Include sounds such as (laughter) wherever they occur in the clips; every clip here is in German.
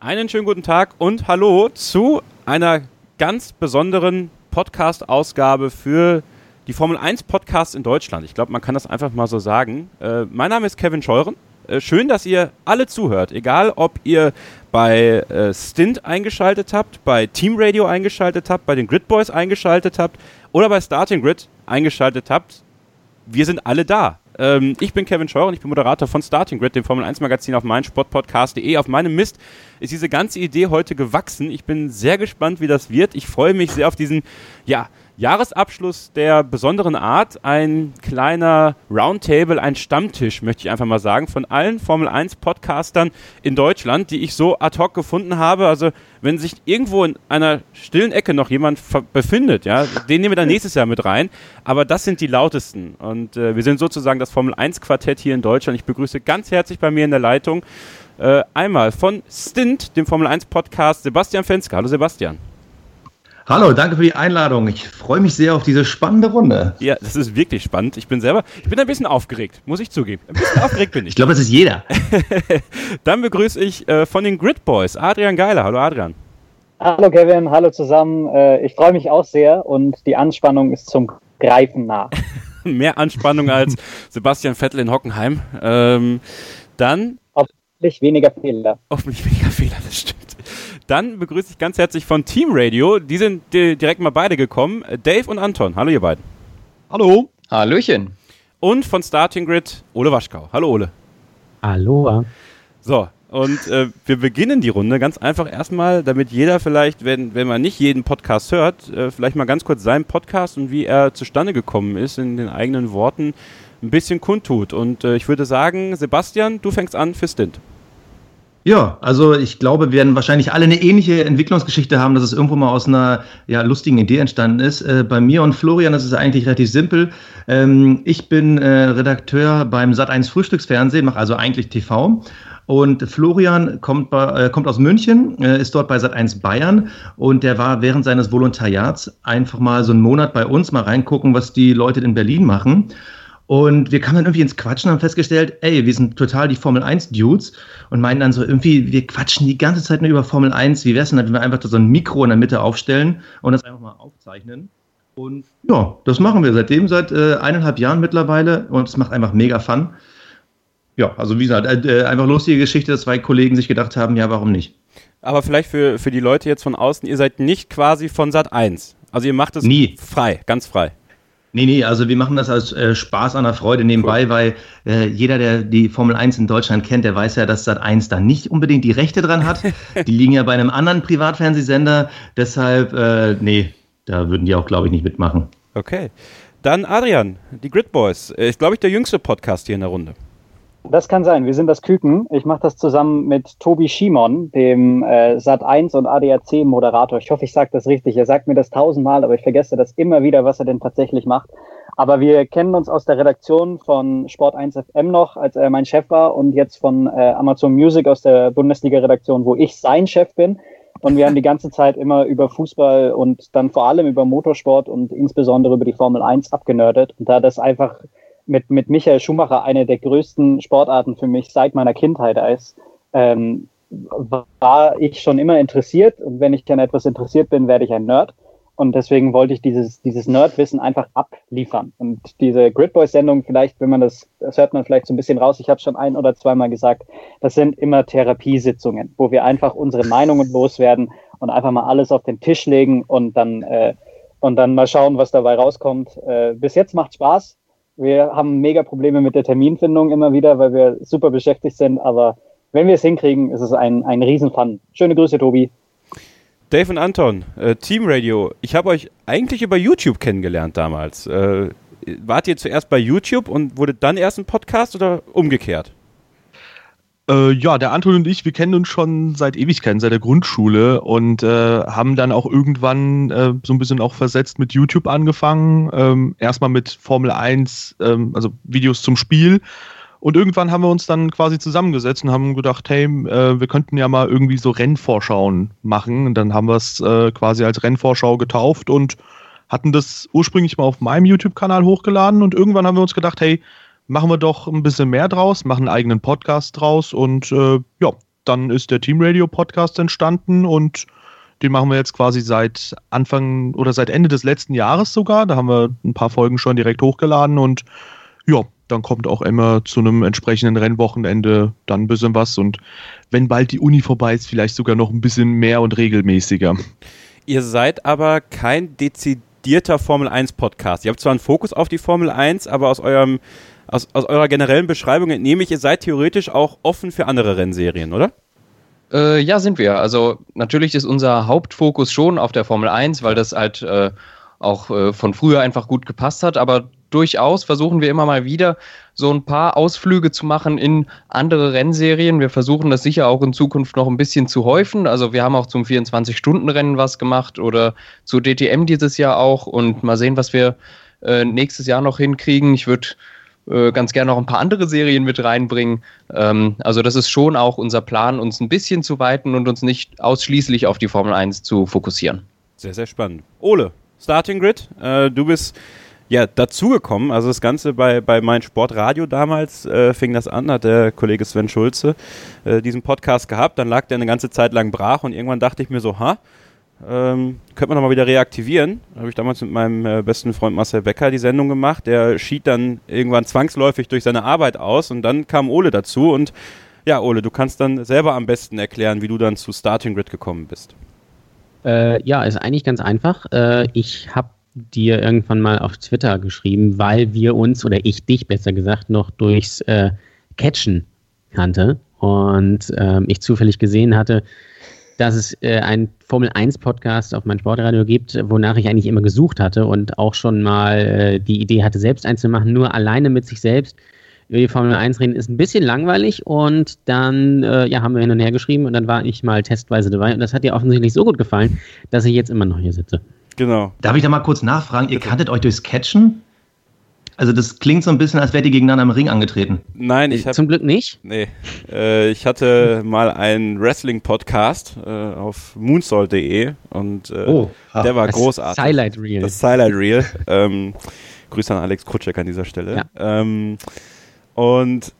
Einen schönen guten Tag und hallo zu einer ganz besonderen Podcast-Ausgabe für die Formel 1 Podcasts in Deutschland. Ich glaube, man kann das einfach mal so sagen. Äh, mein Name ist Kevin Scheuren. Äh, schön, dass ihr alle zuhört, egal ob ihr bei äh, Stint eingeschaltet habt, bei Team Radio eingeschaltet habt, bei den Grid Boys eingeschaltet habt oder bei Starting Grid eingeschaltet habt. Wir sind alle da. Ähm, ich bin Kevin Scheuer und ich bin Moderator von Starting Grid, dem Formel 1 Magazin auf meinsportpodcast.de. Auf meinem Mist ist diese ganze Idee heute gewachsen. Ich bin sehr gespannt, wie das wird. Ich freue mich sehr auf diesen, ja, Jahresabschluss der besonderen Art, ein kleiner Roundtable, ein Stammtisch, möchte ich einfach mal sagen, von allen Formel 1 Podcastern in Deutschland, die ich so ad hoc gefunden habe. Also, wenn sich irgendwo in einer stillen Ecke noch jemand befindet, ja, den nehmen wir dann nächstes Jahr mit rein. Aber das sind die lautesten. Und äh, wir sind sozusagen das Formel 1 Quartett hier in Deutschland. Ich begrüße ganz herzlich bei mir in der Leitung äh, einmal von Stint, dem Formel 1 Podcast, Sebastian Fenske. Hallo Sebastian. Hallo, danke für die Einladung. Ich freue mich sehr auf diese spannende Runde. Ja, das ist wirklich spannend. Ich bin selber, ich bin ein bisschen aufgeregt, muss ich zugeben. Ein bisschen aufgeregt bin ich. Ich glaube, das ist jeder. (laughs) Dann begrüße ich äh, von den Grid Boys Adrian Geiler. Hallo Adrian. Hallo Kevin, hallo zusammen. Äh, ich freue mich auch sehr und die Anspannung ist zum Greifen nah. (laughs) Mehr Anspannung als (laughs) Sebastian Vettel in Hockenheim. Ähm, dann. Hoffentlich weniger Fehler. Hoffentlich weniger Fehler, das stimmt. Dann begrüße ich ganz herzlich von Team Radio. Die sind direkt mal beide gekommen. Dave und Anton. Hallo, ihr beiden. Hallo. Hallöchen. Und von Starting Grid Ole Waschkau. Hallo, Ole. Hallo. So, und äh, wir beginnen die Runde ganz einfach erstmal, damit jeder vielleicht, wenn, wenn man nicht jeden Podcast hört, äh, vielleicht mal ganz kurz seinen Podcast und wie er zustande gekommen ist, in den eigenen Worten ein bisschen kundtut. Und äh, ich würde sagen, Sebastian, du fängst an für Stint. Ja, also ich glaube, wir werden wahrscheinlich alle eine ähnliche Entwicklungsgeschichte haben, dass es irgendwo mal aus einer ja, lustigen Idee entstanden ist. Äh, bei mir und Florian das ist eigentlich relativ simpel. Ähm, ich bin äh, Redakteur beim Sat1 Frühstücksfernsehen, mache also eigentlich TV. Und Florian kommt, bei, äh, kommt aus München, äh, ist dort bei Sat1 Bayern und der war während seines Volontariats einfach mal so einen Monat bei uns, mal reingucken, was die Leute in Berlin machen. Und wir kamen dann irgendwie ins Quatschen und haben festgestellt, ey, wir sind total die Formel 1 Dudes und meinen dann so irgendwie, wir quatschen die ganze Zeit nur über Formel 1. Wie wär's denn, wenn wir einfach so ein Mikro in der Mitte aufstellen und das einfach mal aufzeichnen? Und ja, das machen wir seitdem, seit äh, eineinhalb Jahren mittlerweile und es macht einfach mega Fun. Ja, also wie gesagt, äh, äh, einfach lustige Geschichte, dass zwei Kollegen sich gedacht haben, ja, warum nicht? Aber vielleicht für, für die Leute jetzt von außen, ihr seid nicht quasi von Sat 1. Also ihr macht es Nie. frei, ganz frei. Nee, nee, also wir machen das als äh, Spaß an der Freude nebenbei, cool. weil äh, jeder, der die Formel 1 in Deutschland kennt, der weiß ja, dass Sat 1 da nicht unbedingt die Rechte dran hat. (laughs) die liegen ja bei einem anderen Privatfernsehsender. Deshalb, äh, nee, da würden die auch, glaube ich, nicht mitmachen. Okay. Dann Adrian, die Grid Boys. Äh, ist, glaube ich, der jüngste Podcast hier in der Runde. Das kann sein. Wir sind das Küken. Ich mache das zusammen mit Tobi Schimon, dem äh, Sat1 und ADAC-Moderator. Ich hoffe, ich sage das richtig. Er sagt mir das tausendmal, aber ich vergesse das immer wieder, was er denn tatsächlich macht. Aber wir kennen uns aus der Redaktion von Sport 1 FM noch, als er mein Chef war, und jetzt von äh, Amazon Music aus der Bundesliga-Redaktion, wo ich sein Chef bin. Und wir haben die ganze Zeit immer über Fußball und dann vor allem über Motorsport und insbesondere über die Formel 1 abgenördet. Und da das einfach mit, mit Michael Schumacher eine der größten Sportarten für mich seit meiner Kindheit ist, ähm, war ich schon immer interessiert und wenn ich an etwas interessiert bin, werde ich ein Nerd. Und deswegen wollte ich dieses, dieses Nerdwissen einfach abliefern. Und diese Grid Boys Sendung, vielleicht, wenn man das, das hört man vielleicht so ein bisschen raus, ich habe schon ein oder zweimal gesagt, das sind immer Therapiesitzungen, wo wir einfach unsere Meinungen loswerden und einfach mal alles auf den Tisch legen und dann, äh, und dann mal schauen, was dabei rauskommt. Äh, bis jetzt macht Spaß. Wir haben mega Probleme mit der Terminfindung immer wieder, weil wir super beschäftigt sind. Aber wenn wir es hinkriegen, ist es ein, ein Riesenfun. Schöne Grüße, Tobi. Dave und Anton, äh, Team Radio. Ich habe euch eigentlich über YouTube kennengelernt damals. Äh, wart ihr zuerst bei YouTube und wurde dann erst ein Podcast oder umgekehrt? Äh, ja, der Anton und ich, wir kennen uns schon seit Ewigkeiten, seit der Grundschule und äh, haben dann auch irgendwann äh, so ein bisschen auch versetzt mit YouTube angefangen. Ähm, erstmal mit Formel 1, ähm, also Videos zum Spiel. Und irgendwann haben wir uns dann quasi zusammengesetzt und haben gedacht, hey, äh, wir könnten ja mal irgendwie so Rennvorschauen machen. Und dann haben wir es äh, quasi als Rennvorschau getauft und hatten das ursprünglich mal auf meinem YouTube-Kanal hochgeladen. Und irgendwann haben wir uns gedacht, hey, machen wir doch ein bisschen mehr draus, machen einen eigenen Podcast draus und äh, ja, dann ist der Team Radio Podcast entstanden und den machen wir jetzt quasi seit Anfang oder seit Ende des letzten Jahres sogar. Da haben wir ein paar Folgen schon direkt hochgeladen und ja, dann kommt auch immer zu einem entsprechenden Rennwochenende dann ein bisschen was und wenn bald die Uni vorbei ist, vielleicht sogar noch ein bisschen mehr und regelmäßiger. Ihr seid aber kein dezidierter Formel 1 Podcast. Ihr habt zwar einen Fokus auf die Formel 1, aber aus eurem aus, aus eurer generellen Beschreibung entnehme ich, ihr seid theoretisch auch offen für andere Rennserien, oder? Äh, ja, sind wir. Also natürlich ist unser Hauptfokus schon auf der Formel 1, weil das halt äh, auch äh, von früher einfach gut gepasst hat, aber durchaus versuchen wir immer mal wieder so ein paar Ausflüge zu machen in andere Rennserien. Wir versuchen das sicher auch in Zukunft noch ein bisschen zu häufen. Also wir haben auch zum 24-Stunden-Rennen was gemacht oder zu DTM dieses Jahr auch und mal sehen, was wir äh, nächstes Jahr noch hinkriegen. Ich würde äh, ganz gerne noch ein paar andere Serien mit reinbringen. Ähm, also das ist schon auch unser Plan, uns ein bisschen zu weiten und uns nicht ausschließlich auf die Formel 1 zu fokussieren. Sehr, sehr spannend. Ole, Starting Grid, äh, du bist ja dazugekommen. Also das Ganze bei, bei mein Sportradio damals äh, fing das an, hat der Kollege Sven Schulze äh, diesen Podcast gehabt. Dann lag der eine ganze Zeit lang brach und irgendwann dachte ich mir so, ha, ähm, könnte man nochmal wieder reaktivieren. Da habe ich damals mit meinem äh, besten Freund Marcel Becker die Sendung gemacht. Der schied dann irgendwann zwangsläufig durch seine Arbeit aus und dann kam Ole dazu. Und ja, Ole, du kannst dann selber am besten erklären, wie du dann zu Starting Grid gekommen bist. Äh, ja, ist eigentlich ganz einfach. Äh, ich habe dir irgendwann mal auf Twitter geschrieben, weil wir uns, oder ich dich besser gesagt, noch durchs äh, Catchen kannte und ähm, ich zufällig gesehen hatte, dass es äh, einen Formel 1 Podcast auf meinem Sportradio gibt, wonach ich eigentlich immer gesucht hatte und auch schon mal äh, die Idee hatte, selbst eins zu machen, nur alleine mit sich selbst über die Formel 1 reden, ist ein bisschen langweilig und dann äh, ja, haben wir hin und her geschrieben und dann war ich mal testweise dabei und das hat dir offensichtlich so gut gefallen, dass ich jetzt immer noch hier sitze. Genau. Darf ich da mal kurz nachfragen? Ihr kanntet euch durchs Catchen? Also das klingt so ein bisschen, als wärt ihr gegeneinander im Ring angetreten. Nein, ich habe zum Glück nicht. Nee, äh, ich hatte mal einen Wrestling-Podcast äh, auf moonsault.de und äh, oh, der war das großartig. Highlight Reel. Das Highlight Reel. (laughs) ähm, Grüße an Alex Krutschek an dieser Stelle. Ja. Ähm, und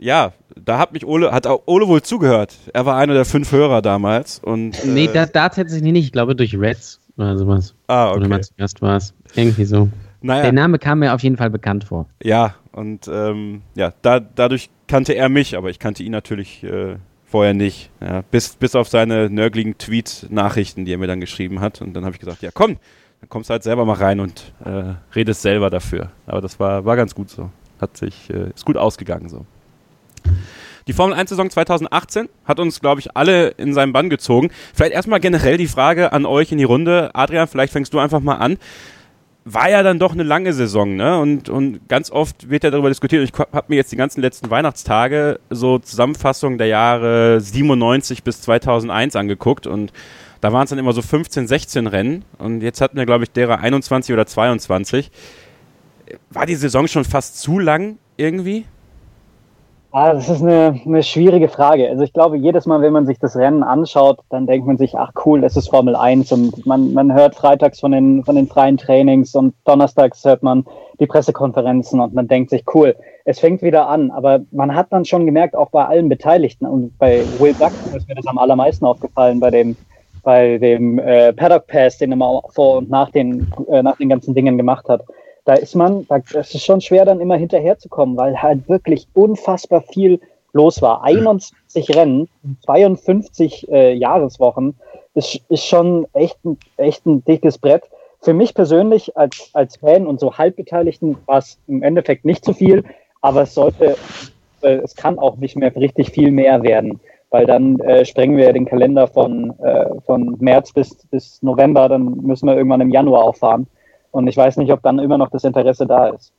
ja, da hat mich Ole, hat auch Ole wohl zugehört. Er war einer der fünf Hörer damals. Und, nee, äh, da, da tatsächlich nicht. Ich glaube durch Reds oder sowas. Ah, okay. Oder mal zuerst war es. Irgendwie so. Naja. Der Name kam mir auf jeden Fall bekannt vor. Ja, und ähm, ja, da, dadurch kannte er mich, aber ich kannte ihn natürlich äh, vorher nicht. Ja, bis, bis auf seine nörgligen Tweet-Nachrichten, die er mir dann geschrieben hat. Und dann habe ich gesagt, ja komm, dann kommst du halt selber mal rein und äh, redest selber dafür. Aber das war, war ganz gut so. Hat sich, äh, ist gut ausgegangen so. Die Formel 1-Saison 2018 hat uns, glaube ich, alle in seinen Bann gezogen. Vielleicht erstmal generell die Frage an euch in die Runde. Adrian, vielleicht fängst du einfach mal an war ja dann doch eine lange Saison, ne? Und, und ganz oft wird ja darüber diskutiert. Ich habe mir jetzt die ganzen letzten Weihnachtstage so Zusammenfassungen der Jahre 97 bis 2001 angeguckt und da waren es dann immer so 15, 16 Rennen und jetzt hatten wir, glaube ich, derer 21 oder 22. War die Saison schon fast zu lang irgendwie? Ah, das ist eine, eine schwierige Frage. Also ich glaube, jedes Mal, wenn man sich das Rennen anschaut, dann denkt man sich, ach cool, es ist Formel 1 und man, man hört freitags von den, von den freien Trainings und donnerstags hört man die Pressekonferenzen und man denkt sich, cool, es fängt wieder an. Aber man hat dann schon gemerkt, auch bei allen Beteiligten und bei Will Buxton ist mir das am allermeisten aufgefallen, bei dem, bei dem äh, Paddock Pass, den er mal vor und nach den, äh, nach den ganzen Dingen gemacht hat da ist man, da ist es schon schwer, dann immer hinterherzukommen, weil halt wirklich unfassbar viel los war. 21 Rennen, 52 äh, Jahreswochen, ist, ist schon echt ein, echt ein dickes Brett. Für mich persönlich als, als Fan und so Halbbeteiligten war es im Endeffekt nicht zu viel, aber es sollte, äh, es kann auch nicht mehr richtig viel mehr werden, weil dann äh, sprengen wir den Kalender von, äh, von März bis, bis November, dann müssen wir irgendwann im Januar auffahren. Und ich weiß nicht, ob dann immer noch das Interesse da ist.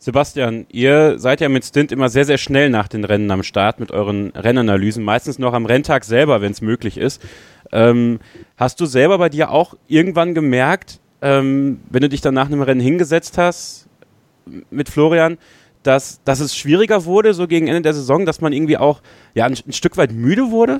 Sebastian, ihr seid ja mit Stint immer sehr, sehr schnell nach den Rennen am Start mit euren Rennanalysen, meistens noch am Renntag selber, wenn es möglich ist. Ähm, hast du selber bei dir auch irgendwann gemerkt, ähm, wenn du dich dann nach einem Rennen hingesetzt hast mit Florian, dass, dass es schwieriger wurde, so gegen Ende der Saison, dass man irgendwie auch ja, ein, ein Stück weit müde wurde?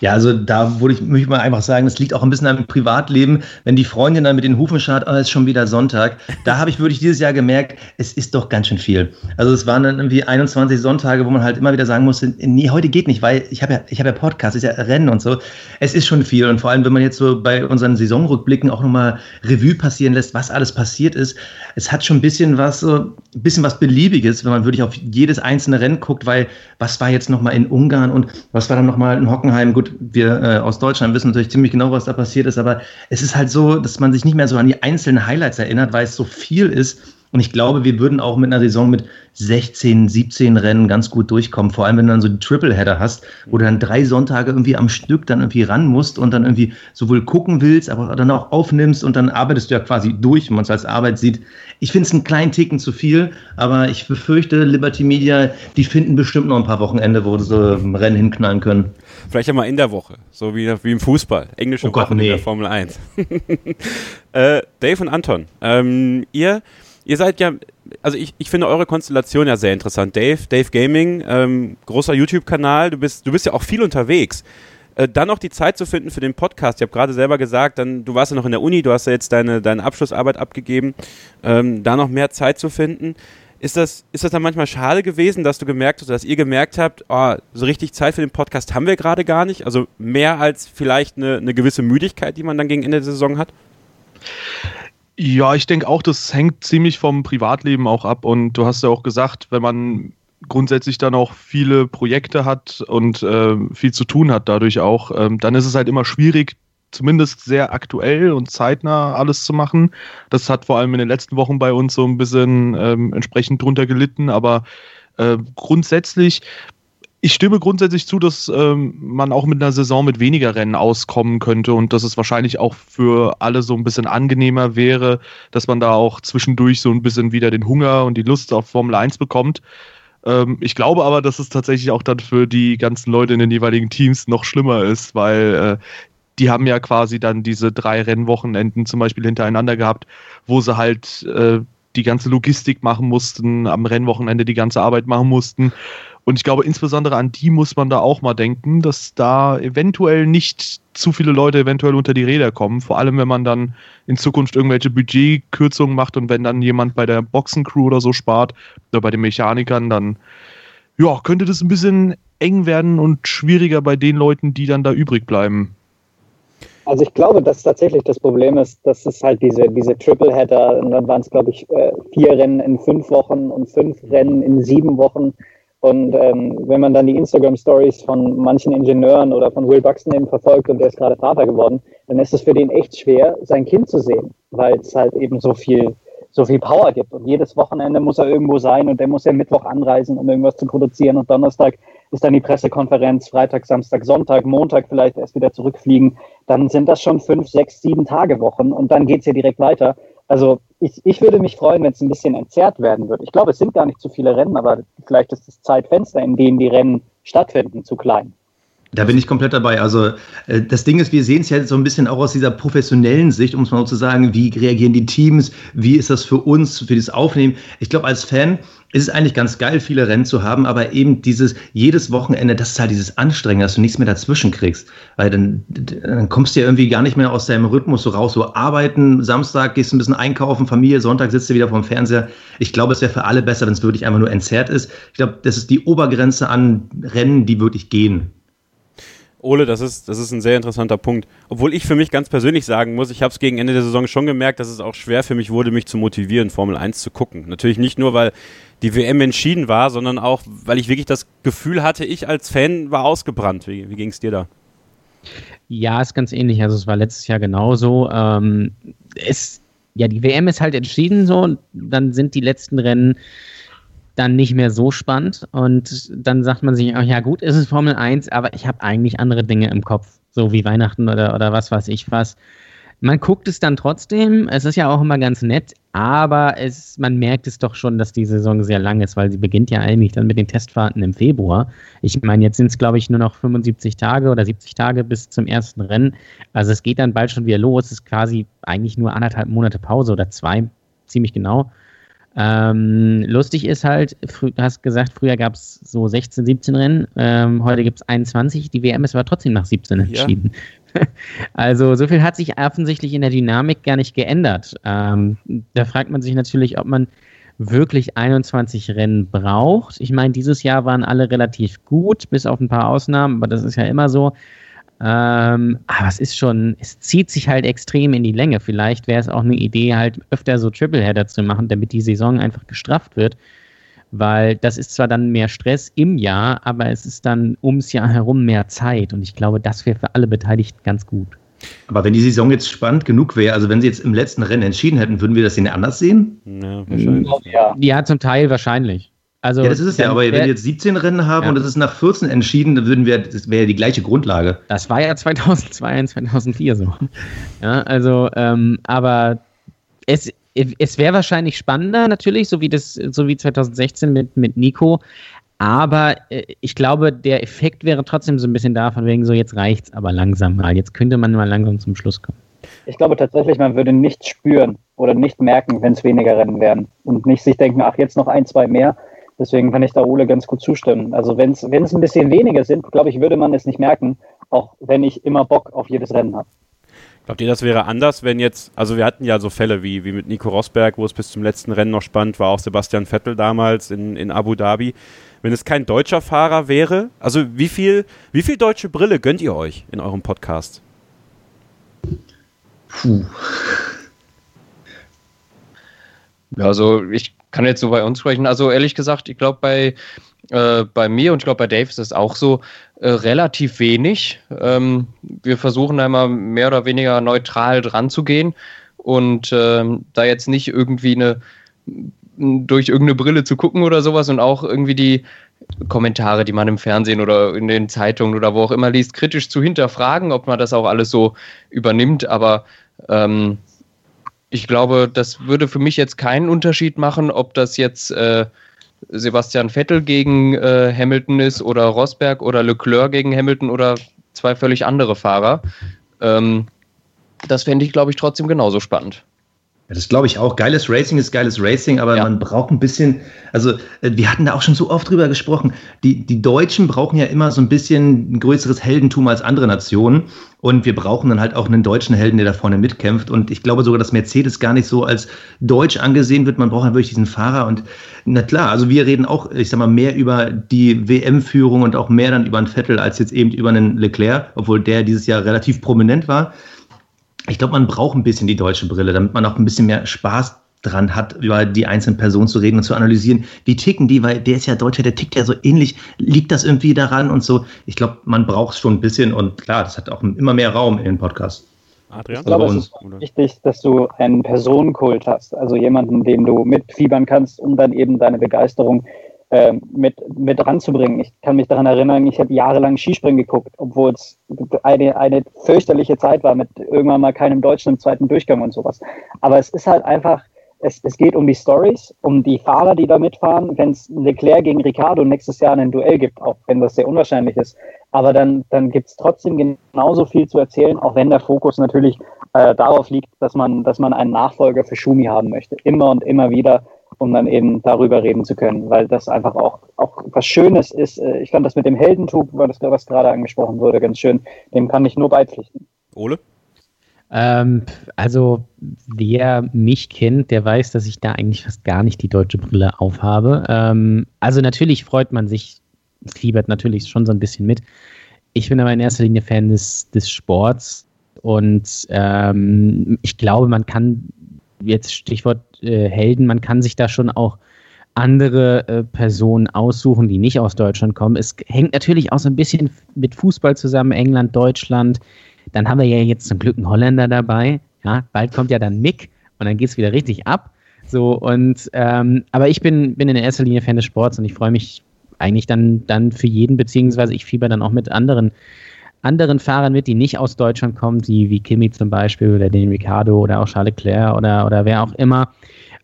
Ja, also da würde ich, möchte ich mal einfach sagen, es liegt auch ein bisschen am Privatleben. Wenn die Freundin dann mit den Hufen scharrt, oh, ist schon wieder Sonntag. Da habe ich wirklich dieses Jahr gemerkt, es ist doch ganz schön viel. Also es waren dann irgendwie 21 Sonntage, wo man halt immer wieder sagen musste, nee, heute geht nicht, weil ich habe ja, ich habe ja Podcast, ist ja Rennen und so. Es ist schon viel. Und vor allem, wenn man jetzt so bei unseren Saisonrückblicken auch nochmal Revue passieren lässt, was alles passiert ist, es hat schon ein bisschen was, so ein bisschen was Beliebiges, wenn man wirklich auf jedes einzelne Rennen guckt, weil was war jetzt nochmal in Ungarn und was war dann nochmal in Hockenheim? Gut, wir äh, aus Deutschland wissen natürlich ziemlich genau, was da passiert ist, aber es ist halt so, dass man sich nicht mehr so an die einzelnen Highlights erinnert, weil es so viel ist. Und ich glaube, wir würden auch mit einer Saison mit 16, 17 Rennen ganz gut durchkommen. Vor allem, wenn du dann so die Tripleheader hast, wo du dann drei Sonntage irgendwie am Stück dann irgendwie ran musst und dann irgendwie sowohl gucken willst, aber dann auch aufnimmst und dann arbeitest du ja quasi durch, wenn man es als Arbeit sieht. Ich finde es einen kleinen Ticken zu viel, aber ich befürchte, Liberty Media, die finden bestimmt noch ein paar Wochenende, wo sie so Rennen hinknallen können. Vielleicht einmal in der Woche, so wie, wie im Fußball. Englische Oh Gott, Wochen nee. in der Formel 1. (laughs) äh, Dave und Anton, ähm, ihr, ihr seid ja, also ich, ich finde eure Konstellation ja sehr interessant. Dave, Dave Gaming, ähm, großer YouTube-Kanal, du bist, du bist ja auch viel unterwegs. Äh, dann noch die Zeit zu finden für den Podcast. Ich habe gerade selber gesagt, dann, du warst ja noch in der Uni, du hast ja jetzt deine, deine Abschlussarbeit abgegeben, ähm, da noch mehr Zeit zu finden. Ist das, ist das dann manchmal schade gewesen, dass du gemerkt hast, dass ihr gemerkt habt, oh, so richtig Zeit für den Podcast haben wir gerade gar nicht? Also mehr als vielleicht eine, eine gewisse Müdigkeit, die man dann gegen Ende der Saison hat? Ja, ich denke auch, das hängt ziemlich vom Privatleben auch ab. Und du hast ja auch gesagt, wenn man grundsätzlich dann auch viele Projekte hat und äh, viel zu tun hat dadurch auch, ähm, dann ist es halt immer schwierig, zumindest sehr aktuell und zeitnah alles zu machen. Das hat vor allem in den letzten Wochen bei uns so ein bisschen ähm, entsprechend drunter gelitten, aber äh, grundsätzlich ich stimme grundsätzlich zu, dass ähm, man auch mit einer Saison mit weniger Rennen auskommen könnte und dass es wahrscheinlich auch für alle so ein bisschen angenehmer wäre, dass man da auch zwischendurch so ein bisschen wieder den Hunger und die Lust auf Formel 1 bekommt. Ähm, ich glaube aber, dass es tatsächlich auch dann für die ganzen Leute in den jeweiligen Teams noch schlimmer ist, weil äh, die haben ja quasi dann diese drei Rennwochenenden zum Beispiel hintereinander gehabt, wo sie halt äh, die ganze Logistik machen mussten, am Rennwochenende die ganze Arbeit machen mussten. Und ich glaube, insbesondere an die muss man da auch mal denken, dass da eventuell nicht zu viele Leute eventuell unter die Räder kommen. Vor allem, wenn man dann in Zukunft irgendwelche Budgetkürzungen macht und wenn dann jemand bei der Boxencrew oder so spart oder bei den Mechanikern, dann ja, könnte das ein bisschen eng werden und schwieriger bei den Leuten, die dann da übrig bleiben. Also ich glaube, dass tatsächlich das Problem ist, dass es halt diese, diese Tripleheader, und dann waren es, glaube ich, äh, vier Rennen in fünf Wochen und fünf Rennen in sieben Wochen. Und ähm, wenn man dann die Instagram-Stories von manchen Ingenieuren oder von Will Buxton eben verfolgt und der ist gerade Vater geworden, dann ist es für den echt schwer, sein Kind zu sehen, weil es halt eben so viel, so viel Power gibt. Und jedes Wochenende muss er irgendwo sein und der muss ja Mittwoch anreisen, um irgendwas zu produzieren. Und Donnerstag ist dann die Pressekonferenz, Freitag, Samstag, Sonntag, Montag vielleicht erst wieder zurückfliegen. Dann sind das schon fünf, sechs, sieben Tage Wochen und dann geht's ja direkt weiter. Also ich, ich würde mich freuen, wenn es ein bisschen entzerrt werden würde. Ich glaube, es sind gar nicht zu viele Rennen, aber vielleicht ist das Zeitfenster, in dem die Rennen stattfinden, zu klein. Da bin ich komplett dabei. Also äh, das Ding ist, wir sehen es ja so ein bisschen auch aus dieser professionellen Sicht, um es mal so zu sagen, wie reagieren die Teams, wie ist das für uns, für das Aufnehmen. Ich glaube, als Fan ist es eigentlich ganz geil, viele Rennen zu haben, aber eben dieses jedes Wochenende, das ist halt dieses Anstrengende, dass du nichts mehr dazwischen kriegst. Weil dann, dann kommst du ja irgendwie gar nicht mehr aus deinem Rhythmus so raus. So arbeiten, Samstag gehst du ein bisschen einkaufen, Familie, Sonntag sitzt du wieder vorm Fernseher. Ich glaube, es wäre für alle besser, wenn es wirklich einfach nur entzerrt ist. Ich glaube, das ist die Obergrenze an Rennen, die wirklich gehen. Ole, das ist, das ist ein sehr interessanter Punkt. Obwohl ich für mich ganz persönlich sagen muss, ich habe es gegen Ende der Saison schon gemerkt, dass es auch schwer für mich wurde, mich zu motivieren, Formel 1 zu gucken. Natürlich nicht nur, weil die WM entschieden war, sondern auch, weil ich wirklich das Gefühl hatte, ich als Fan war ausgebrannt. Wie, wie ging es dir da? Ja, ist ganz ähnlich. Also es war letztes Jahr genauso. Ähm, es, ja, die WM ist halt entschieden so und dann sind die letzten Rennen dann nicht mehr so spannend und dann sagt man sich, oh ja gut, es ist Formel 1, aber ich habe eigentlich andere Dinge im Kopf, so wie Weihnachten oder, oder was weiß ich was. Man guckt es dann trotzdem, es ist ja auch immer ganz nett, aber es, man merkt es doch schon, dass die Saison sehr lang ist, weil sie beginnt ja eigentlich dann mit den Testfahrten im Februar. Ich meine, jetzt sind es, glaube ich, nur noch 75 Tage oder 70 Tage bis zum ersten Rennen. Also es geht dann bald schon wieder los. Es ist quasi eigentlich nur anderthalb Monate Pause oder zwei, ziemlich genau. Ähm, lustig ist halt, du hast gesagt, früher gab es so 16, 17 Rennen, ähm, heute gibt es 21, die WM ist aber trotzdem nach 17 entschieden. Ja. (laughs) Also so viel hat sich offensichtlich in der Dynamik gar nicht geändert. Ähm, da fragt man sich natürlich, ob man wirklich 21 Rennen braucht. Ich meine, dieses Jahr waren alle relativ gut, bis auf ein paar Ausnahmen, aber das ist ja immer so. Ähm, aber es ist schon, es zieht sich halt extrem in die Länge. Vielleicht wäre es auch eine Idee, halt öfter so Tripleheader zu machen, damit die Saison einfach gestrafft wird. Weil das ist zwar dann mehr Stress im Jahr, aber es ist dann ums Jahr herum mehr Zeit. Und ich glaube, das wäre für alle Beteiligten ganz gut. Aber wenn die Saison jetzt spannend genug wäre, also wenn sie jetzt im letzten Rennen entschieden hätten, würden wir das denn anders sehen? Ja, wahrscheinlich. Ja, ja zum Teil wahrscheinlich. Also, ja, das ist es ja, aber wenn wir jetzt 17 Rennen haben ja. und es ist nach 14 entschieden, dann würden wir, das wäre ja die gleiche Grundlage. Das war ja 2002 und 2004 so. (laughs) Ja, also, ähm, aber es, es wäre wahrscheinlich spannender natürlich, so wie das, so wie 2016 mit, mit Nico. Aber äh, ich glaube, der Effekt wäre trotzdem so ein bisschen da, von wegen so, jetzt reicht's aber langsam mal. Jetzt könnte man mal langsam zum Schluss kommen. Ich glaube tatsächlich, man würde nichts spüren oder nicht merken, wenn es weniger Rennen werden. Und nicht sich denken, ach, jetzt noch ein, zwei mehr Deswegen kann ich da Ole ganz gut zustimmen. Also wenn es ein bisschen weniger sind, glaube ich, würde man es nicht merken, auch wenn ich immer Bock auf jedes Rennen habe. Glaubt ihr, das wäre anders, wenn jetzt, also wir hatten ja so Fälle wie, wie mit Nico Rosberg, wo es bis zum letzten Rennen noch spannend war, auch Sebastian Vettel damals in, in Abu Dhabi. Wenn es kein deutscher Fahrer wäre, also wie viel, wie viel deutsche Brille gönnt ihr euch in eurem Podcast? Puh. Ja, also ich kann jetzt so bei uns sprechen. Also ehrlich gesagt, ich glaube bei, äh, bei mir und ich glaube bei Dave ist es auch so äh, relativ wenig. Ähm, wir versuchen da immer mehr oder weniger neutral dran zu gehen und ähm, da jetzt nicht irgendwie eine durch irgendeine Brille zu gucken oder sowas und auch irgendwie die Kommentare, die man im Fernsehen oder in den Zeitungen oder wo auch immer liest, kritisch zu hinterfragen, ob man das auch alles so übernimmt. Aber ähm, ich glaube, das würde für mich jetzt keinen Unterschied machen, ob das jetzt äh, Sebastian Vettel gegen äh, Hamilton ist oder Rosberg oder Leclerc gegen Hamilton oder zwei völlig andere Fahrer. Ähm, das fände ich, glaube ich, trotzdem genauso spannend. Ja, das glaube ich auch. Geiles Racing ist geiles Racing, aber ja. man braucht ein bisschen, also äh, wir hatten da auch schon so oft drüber gesprochen. Die, die Deutschen brauchen ja immer so ein bisschen ein größeres Heldentum als andere Nationen. Und wir brauchen dann halt auch einen deutschen Helden, der da vorne mitkämpft. Und ich glaube sogar, dass Mercedes gar nicht so als deutsch angesehen wird. Man braucht ja wirklich diesen Fahrer. Und na klar, also wir reden auch, ich sag mal, mehr über die WM-Führung und auch mehr dann über einen Vettel als jetzt eben über einen Leclerc, obwohl der dieses Jahr relativ prominent war ich glaube, man braucht ein bisschen die deutsche Brille, damit man auch ein bisschen mehr Spaß dran hat, über die einzelnen Personen zu reden und zu analysieren, wie ticken die, weil der ist ja Deutscher, der tickt ja so ähnlich, liegt das irgendwie daran und so. Ich glaube, man braucht es schon ein bisschen und klar, das hat auch immer mehr Raum in den Podcast. Adrian? Ich glaube, es ist wichtig, dass du einen Personenkult hast, also jemanden, dem du mitfiebern kannst, um dann eben deine Begeisterung äh, mit, mit ranzubringen. Ich kann mich daran erinnern, ich habe jahrelang Skispringen geguckt, obwohl es eine, eine fürchterliche Zeit war mit irgendwann mal keinem Deutschen im zweiten Durchgang und sowas. Aber es ist halt einfach, es, es geht um die Stories, um die Fahrer, die da mitfahren. Wenn es Leclerc gegen Ricardo nächstes Jahr ein Duell gibt, auch wenn das sehr unwahrscheinlich ist, aber dann, dann gibt es trotzdem genauso viel zu erzählen, auch wenn der Fokus natürlich äh, darauf liegt, dass man, dass man einen Nachfolger für Schumi haben möchte. Immer und immer wieder um dann eben darüber reden zu können, weil das einfach auch, auch was Schönes ist. Äh, ich fand das mit dem Heldentum, das, was gerade angesprochen wurde, ganz schön. Dem kann ich nur beipflichten. Ole? Ähm, also, wer mich kennt, der weiß, dass ich da eigentlich fast gar nicht die deutsche Brille aufhabe. Ähm, also, natürlich freut man sich, fiebert natürlich schon so ein bisschen mit. Ich bin aber in erster Linie Fan des, des Sports und ähm, ich glaube, man kann jetzt Stichwort äh, Helden, man kann sich da schon auch andere äh, Personen aussuchen, die nicht aus Deutschland kommen. Es hängt natürlich auch so ein bisschen mit Fußball zusammen, England, Deutschland. Dann haben wir ja jetzt zum Glück einen Holländer dabei. Ja, bald kommt ja dann Mick und dann geht es wieder richtig ab. So, und ähm, aber ich bin, bin in erster Linie Fan des Sports und ich freue mich eigentlich dann, dann für jeden, beziehungsweise ich fieber dann auch mit anderen anderen Fahrern mit, die nicht aus Deutschland kommen, die wie Kimi zum Beispiel oder den Ricardo oder auch Charles Leclerc oder, oder wer auch immer.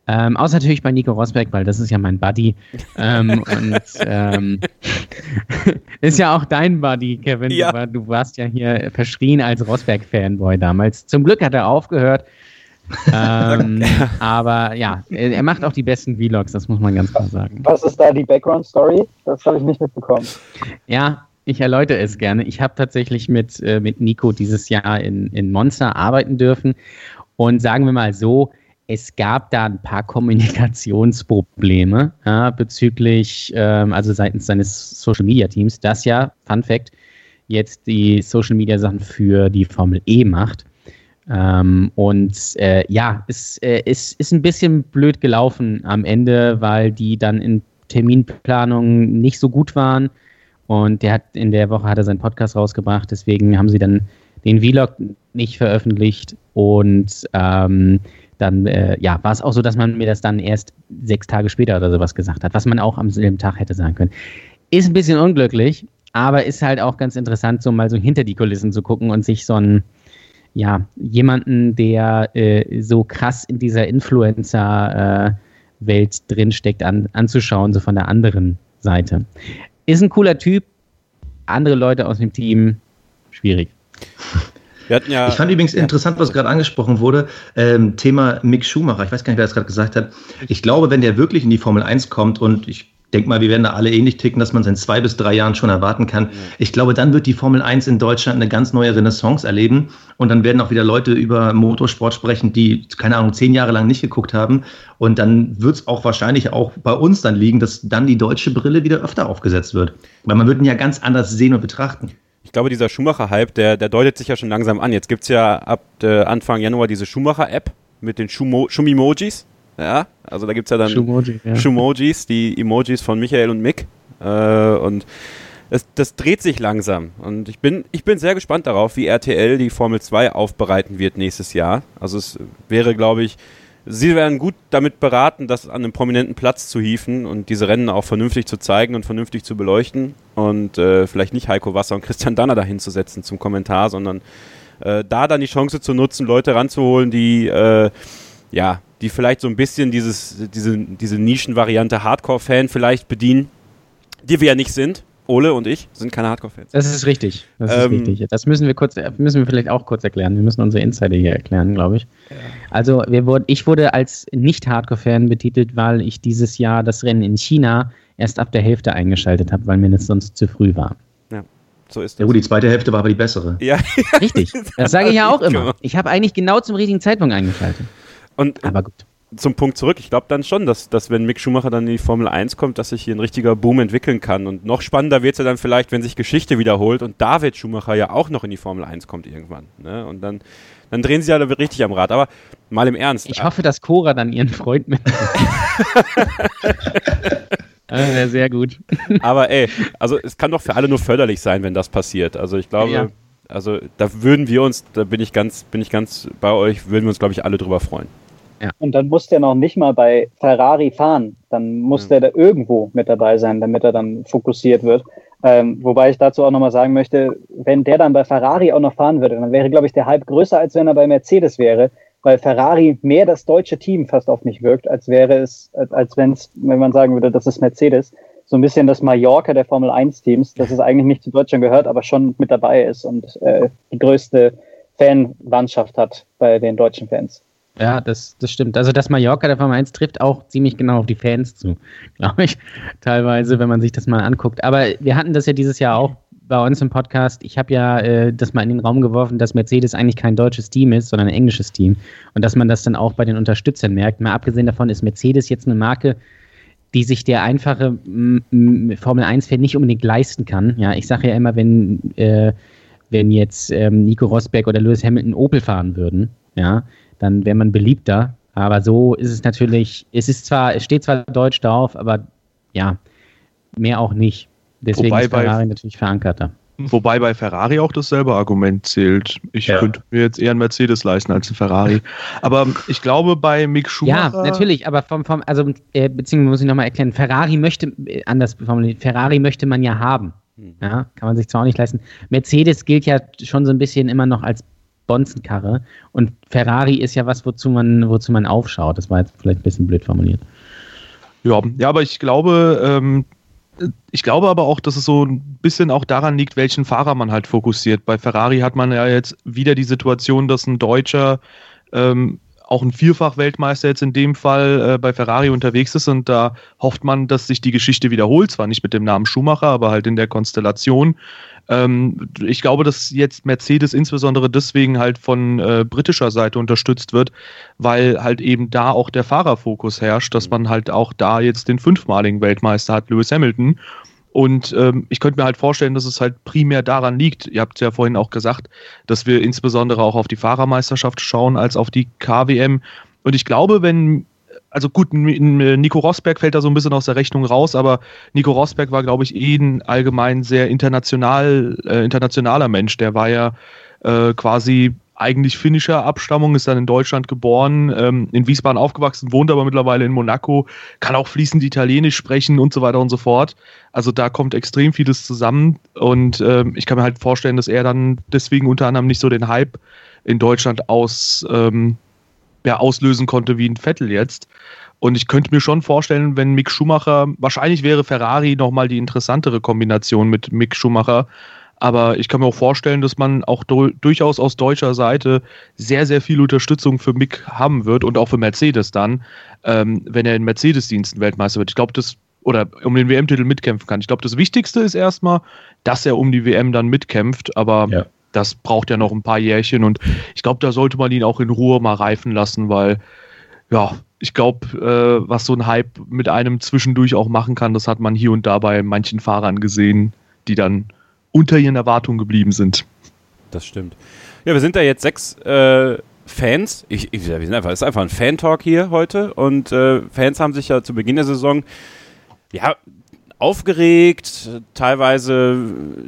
Ähm, außer natürlich bei Nico Rosberg, weil das ist ja mein Buddy. ähm, (laughs) und ähm, (laughs) ist ja auch dein Buddy, Kevin. Ja. Du, du, warst ja hier verschrien als Rosberg-Fanboy damals. Zum Glück hat er aufgehört. ähm, (laughs) aber ja, er, er, macht auch die besten Vlogs, das muss man ganz klar sagen. Was ist da die Background-Story? Das habe ich nicht mitbekommen. Ja, ich erläutere es gerne. Ich habe tatsächlich mit, äh, mit Nico dieses Jahr in, in Monster arbeiten dürfen. Und sagen wir mal so, es gab da ein paar (laughs) Kommunikationsprobleme ja, bezüglich, ähm, also seitens seines Social Media Teams, das ja, Fun Fact, jetzt die Social Media Sachen für die Formel E macht. Ähm, und äh, ja, es, äh, es ist ein bisschen blöd gelaufen am Ende, weil die dann in Terminplanung nicht so gut waren. Und der hat in der Woche hat er seinen Podcast rausgebracht, deswegen haben sie dann den Vlog nicht veröffentlicht und ähm, dann äh, ja, war es auch so, dass man mir das dann erst sechs Tage später oder sowas gesagt hat, was man auch am selben Tag hätte sagen können. Ist ein bisschen unglücklich, aber ist halt auch ganz interessant, so mal so hinter die Kulissen zu gucken und sich so einen, ja, jemanden, der äh, so krass in dieser Influencer-Welt äh, drinsteckt, an, anzuschauen, so von der anderen Seite. Ist ein cooler Typ, andere Leute aus dem Team, schwierig. Ja ich fand übrigens interessant, was gerade angesprochen wurde, ähm, Thema Mick Schumacher. Ich weiß gar nicht, wer das gerade gesagt hat. Ich glaube, wenn der wirklich in die Formel 1 kommt und ich denke mal, wir werden da alle ähnlich ticken, dass man es in zwei bis drei Jahren schon erwarten kann. Ich glaube, dann wird die Formel 1 in Deutschland eine ganz neue Renaissance erleben und dann werden auch wieder Leute über Motorsport sprechen, die, keine Ahnung, zehn Jahre lang nicht geguckt haben. Und dann wird es auch wahrscheinlich auch bei uns dann liegen, dass dann die deutsche Brille wieder öfter aufgesetzt wird. Weil man wird ihn ja ganz anders sehen und betrachten. Ich glaube, dieser Schumacher-Hype, der, der deutet sich ja schon langsam an. Jetzt gibt es ja ab äh, Anfang Januar diese Schumacher-App mit den Schumimojis. Ja, also da gibt es ja dann Shumoji, ja. Shumojis, die Emojis von Michael und Mick. Äh, und das, das, dreht sich langsam. Und ich bin, ich bin sehr gespannt darauf, wie RTL die Formel 2 aufbereiten wird nächstes Jahr. Also es wäre, glaube ich, Sie werden gut damit beraten, das an einem prominenten Platz zu hieven und diese Rennen auch vernünftig zu zeigen und vernünftig zu beleuchten und äh, vielleicht nicht Heiko Wasser und Christian Danner dahin zu setzen zum Kommentar, sondern äh, da dann die Chance zu nutzen, Leute ranzuholen, die äh, ja, die vielleicht so ein bisschen dieses, diese, diese Nischenvariante Hardcore-Fan vielleicht bedienen, die wir ja nicht sind. Ole und ich sind keine Hardcore-Fans. Das ist richtig. Das ist ähm, richtig. Das müssen wir kurz, müssen wir vielleicht auch kurz erklären. Wir müssen unsere Insider hier erklären, glaube ich. Ja. Also wir wurden, ich wurde als Nicht-Hardcore-Fan betitelt, weil ich dieses Jahr das Rennen in China erst ab der Hälfte eingeschaltet habe, weil mir das sonst zu früh war. Ja. So ist das. Ja gut, die zweite Hälfte war aber die bessere. Ja. Richtig. (laughs) Das sage ich ja auch immer. Ich habe eigentlich genau zum richtigen Zeitpunkt eingeschaltet. Und, aber gut zum Punkt zurück. Ich glaube dann schon, dass, dass wenn Mick Schumacher dann in die Formel 1 kommt, dass sich hier ein richtiger Boom entwickeln kann. Und noch spannender wird es ja dann vielleicht, wenn sich Geschichte wiederholt und David Schumacher ja auch noch in die Formel 1 kommt irgendwann. Ne? Und dann, dann drehen sie alle richtig am Rad. Aber mal im Ernst. Ich hoffe, dass Cora dann ihren Freund mit. (laughs) Das wäre sehr gut. Aber ey, also es kann doch für alle nur förderlich sein, wenn das passiert. Also ich glaube, ja. also da würden wir uns, da bin ich ganz, bin ich ganz bei euch, würden wir uns, glaube ich, alle drüber freuen. Ja. Und dann muss der noch nicht mal bei Ferrari fahren. Dann muss mhm. der da irgendwo mit dabei sein, damit er dann fokussiert wird. Ähm, wobei ich dazu auch nochmal sagen möchte, wenn der dann bei Ferrari auch noch fahren würde, dann wäre, glaube ich, der Hype größer, als wenn er bei Mercedes wäre, weil Ferrari mehr das deutsche Team fast auf mich wirkt, als wäre es, als wenn es, wenn man sagen würde, das ist Mercedes, so ein bisschen das Mallorca der Formel 1 Teams, das es eigentlich nicht zu Deutschland gehört, aber schon mit dabei ist und äh, die größte Fanlandschaft hat bei den deutschen Fans. Ja, das, das stimmt. Also das Mallorca der Formel 1 trifft auch ziemlich genau auf die Fans zu, (laughs) glaube ich, teilweise, wenn man sich das mal anguckt. Aber wir hatten das ja dieses Jahr auch bei uns im Podcast. Ich habe ja äh, das mal in den Raum geworfen, dass Mercedes eigentlich kein deutsches Team ist, sondern ein englisches Team. Und dass man das dann auch bei den Unterstützern merkt. Mal abgesehen davon ist Mercedes jetzt eine Marke, die sich der einfache Formel 1-Fan nicht unbedingt leisten kann. Ja, ich sage ja immer, wenn, äh, wenn jetzt ähm, Nico Rosberg oder Lewis Hamilton Opel fahren würden, ja, dann wäre man beliebter. Aber so ist es natürlich, es ist zwar, es steht zwar Deutsch drauf, aber ja, mehr auch nicht. Deswegen Wobei ist Ferrari bei, natürlich verankerter. (laughs) Wobei bei Ferrari auch dasselbe Argument zählt. Ich ja. könnte mir jetzt eher einen Mercedes leisten als einen Ferrari. Aber ich glaube, bei Mick Schumacher. Ja, natürlich, aber vom, vom also, äh, beziehungsweise muss ich nochmal erklären, Ferrari möchte, äh, anders formuliert, Ferrari möchte man ja haben. Hm. Ja, kann man sich zwar auch nicht leisten. Mercedes gilt ja schon so ein bisschen immer noch als Bonzenkarre. Und Ferrari ist ja was, wozu man, wozu man aufschaut. Das war jetzt vielleicht ein bisschen blöd formuliert. Ja, ja aber ich glaube, ähm, ich glaube aber auch, dass es so ein bisschen auch daran liegt, welchen Fahrer man halt fokussiert. Bei Ferrari hat man ja jetzt wieder die Situation, dass ein Deutscher ähm, auch ein Vierfach-Weltmeister jetzt in dem Fall äh, bei Ferrari unterwegs ist und da hofft man, dass sich die Geschichte wiederholt. Zwar nicht mit dem Namen Schumacher, aber halt in der Konstellation. Ähm, ich glaube, dass jetzt Mercedes insbesondere deswegen halt von äh, britischer Seite unterstützt wird, weil halt eben da auch der Fahrerfokus herrscht, dass man halt auch da jetzt den fünfmaligen Weltmeister hat, Lewis Hamilton. Und ähm, ich könnte mir halt vorstellen, dass es halt primär daran liegt, ihr habt es ja vorhin auch gesagt, dass wir insbesondere auch auf die Fahrermeisterschaft schauen als auf die KWM. Und ich glaube, wenn, also gut, Nico Rosberg fällt da so ein bisschen aus der Rechnung raus, aber Nico Rosberg war, glaube ich, eh ein allgemein sehr international, äh, internationaler Mensch. Der war ja äh, quasi eigentlich finnischer Abstammung, ist dann in Deutschland geboren, ähm, in Wiesbaden aufgewachsen, wohnt aber mittlerweile in Monaco, kann auch fließend Italienisch sprechen und so weiter und so fort. Also da kommt extrem vieles zusammen und ähm, ich kann mir halt vorstellen, dass er dann deswegen unter anderem nicht so den Hype in Deutschland aus, ähm, ja, auslösen konnte wie ein Vettel jetzt. Und ich könnte mir schon vorstellen, wenn Mick Schumacher, wahrscheinlich wäre Ferrari nochmal die interessantere Kombination mit Mick Schumacher, aber ich kann mir auch vorstellen, dass man auch durchaus aus deutscher Seite sehr, sehr viel Unterstützung für Mick haben wird und auch für Mercedes dann, ähm, wenn er in Mercedes-Diensten Weltmeister wird. Ich glaube, das oder um den WM-Titel mitkämpfen kann. Ich glaube, das Wichtigste ist erstmal, dass er um die WM dann mitkämpft, aber ja. Das braucht ja noch ein paar Jährchen und ich glaube, da sollte man ihn auch in Ruhe mal reifen lassen, weil ja, ich glaube, äh, was so ein Hype mit einem zwischendurch auch machen kann, das hat man hier und da bei manchen Fahrern gesehen, die dann unter ihren Erwartungen geblieben sind. Das stimmt. Ja, wir sind da jetzt sechs äh, Fans. Ich, ich, wir sind einfach, es ist einfach ein Fan-Talk hier heute. Und äh, Fans haben sich ja zu Beginn der Saison ja, aufgeregt, teilweise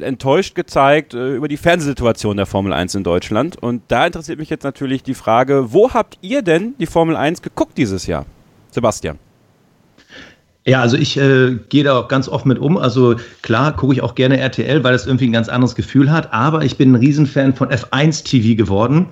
enttäuscht gezeigt äh, über die Fernsehsituation der Formel 1 in Deutschland. Und da interessiert mich jetzt natürlich die Frage, wo habt ihr denn die Formel 1 geguckt dieses Jahr? Sebastian. Ja, also ich äh, gehe da auch ganz oft mit um. Also klar gucke ich auch gerne RTL, weil das irgendwie ein ganz anderes Gefühl hat. Aber ich bin ein Riesenfan von F1 TV geworden.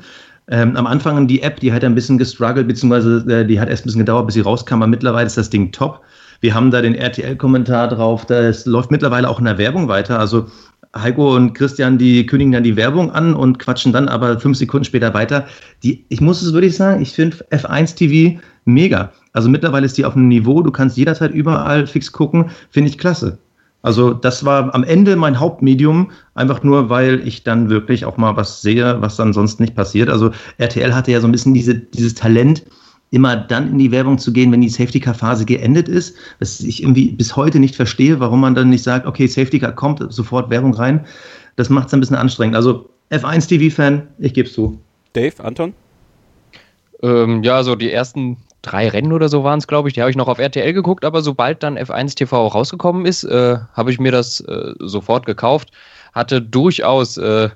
Ähm, am Anfang die App, die hat ein bisschen gestruggelt, beziehungsweise äh, die hat erst ein bisschen gedauert, bis sie rauskam. Aber mittlerweile ist das Ding top. Wir haben da den RTL-Kommentar drauf. Das läuft mittlerweile auch in der Werbung weiter. Also Heiko und Christian, die kündigen dann die Werbung an und quatschen dann aber fünf Sekunden später weiter. Die, ich muss es wirklich sagen, ich finde F1 TV mega. Also mittlerweile ist die auf einem Niveau, du kannst jederzeit überall fix gucken, finde ich klasse. Also das war am Ende mein Hauptmedium, einfach nur, weil ich dann wirklich auch mal was sehe, was dann sonst nicht passiert. Also RTL hatte ja so ein bisschen diese, dieses Talent, immer dann in die Werbung zu gehen, wenn die Safety-Car-Phase geendet ist, was ich irgendwie bis heute nicht verstehe, warum man dann nicht sagt, okay, Safety-Car kommt, sofort Werbung rein. Das macht es ein bisschen anstrengend. Also F1 TV-Fan, ich gebe es zu. Dave, Anton? Ähm, ja, so die ersten drei Rennen oder so waren es, glaube ich. Die habe ich noch auf RTL geguckt, aber sobald dann F1 TV rausgekommen ist, äh, habe ich mir das äh, sofort gekauft. Hatte durchaus äh,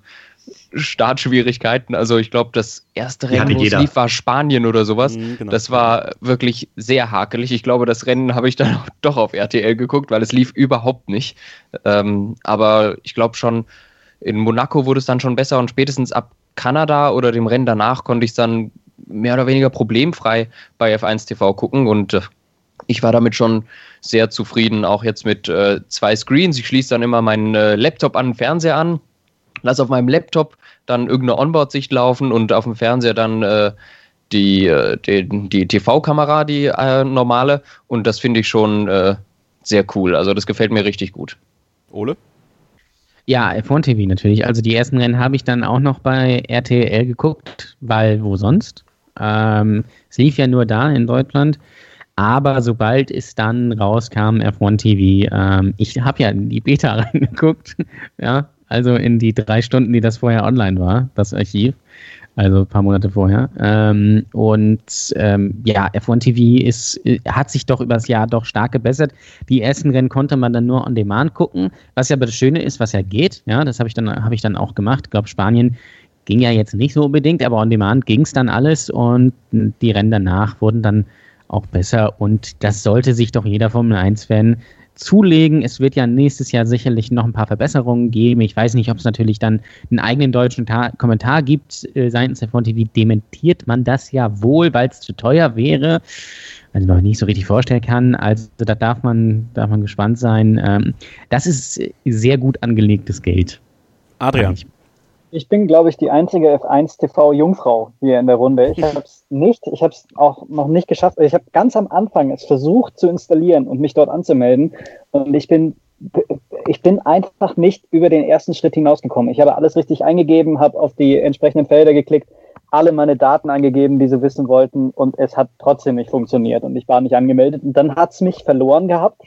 Startschwierigkeiten. Also ich glaube, das erste Rennen, wo es lief, war Spanien oder sowas. Mhm, genau. Das war wirklich sehr hakelig. Ich glaube, das Rennen habe ich dann (laughs) doch auf RTL geguckt, weil es lief überhaupt nicht. Ähm, aber ich glaube schon, in Monaco wurde es dann schon besser und spätestens ab Kanada oder dem Rennen danach konnte ich es dann mehr oder weniger problemfrei bei F1 TV gucken und äh, ich war damit schon sehr zufrieden, auch jetzt mit äh, zwei Screens. Ich schließe dann immer meinen äh, Laptop an den Fernseher an, lasse auf meinem Laptop dann irgendeine Onboard-Sicht laufen und auf dem Fernseher dann äh, die, äh, die, die TV-Kamera, die äh, normale. Und das finde ich schon äh, sehr cool. Also das gefällt mir richtig gut. Ole? Ja, F1 TV natürlich. Also die ersten Rennen habe ich dann auch noch bei RTL geguckt, weil wo sonst? Ähm, es lief ja nur da in Deutschland. Aber sobald es dann rauskam, F1 TV, ähm, ich habe ja in die Beta (laughs) reingeguckt, ja, also in die drei Stunden, die das vorher online war, das Archiv, also ein paar Monate vorher. Ähm, und ähm, ja, F1 TV ist, hat sich doch übers Jahr doch stark gebessert. Die ersten Rennen konnte man dann nur on demand gucken, was ja aber das Schöne ist, was ja geht. Ja, das habe ich dann habe ich dann auch gemacht. Ich glaube, Spanien ging ja jetzt nicht so unbedingt, aber on demand ging es dann alles und die Rennen danach wurden dann auch besser und das sollte sich doch jeder Formel 1-Fan zulegen. Es wird ja nächstes Jahr sicherlich noch ein paar Verbesserungen geben. Ich weiß nicht, ob es natürlich dann einen eigenen deutschen Ta Kommentar gibt äh, seitens der Front TV. Dementiert man das ja wohl, weil es zu teuer wäre. Also noch nicht so richtig vorstellen kann. Also da darf man, darf man gespannt sein. Ähm, das ist sehr gut angelegtes Geld. Adrian. Ich bin, glaube ich, die einzige F1 TV Jungfrau hier in der Runde. Ich (laughs) habe es nicht, ich habe es auch noch nicht geschafft. Ich habe ganz am Anfang es versucht zu installieren und mich dort anzumelden. Und ich bin, ich bin einfach nicht über den ersten Schritt hinausgekommen. Ich habe alles richtig eingegeben, habe auf die entsprechenden Felder geklickt, alle meine Daten eingegeben, die sie wissen wollten, und es hat trotzdem nicht funktioniert. Und ich war nicht angemeldet. Und dann hat es mich verloren gehabt.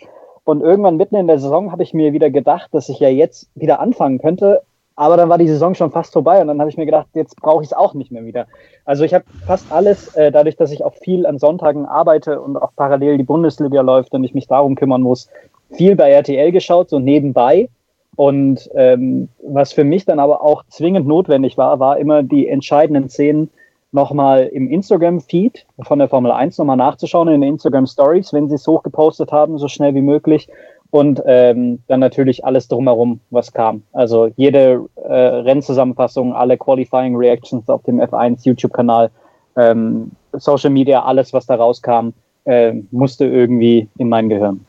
Und irgendwann mitten in der Saison habe ich mir wieder gedacht, dass ich ja jetzt wieder anfangen könnte aber dann war die Saison schon fast vorbei und dann habe ich mir gedacht, jetzt brauche ich es auch nicht mehr wieder. Also ich habe fast alles, äh, dadurch, dass ich auch viel an Sonntagen arbeite und auch parallel die Bundesliga läuft und ich mich darum kümmern muss, viel bei RTL geschaut, so nebenbei. Und ähm, was für mich dann aber auch zwingend notwendig war, war immer die entscheidenden Szenen nochmal im Instagram-Feed von der Formel 1 nochmal nachzuschauen, in den Instagram Stories, wenn sie es hochgepostet haben, so schnell wie möglich und ähm, dann natürlich alles drumherum, was kam. Also jede äh, Rennzusammenfassung, alle Qualifying Reactions auf dem F1 YouTube-Kanal, ähm, Social Media, alles, was da rauskam, äh, musste irgendwie in mein Gehirn.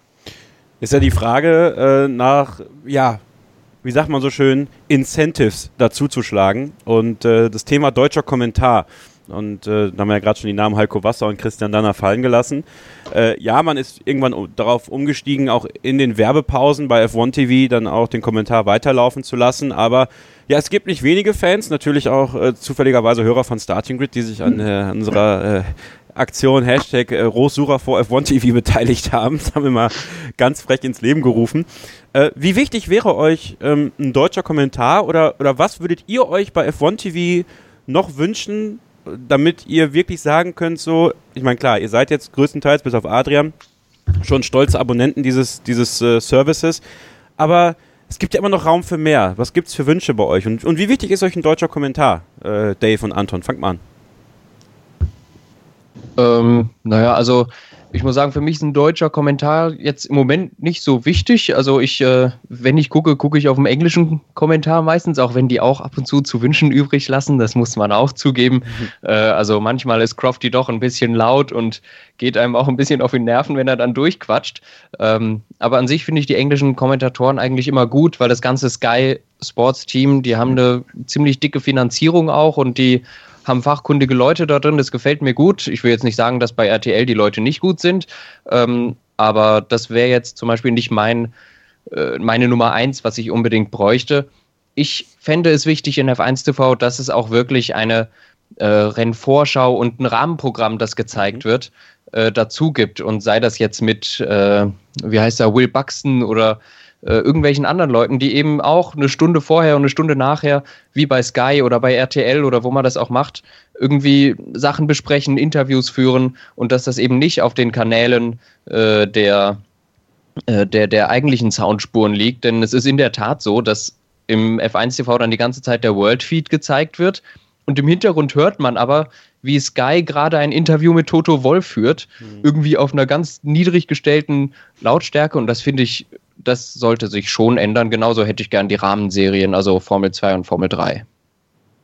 Ist ja die Frage äh, nach, ja, wie sagt man so schön, Incentives dazuzuschlagen und äh, das Thema deutscher Kommentar. Und äh, da haben wir ja gerade schon die Namen Heiko Wasser und Christian Danner fallen gelassen. Äh, ja, man ist irgendwann darauf umgestiegen, auch in den Werbepausen bei F1 TV dann auch den Kommentar weiterlaufen zu lassen. Aber ja, es gibt nicht wenige Fans, natürlich auch äh, zufälligerweise Hörer von Starting Grid, die sich an äh, unserer äh, Aktion Hashtag äh, Rohsucher vor F1 TV (laughs) beteiligt haben. Das haben wir mal ganz frech ins Leben gerufen. Äh, wie wichtig wäre euch ähm, ein deutscher Kommentar oder, oder was würdet ihr euch bei F1 TV noch wünschen, damit ihr wirklich sagen könnt, so, ich meine, klar, ihr seid jetzt größtenteils, bis auf Adrian, schon stolze Abonnenten dieses, dieses äh, Services, aber es gibt ja immer noch Raum für mehr. Was gibt es für Wünsche bei euch? Und, und wie wichtig ist euch ein deutscher Kommentar, äh, Dave und Anton? Fangt mal an. Ähm, naja, also ich muss sagen, für mich ist ein deutscher Kommentar jetzt im Moment nicht so wichtig. Also ich, äh, wenn ich gucke, gucke ich auf dem englischen Kommentar meistens, auch wenn die auch ab und zu zu wünschen übrig lassen. Das muss man auch zugeben. Mhm. Äh, also manchmal ist Crofty doch ein bisschen laut und geht einem auch ein bisschen auf die Nerven, wenn er dann durchquatscht. Ähm, aber an sich finde ich die englischen Kommentatoren eigentlich immer gut, weil das ganze Sky Sports Team, die haben eine ziemlich dicke Finanzierung auch und die haben fachkundige Leute da drin, das gefällt mir gut. Ich will jetzt nicht sagen, dass bei RTL die Leute nicht gut sind, ähm, aber das wäre jetzt zum Beispiel nicht mein, äh, meine Nummer eins, was ich unbedingt bräuchte. Ich fände es wichtig in F1 TV, dass es auch wirklich eine äh, Rennvorschau und ein Rahmenprogramm, das gezeigt mhm. wird, äh, dazu gibt. Und sei das jetzt mit, äh, wie heißt er, Will Buxton oder äh, irgendwelchen anderen Leuten, die eben auch eine Stunde vorher und eine Stunde nachher, wie bei Sky oder bei RTL oder wo man das auch macht, irgendwie Sachen besprechen, Interviews führen und dass das eben nicht auf den Kanälen äh, der, äh, der, der eigentlichen Soundspuren liegt. Denn es ist in der Tat so, dass im F1 TV dann die ganze Zeit der World Feed gezeigt wird. Und im Hintergrund hört man aber, wie Sky gerade ein Interview mit Toto Wolf führt, mhm. irgendwie auf einer ganz niedrig gestellten Lautstärke. Und das finde ich das sollte sich schon ändern. Genauso hätte ich gern die Rahmenserien, also Formel 2 und Formel 3.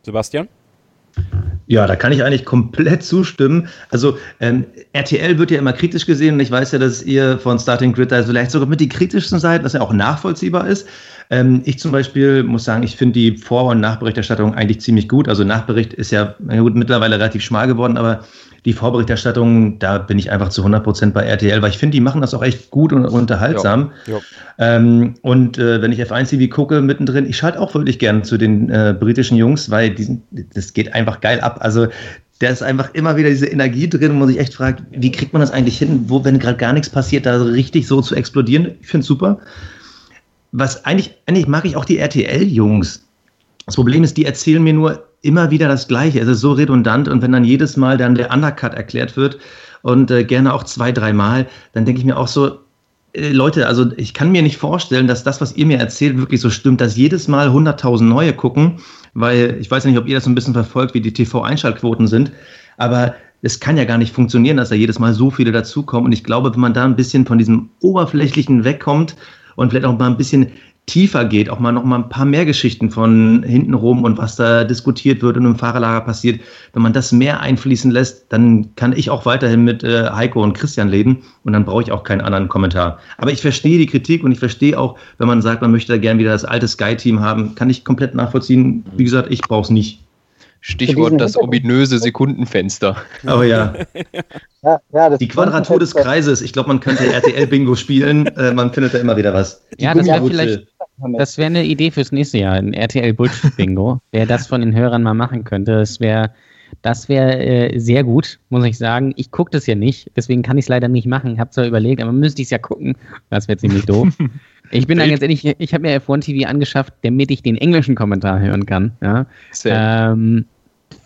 Sebastian? Ja, da kann ich eigentlich komplett zustimmen. Also ähm, RTL wird ja immer kritisch gesehen und ich weiß ja, dass ihr von Starting Grid da vielleicht sogar mit die kritischsten seid, was ja auch nachvollziehbar ist. Ähm, ich zum Beispiel muss sagen, ich finde die Vor- und Nachberichterstattung eigentlich ziemlich gut. Also Nachbericht ist ja gut, mittlerweile relativ schmal geworden, aber die Vorberichterstattung, da bin ich einfach zu 100 Prozent bei RTL, weil ich finde, die machen das auch echt gut und unterhaltsam. Ja, ja. Ähm, und äh, wenn ich F1 TV gucke mittendrin, ich schalte auch wirklich gern zu den äh, britischen Jungs, weil die, das geht einfach geil ab. Also da ist einfach immer wieder diese Energie drin, wo man sich echt fragt, wie kriegt man das eigentlich hin, wo, wenn gerade gar nichts passiert, da richtig so zu explodieren. Ich finde es super. Was eigentlich, eigentlich mag ich auch die RTL-Jungs. Das Problem ist, die erzählen mir nur immer wieder das Gleiche. Es ist so redundant und wenn dann jedes Mal dann der Undercut erklärt wird und äh, gerne auch zwei, dreimal, dann denke ich mir auch so, äh, Leute, also ich kann mir nicht vorstellen, dass das, was ihr mir erzählt, wirklich so stimmt, dass jedes Mal 100.000 neue gucken, weil ich weiß nicht, ob ihr das so ein bisschen verfolgt, wie die TV-Einschaltquoten sind, aber es kann ja gar nicht funktionieren, dass da jedes Mal so viele dazukommen. Und ich glaube, wenn man da ein bisschen von diesem Oberflächlichen wegkommt und vielleicht auch mal ein bisschen tiefer geht, auch mal noch mal ein paar mehr Geschichten von hinten rum und was da diskutiert wird und im Fahrerlager passiert, wenn man das mehr einfließen lässt, dann kann ich auch weiterhin mit äh, Heiko und Christian leben und dann brauche ich auch keinen anderen Kommentar. Aber ich verstehe die Kritik und ich verstehe auch, wenn man sagt, man möchte da gern wieder das alte Sky-Team haben, kann ich komplett nachvollziehen. Wie gesagt, ich brauche es nicht. Stichwort das ominöse Sekundenfenster. (laughs) Oh ja. ja, ja die Quadratur des Kreises. Ich glaube, man könnte RTL-Bingo spielen. (laughs) Äh, man findet da immer wieder was. Die ja, das wäre vielleicht, das wäre eine Idee fürs nächste Jahr, ein RTL-Bullshit-Bingo. (laughs) Wer das von den Hörern mal machen könnte, das wäre das wäre äh, sehr gut, muss ich sagen. Ich gucke das ja nicht, deswegen kann ich es leider nicht machen. Ich habe zwar überlegt, aber müsste ich es ja gucken. Das wäre ziemlich doof. Ich bin dann ganz ehrlich, ich habe mir F1 TV angeschafft, damit ich den englischen Kommentar hören kann. Ja. Ähm,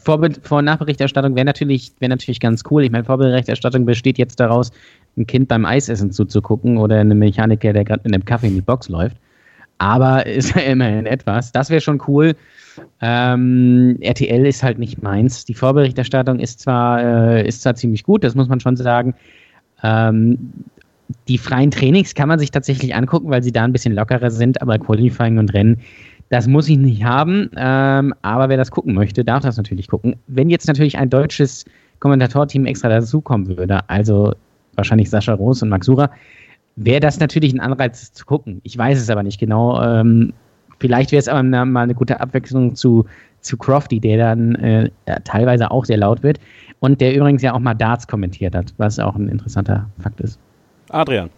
Vor-, Vor und Nachberichterstattung wäre natürlich, wär natürlich ganz cool. Ich meine, Vorberichterstattung besteht jetzt daraus, ein Kind beim Eisessen zuzugucken oder einem Mechaniker, der gerade mit einem Kaffee in die Box läuft. Aber (laughs) ist ja immerhin etwas. Das wäre schon cool. Ähm, RTL ist halt nicht meins. Die Vorberichterstattung ist zwar, äh, ist zwar ziemlich gut, das muss man schon sagen. Ähm, die freien Trainings kann man sich tatsächlich angucken, weil sie da ein bisschen lockerer sind, aber Qualifying und Rennen, das muss ich nicht haben. Ähm, aber wer das gucken möchte, darf das natürlich gucken. Wenn jetzt natürlich ein deutsches Kommentatorteam extra dazukommen würde, also wahrscheinlich Sascha Roos und Max Sura, wäre das natürlich ein Anreiz zu gucken. Ich weiß es aber nicht genau. Ähm, vielleicht wäre es aber mal eine gute Abwechslung zu, zu Crofty, der dann äh, teilweise auch sehr laut wird und der übrigens ja auch mal Darts kommentiert hat, was auch ein interessanter Fakt ist. Adrian.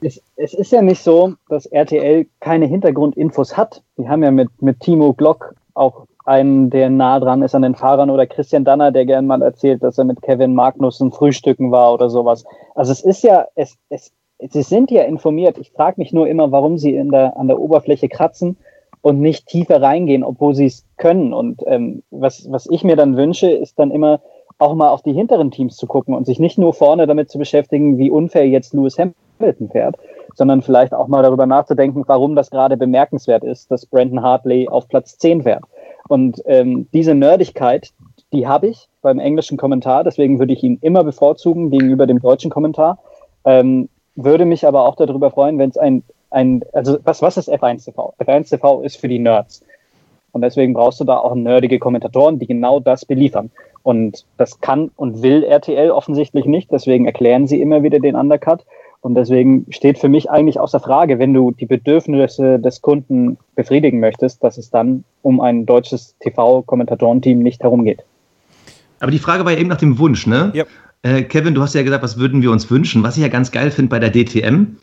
Es, es, ist ja nicht so, dass RTL keine Hintergrundinfos hat. Die haben ja mit, mit Timo Glock auch einen, der nah dran ist an den Fahrern oder Christian Danner, der gern mal erzählt, dass er mit Kevin Magnussen frühstücken war oder sowas. Also es ist ja, es, es, sie sind ja informiert. Ich frage mich nur immer, warum sie in der, an der Oberfläche kratzen und nicht tiefer reingehen, obwohl sie es können. Und ähm, was, was ich mir dann wünsche, ist dann immer, auch mal auf die hinteren Teams zu gucken und sich nicht nur vorne damit zu beschäftigen, wie unfair jetzt Lewis Hamilton fährt, sondern vielleicht auch mal darüber nachzudenken, warum das gerade bemerkenswert ist, dass Brandon Hartley auf Platz 10 fährt. Und ähm, diese Nerdigkeit, die habe ich beim englischen Kommentar, deswegen würde ich ihn immer bevorzugen gegenüber dem deutschen Kommentar. Ähm, würde mich aber auch darüber freuen, wenn es ein, ein, also was, was ist F1 TV? F1 TV ist für die Nerds. Und deswegen brauchst du da auch nerdige Kommentatoren, die genau das beliefern. Und das kann und will RTL offensichtlich nicht. Deswegen erklären sie immer wieder den Undercut. Und deswegen steht für mich eigentlich außer Frage, wenn du die Bedürfnisse des Kunden befriedigen möchtest, dass es dann um ein deutsches TV-Kommentatorenteam nicht herumgeht. Aber die Frage war ja eben nach dem Wunsch, ne? Ja. Äh, Kevin, du hast ja gesagt, was würden wir uns wünschen? Was ich ja ganz geil finde bei der DTM,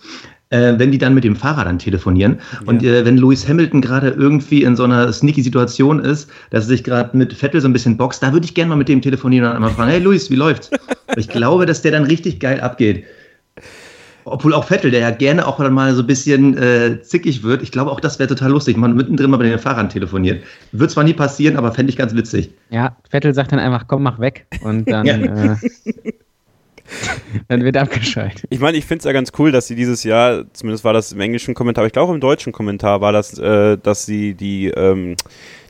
äh, wenn die dann mit dem Fahrer dann telefonieren. Ja. Und äh, wenn Lewis Hamilton gerade irgendwie in so einer sneaky Situation ist, dass er sich gerade mit Vettel so ein bisschen boxt, da würde ich gerne mal mit dem telefonieren und einmal fragen, hey Lewis, wie läuft's? ich glaube, dass der dann richtig geil abgeht. Obwohl auch Vettel, der ja gerne auch dann mal so ein bisschen äh, zickig wird, ich glaube auch das wäre total lustig, man mittendrin mal bei den Fahrern telefoniert. Wird zwar nie passieren, aber fände ich ganz witzig. Ja, Vettel sagt dann einfach, komm, mach weg. Und dann (laughs) äh, (laughs) dann wird abgeschaltet. Ich meine, ich finde es ja ganz cool, dass sie dieses Jahr, zumindest war das im englischen Kommentar, aber ich glaube im deutschen Kommentar war das, äh, dass sie die, ähm,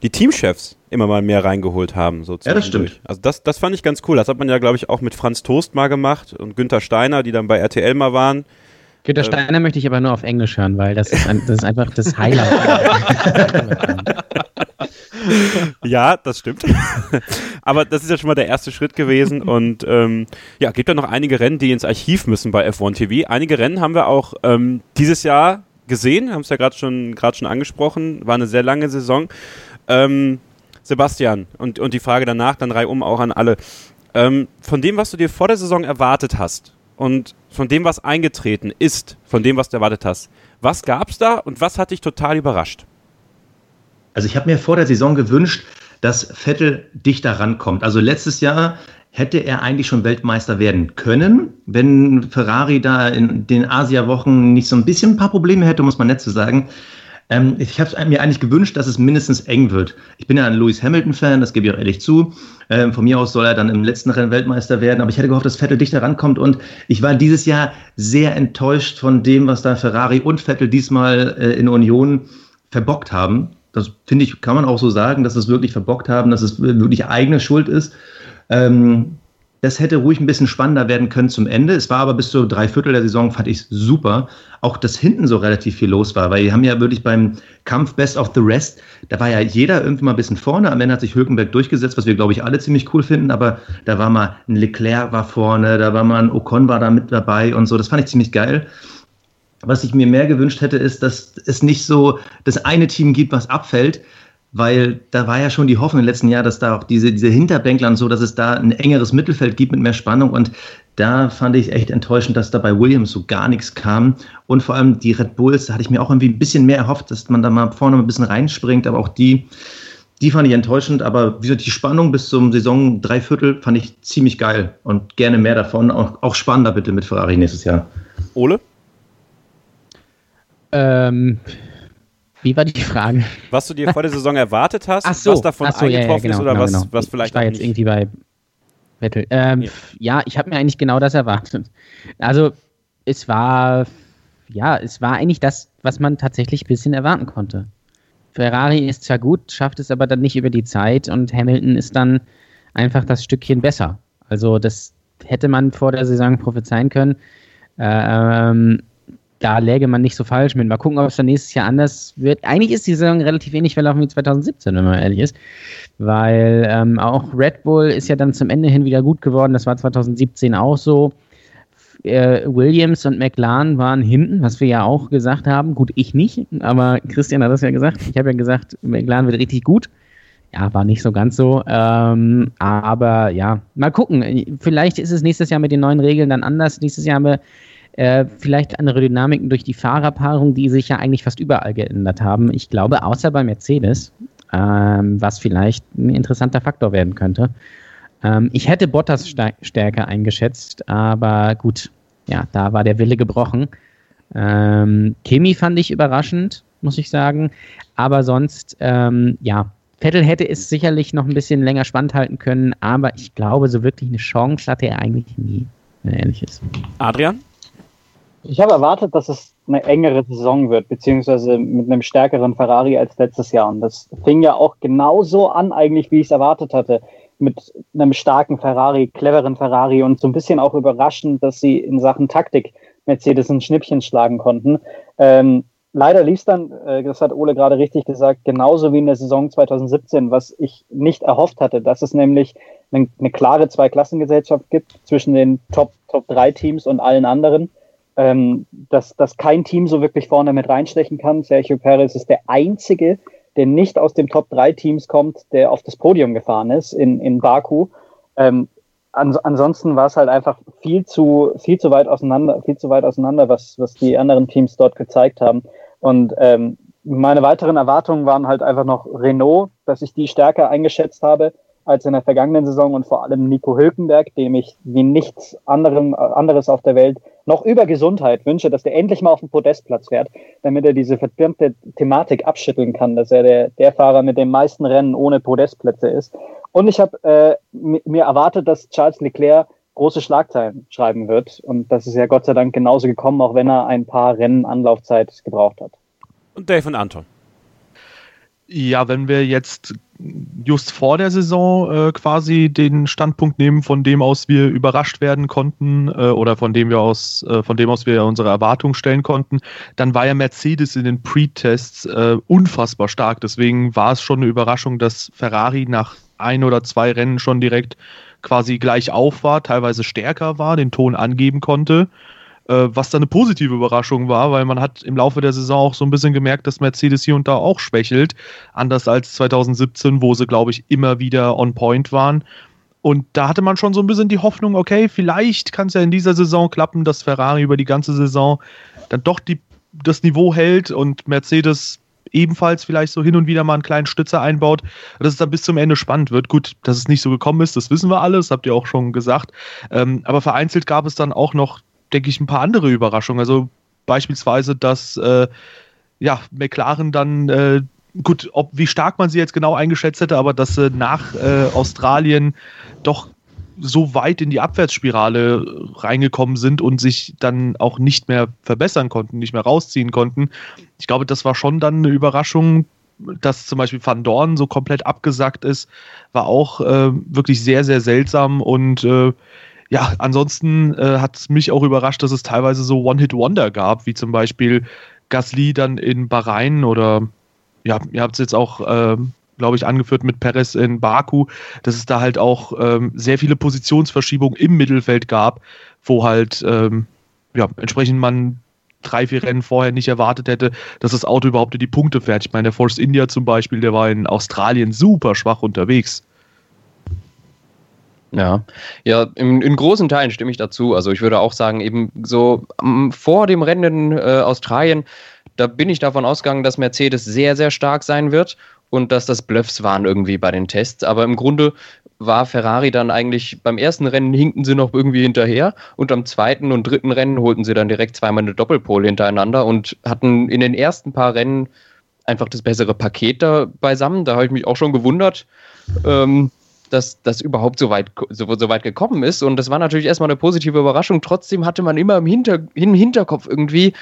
die Teamchefs immer mal mehr reingeholt haben. So ja, das stimmt. Also das, das fand ich ganz cool. Das hat man ja, glaube ich, auch mit Franz Toast mal gemacht und Günther Steiner, die dann bei RTL mal waren. Günter ähm, Steiner möchte ich aber nur auf Englisch hören, weil das ist, ein, das ist einfach das Highlight. (laughs) ja, das stimmt. (laughs) aber das ist ja schon mal der erste Schritt gewesen. Und ähm, ja, gibt ja noch einige Rennen, die ins Archiv müssen bei F1 TV. Einige Rennen haben wir auch ähm, dieses Jahr gesehen, haben es ja gerade schon, schon angesprochen. War eine sehr lange Saison. Ähm, Sebastian, und, und die Frage danach, dann reihum auch an alle. Ähm, von dem, was du dir vor der Saison erwartet hast, und von dem, was eingetreten ist, von dem, was du erwartet hast. Was gab es da und was hat dich total überrascht? Also ich habe mir vor der Saison gewünscht, dass Vettel dichter rankommt. Also letztes Jahr hätte er eigentlich schon Weltmeister werden können, wenn Ferrari da in den Asia-Wochen nicht so ein bisschen ein paar Probleme hätte, muss man nett zu sagen. Ähm, ich habe mir eigentlich gewünscht, dass es mindestens eng wird. Ich bin ja ein Lewis Hamilton-Fan, das gebe ich auch ehrlich zu. Ähm, von mir aus soll er dann im letzten Rennen Weltmeister werden, aber ich hätte gehofft, dass Vettel dichter rankommt und ich war dieses Jahr sehr enttäuscht von dem, was da Ferrari und Vettel diesmal äh, in Union verbockt haben. Das finde ich, kann man auch so sagen, dass es wirklich verbockt haben, dass es wirklich eigene Schuld ist. Ähm, Das hätte ruhig ein bisschen spannender werden können zum Ende. Es war aber bis zu drei Viertel der Saison, fand ich super. Auch dass hinten so relativ viel los war, weil die haben ja wirklich beim Kampf Best of the Rest, da war ja jeder irgendwie mal ein bisschen vorne. Am Ende hat sich Hülkenberg durchgesetzt, was wir, glaube ich, alle ziemlich cool finden. Aber da war mal ein Leclerc war vorne, da war mal ein Ocon war da mit dabei und so. Das fand ich ziemlich geil. Was ich mir mehr gewünscht hätte, ist, dass es nicht so das eine Team gibt, was abfällt, weil da war ja schon die Hoffnung im letzten Jahr, dass da auch diese, diese Hinterbänkler und so, dass es da ein engeres Mittelfeld gibt mit mehr Spannung und da fand ich echt enttäuschend, dass da bei Williams so gar nichts kam. Und vor allem die Red Bulls, da hatte ich mir auch irgendwie ein bisschen mehr erhofft, dass man da mal vorne ein bisschen reinspringt, aber auch die, die fand ich enttäuschend. Aber wie gesagt, die Spannung bis zum Saison Dreiviertel fand ich ziemlich geil und gerne mehr davon. Auch, auch spannender bitte mit Ferrari nächstes Jahr. Ole? Ähm, wie war die Frage? Was du dir vor der Saison erwartet hast, (laughs) so, was davon so, ja, ja, eingetroffen genau, ist oder genau, was, genau. was vielleicht Ich war jetzt irgendwie bei Vettel. Ähm, Ja. ja. ich habe mir eigentlich genau das erwartet. Also es war, ja, es war eigentlich das, was man tatsächlich ein bisschen erwarten konnte. Ferrari ist zwar gut, schafft es aber dann nicht über die Zeit und Hamilton ist dann einfach das Stückchen besser. Also das hätte man vor der Saison prophezeien können. Ähm, da läge man nicht so falsch mit. Mal gucken, ob es dann nächstes Jahr anders wird. Eigentlich ist die Saison relativ ähnlich verlaufen wie 2017, wenn man ehrlich ist. Weil ähm, auch Red Bull ist ja dann zum Ende hin wieder gut geworden. Das war 2017 auch so. Äh, Williams und McLaren waren hinten, was wir ja auch gesagt haben. Gut, ich nicht, aber Christian hat das ja gesagt. Ich habe ja gesagt, McLaren wird richtig gut. Ja, war nicht so ganz so. Ähm, aber ja, mal gucken. Vielleicht ist es nächstes Jahr mit den neuen Regeln dann anders. Nächstes Jahr haben wir äh, vielleicht andere Dynamiken durch die Fahrerpaarung, die sich ja eigentlich fast überall geändert haben. Ich glaube, außer bei Mercedes, ähm, was vielleicht ein interessanter Faktor werden könnte. Ähm, ich hätte Bottas stärker eingeschätzt, aber gut, ja, da war der Wille gebrochen. Ähm, Kimi fand ich überraschend, muss ich sagen. Aber sonst, ähm, ja, Vettel hätte es sicherlich noch ein bisschen länger spannend halten können, aber ich glaube, so wirklich eine Chance hatte er eigentlich nie, wenn er ehrlich ist. Adrian? Ich habe erwartet, dass es eine engere Saison wird, beziehungsweise mit einem stärkeren Ferrari als letztes Jahr. Und das fing ja auch genauso an, eigentlich, wie ich es erwartet hatte. Mit einem starken Ferrari, cleveren Ferrari und so ein bisschen auch überraschend, dass sie in Sachen Taktik Mercedes ein Schnippchen schlagen konnten. Ähm, leider lief es dann, äh, das hat Ole gerade richtig gesagt, genauso wie in der Saison 2017, was ich nicht erhofft hatte, dass es nämlich eine, eine klare Zweiklassengesellschaft gibt zwischen den Top, Top 3 Teams und allen anderen ähm, dass, dass kein Team so wirklich vorne mit reinstechen kann. Sergio Perez ist der einzige, der nicht aus dem Top 3 Teams kommt, der auf das Podium gefahren ist in, in Baku. Ähm, ans ansonsten war es halt einfach viel zu, viel zu weit auseinander, viel zu weit auseinander, was, was die anderen Teams dort gezeigt haben. Und ähm, meine weiteren Erwartungen waren halt einfach noch Renault, dass ich die stärker eingeschätzt habe als in der vergangenen Saison und vor allem Nico Hülkenberg, dem ich wie nichts anderem, anderes auf der Welt noch über Gesundheit wünsche, dass der endlich mal auf den Podestplatz fährt, damit er diese verdammte Thematik abschütteln kann, dass er der, der Fahrer mit den meisten Rennen ohne Podestplätze ist. Und ich habe äh, mir erwartet, dass Charles Leclerc große Schlagzeilen schreiben wird. Und das ist ja Gott sei Dank genauso gekommen, auch wenn er ein paar Rennen Anlaufzeit gebraucht hat. Und Dave und Anton. Ja, wenn wir jetzt just vor der Saison äh, quasi den Standpunkt nehmen, von dem aus wir überrascht werden konnten äh, oder von dem wir aus, äh, von dem aus wir unsere Erwartungen stellen konnten, dann war ja Mercedes in den Pre-Tests äh, unfassbar stark. Deswegen war es schon eine Überraschung, dass Ferrari nach ein oder zwei Rennen schon direkt quasi gleich auf war, teilweise stärker war, den Ton angeben konnte äh, was dann eine positive Überraschung war, weil man hat im Laufe der Saison auch so ein bisschen gemerkt, dass Mercedes hier und da auch schwächelt, anders als 2017, wo sie, glaube ich, immer wieder on point waren. Und da hatte man schon so ein bisschen die Hoffnung, okay, vielleicht kann es ja in dieser Saison klappen, dass Ferrari über die ganze Saison dann doch die, das Niveau hält und Mercedes ebenfalls vielleicht so hin und wieder mal einen kleinen Stützer einbaut, dass es dann bis zum Ende spannend wird. Gut, dass es nicht so gekommen ist, das wissen wir alle, das habt ihr auch schon gesagt. Ähm, aber vereinzelt gab es dann auch noch denke ich, ein paar andere Überraschungen. Also beispielsweise, dass äh, ja, McLaren dann, äh, gut, ob wie stark man sie jetzt genau eingeschätzt hätte, aber dass sie nach äh, Australien doch so weit in die Abwärtsspirale reingekommen sind und sich dann auch nicht mehr verbessern konnten, nicht mehr rausziehen konnten. Ich glaube, das war schon dann eine Überraschung, dass zum Beispiel Van Dorn so komplett abgesackt ist, war auch äh, wirklich sehr, sehr seltsam und äh, ja, ansonsten äh, hat es mich auch überrascht, dass es teilweise so One-Hit-Wonder gab, wie zum Beispiel Gasly dann in Bahrain oder ja, ihr habt es jetzt auch, äh, glaube ich, angeführt mit Perez in Baku, dass es da halt auch ähm, sehr viele Positionsverschiebungen im Mittelfeld gab, wo halt ähm, ja, entsprechend man drei, vier Rennen vorher nicht erwartet hätte, dass das Auto überhaupt in die Punkte fährt. Ich meine, der Force India zum Beispiel, der war in Australien super schwach unterwegs. Ja, ja, in, in großen Teilen stimme ich dazu. Also ich würde auch sagen, eben so um, vor dem Rennen in äh, Australien, da bin ich davon ausgegangen, dass Mercedes sehr, sehr stark sein wird und dass das Bluffs waren irgendwie bei den Tests. Aber im Grunde war Ferrari dann eigentlich beim ersten Rennen hinkten sie noch irgendwie hinterher und am zweiten und dritten Rennen holten sie dann direkt zweimal eine Doppelpole hintereinander und hatten in den ersten paar Rennen einfach das bessere Paket da beisammen. Da habe ich mich auch schon gewundert. Ähm, dass das überhaupt so weit, so, so, weit gekommen ist. Und das war natürlich erstmal eine positive Überraschung. Trotzdem hatte man immer im, Hinter, im Hinterkopf irgendwie,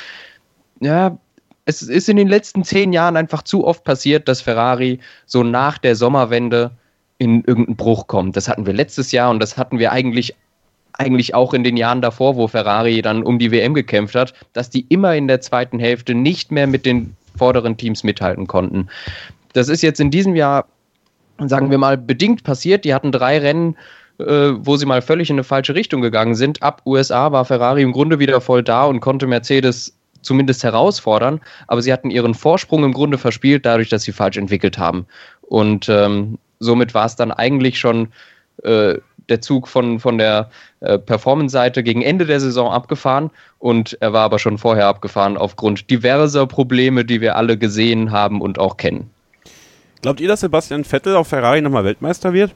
ja, es ist in den letzten zehn Jahren einfach zu oft passiert, dass Ferrari so nach der Sommerwende in irgendeinen Bruch kommt. Das hatten wir letztes Jahr und das hatten wir eigentlich eigentlich auch in den Jahren davor, wo Ferrari dann um die WM gekämpft hat, dass die immer in der zweiten Hälfte nicht mehr mit den vorderen Teams mithalten konnten. Das ist jetzt in diesem Jahr sagen wir mal, bedingt passiert. Die hatten drei Rennen, äh, wo sie mal völlig in eine falsche Richtung gegangen sind. Ab USA war Ferrari im Grunde wieder voll da und konnte Mercedes zumindest herausfordern, aber sie hatten ihren Vorsprung im Grunde verspielt, dadurch, dass sie falsch entwickelt haben. Und ähm, somit war es dann eigentlich schon äh, der Zug von, von der äh, Performance-Seite gegen Ende der Saison abgefahren und er war aber schon vorher abgefahren aufgrund diverser Probleme, die wir alle gesehen haben und auch kennen. Glaubt ihr, dass Sebastian Vettel auf Ferrari nochmal Weltmeister wird?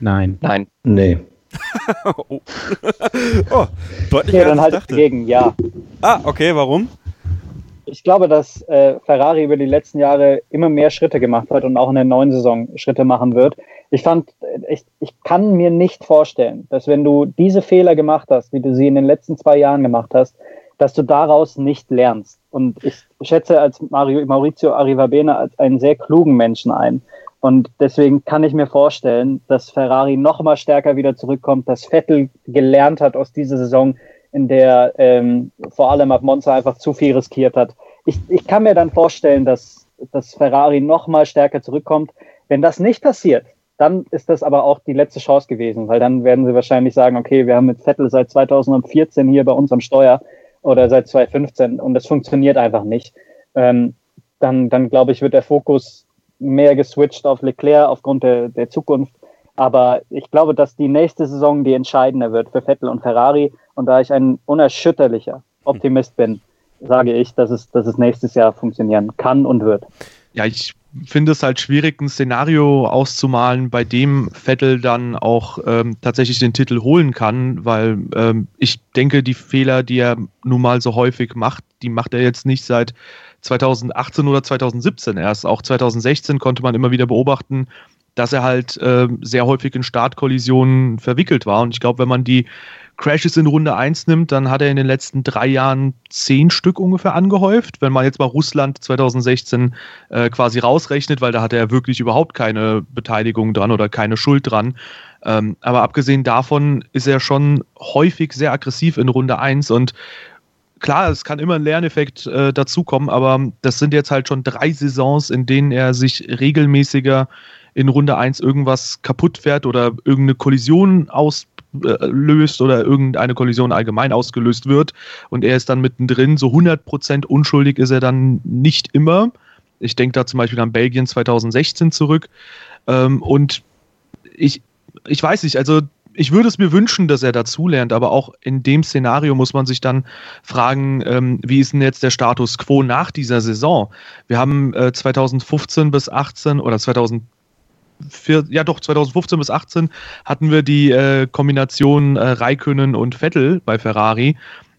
Nein. Nein. Nee. (laughs) oh. (laughs) oh, deutlich ja, dann halt dachte. dagegen, ja. Ah, okay, warum? Ich glaube, dass äh, Ferrari über die letzten Jahre immer mehr Schritte gemacht hat und auch in der neuen Saison Schritte machen wird. Ich fand, ich, ich kann mir nicht vorstellen, dass wenn du diese Fehler gemacht hast, wie du sie in den letzten zwei Jahren gemacht hast, dass du daraus nicht lernst. Und ich schätze als Mario, Maurizio Arrivabene als einen sehr klugen Menschen ein. Und deswegen kann ich mir vorstellen, dass Ferrari noch mal stärker wieder zurückkommt, dass Vettel gelernt hat aus dieser Saison, in der ähm, vor allem ab Monza einfach zu viel riskiert hat. Ich, ich kann mir dann vorstellen, dass, dass Ferrari noch mal stärker zurückkommt. Wenn das nicht passiert, dann ist das aber auch die letzte Chance gewesen, weil dann werden sie wahrscheinlich sagen, okay, wir haben mit Vettel seit 2014 hier bei uns am Steuer oder seit 2015 und das funktioniert einfach nicht, ähm, dann, dann glaube ich, wird der Fokus mehr geswitcht auf Leclerc aufgrund der, der Zukunft. Aber ich glaube, dass die nächste Saison die entscheidende wird für Vettel und Ferrari. Und da ich ein unerschütterlicher Optimist bin, sage ich, dass es, dass es nächstes Jahr funktionieren kann und wird. Ja, ich finde es halt schwierig, ein Szenario auszumalen, bei dem Vettel dann auch ähm, tatsächlich den Titel holen kann, weil ähm, ich denke, die Fehler, die er nun mal so häufig macht, die macht er jetzt nicht seit 2018 oder 2017 erst. Auch 2016 konnte man immer wieder beobachten, dass er halt äh, sehr häufig in Startkollisionen verwickelt war. Und ich glaube, wenn man die Crashes in Runde 1 nimmt, dann hat er in den letzten drei Jahren zehn Stück ungefähr angehäuft. Wenn man jetzt mal Russland 2016 äh, quasi rausrechnet, weil da hatte er wirklich überhaupt keine Beteiligung dran oder keine Schuld dran. Ähm, aber abgesehen davon ist er schon häufig sehr aggressiv in Runde 1 und klar, es kann immer ein Lerneffekt äh, dazukommen, aber das sind jetzt halt schon drei Saisons, in denen er sich regelmäßiger in Runde 1 irgendwas kaputt fährt oder irgendeine Kollision auslöst oder irgendeine Kollision allgemein ausgelöst wird und er ist dann mittendrin. So 100% unschuldig ist er dann nicht immer. Ich denke da zum Beispiel an Belgien 2016 zurück. Ähm, und ich, ich weiß nicht, also ich würde es mir wünschen, dass er dazulernt, aber auch in dem Szenario muss man sich dann fragen, ähm, wie ist denn jetzt der Status quo nach dieser Saison? Wir haben äh, 2015 bis 18 oder 2000 für, ja doch, 2015 bis 18 hatten wir die äh, Kombination äh, Raikönnen und Vettel bei Ferrari.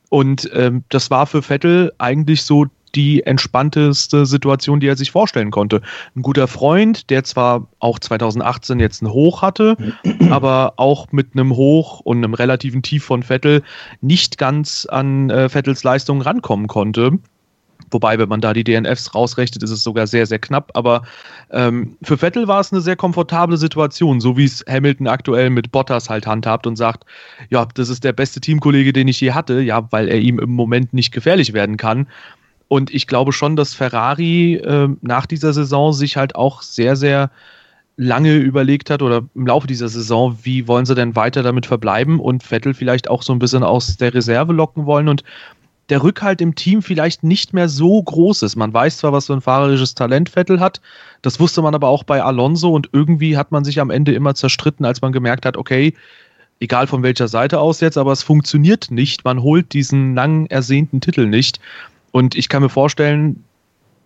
Und ähm, das war für Vettel eigentlich so die entspannteste Situation, die er sich vorstellen konnte. Ein guter Freund, der zwar auch 2018 jetzt ein Hoch hatte, (clears throat) aber auch mit einem Hoch und einem relativen Tief von Vettel nicht ganz an äh, Vettels Leistung rankommen konnte. Wobei, wenn man da die DNFs rausrechnet, ist es sogar sehr, sehr knapp. Aber ähm, für Vettel war es eine sehr komfortable Situation, so wie es Hamilton aktuell mit Bottas halt handhabt und sagt, ja, das ist der beste Teamkollege, den ich je hatte, ja, weil er ihm im Moment nicht gefährlich werden kann. Und ich glaube schon, dass Ferrari äh, nach dieser Saison sich halt auch sehr, sehr lange überlegt hat oder im Laufe dieser Saison, wie wollen sie denn weiter damit verbleiben und Vettel vielleicht auch so ein bisschen aus der Reserve locken wollen und der Rückhalt im Team vielleicht nicht mehr so groß ist. Man weiß zwar, was für ein fahrerisches Talent Vettel hat, das wusste man aber auch bei Alonso und irgendwie hat man sich am Ende immer zerstritten, als man gemerkt hat, okay, egal von welcher Seite aus jetzt, aber es funktioniert nicht. Man holt diesen lang ersehnten Titel nicht. Und ich kann mir vorstellen,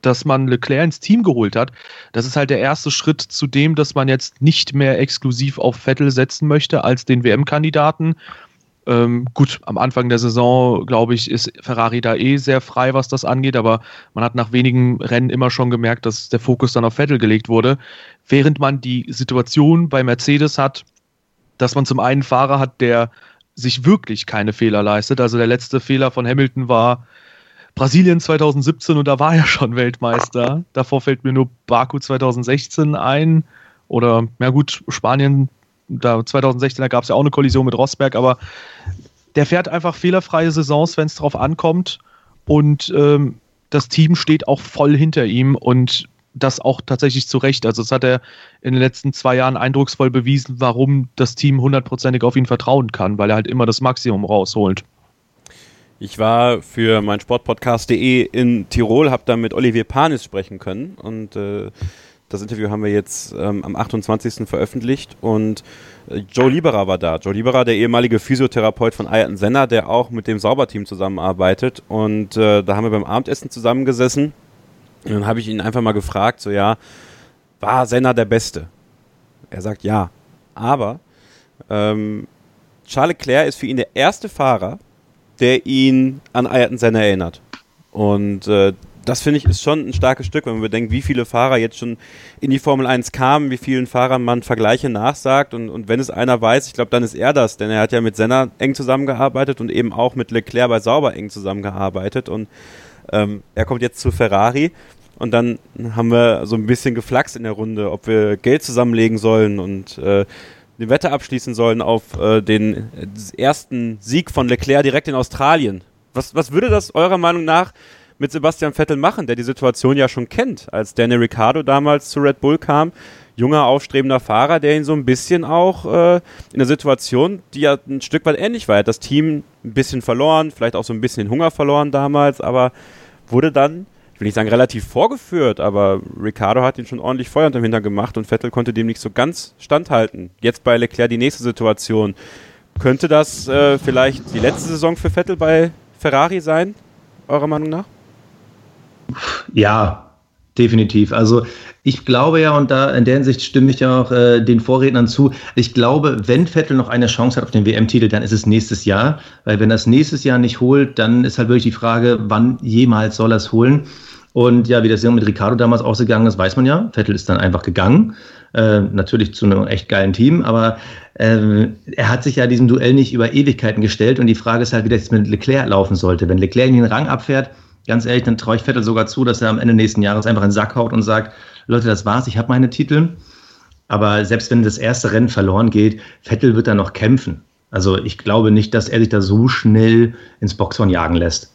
dass man Leclerc ins Team geholt hat. Das ist halt der erste Schritt zu dem, dass man jetzt nicht mehr exklusiv auf Vettel setzen möchte als den WM-Kandidaten, ähm, gut, am Anfang der Saison, glaube ich, ist Ferrari da eh sehr frei, was das angeht, aber man hat nach wenigen Rennen immer schon gemerkt, dass der Fokus dann auf Vettel gelegt wurde, während man die Situation bei Mercedes hat, dass man zum einen Fahrer hat, der sich wirklich keine Fehler leistet. Also der letzte Fehler von Hamilton war Brasilien 2017 und da war er schon Weltmeister. Davor fällt mir nur Baku 2016 ein oder, ja gut, Spanien da 2016, da gab es ja auch eine Kollision mit Rosberg, aber der fährt einfach fehlerfreie Saisons, wenn es drauf ankommt. Und ähm, das Team steht auch voll hinter ihm und das auch tatsächlich zu Recht. Also, das hat er in den letzten zwei Jahren eindrucksvoll bewiesen, warum das Team hundertprozentig auf ihn vertrauen kann, weil er halt immer das Maximum rausholt. Ich war für mein Sportpodcast.de in Tirol, habe da mit Olivier Panis sprechen können und äh, das Interview haben wir jetzt ähm, am 28. veröffentlicht und äh, Joe Liberer war da. Joe Liberer, der ehemalige Physiotherapeut von Ayrton Senna, der auch mit dem Sauberteam zusammenarbeitet. Und äh, da haben wir beim Abendessen zusammengesessen. Und dann habe ich ihn einfach mal gefragt, so ja, war Senna der Beste? Er sagt ja. Aber ähm, Charles Leclerc ist für ihn der erste Fahrer, der ihn an Ayrton Senna erinnert. Und äh, das finde ich ist schon ein starkes Stück, wenn man bedenkt, wie viele Fahrer jetzt schon in die Formel 1 kamen, wie vielen Fahrern man Vergleiche nachsagt und, und wenn es einer weiß, ich glaube, dann ist er das, denn er hat ja mit Senna eng zusammengearbeitet und eben auch mit Leclerc bei Sauber eng zusammengearbeitet und ähm, er kommt jetzt zu Ferrari und dann haben wir so ein bisschen geflaxt in der Runde, ob wir Geld zusammenlegen sollen und äh, eine Wette abschließen sollen auf äh, den äh, ersten Sieg von Leclerc direkt in Australien. Was, was würde das eurer Meinung nach mit Sebastian Vettel machen, der die Situation ja schon kennt, als Danny Ricciardo damals zu Red Bull kam. Junger, aufstrebender Fahrer, der ihn so ein bisschen auch äh, in der Situation, die ja ein Stück weit ähnlich war. Hat das Team ein bisschen verloren, vielleicht auch so ein bisschen den Hunger verloren damals, aber wurde dann, ich will nicht sagen relativ vorgeführt, aber Ricciardo hat ihn schon ordentlich Feuer unterm Hintern gemacht und Vettel konnte dem nicht so ganz standhalten. Jetzt bei Leclerc die nächste Situation. Könnte das äh, vielleicht die letzte Saison für Vettel bei Ferrari sein, eurer Meinung nach? Ja, definitiv. Also ich glaube ja, und da in der Hinsicht stimme ich ja auch äh, den Vorrednern zu, ich glaube, wenn Vettel noch eine Chance hat auf den WM-Titel, dann ist es nächstes Jahr. Weil wenn er es nächstes Jahr nicht holt, dann ist halt wirklich die Frage, wann jemals soll er es holen. Und ja, wie das mit Ricardo damals ausgegangen ist, weiß man ja. Vettel ist dann einfach gegangen. Äh, natürlich zu einem echt geilen Team, aber äh, er hat sich ja diesem Duell nicht über Ewigkeiten gestellt und die Frage ist halt, wie das mit Leclerc laufen sollte. Wenn Leclerc in den Rang abfährt, ganz ehrlich, dann traue ich Vettel sogar zu, dass er am Ende nächsten Jahres einfach in den Sack haut und sagt, Leute, das war's, ich habe meine Titel. Aber selbst wenn das erste Rennen verloren geht, Vettel wird da noch kämpfen. Also ich glaube nicht, dass er sich da so schnell ins Boxhorn jagen lässt.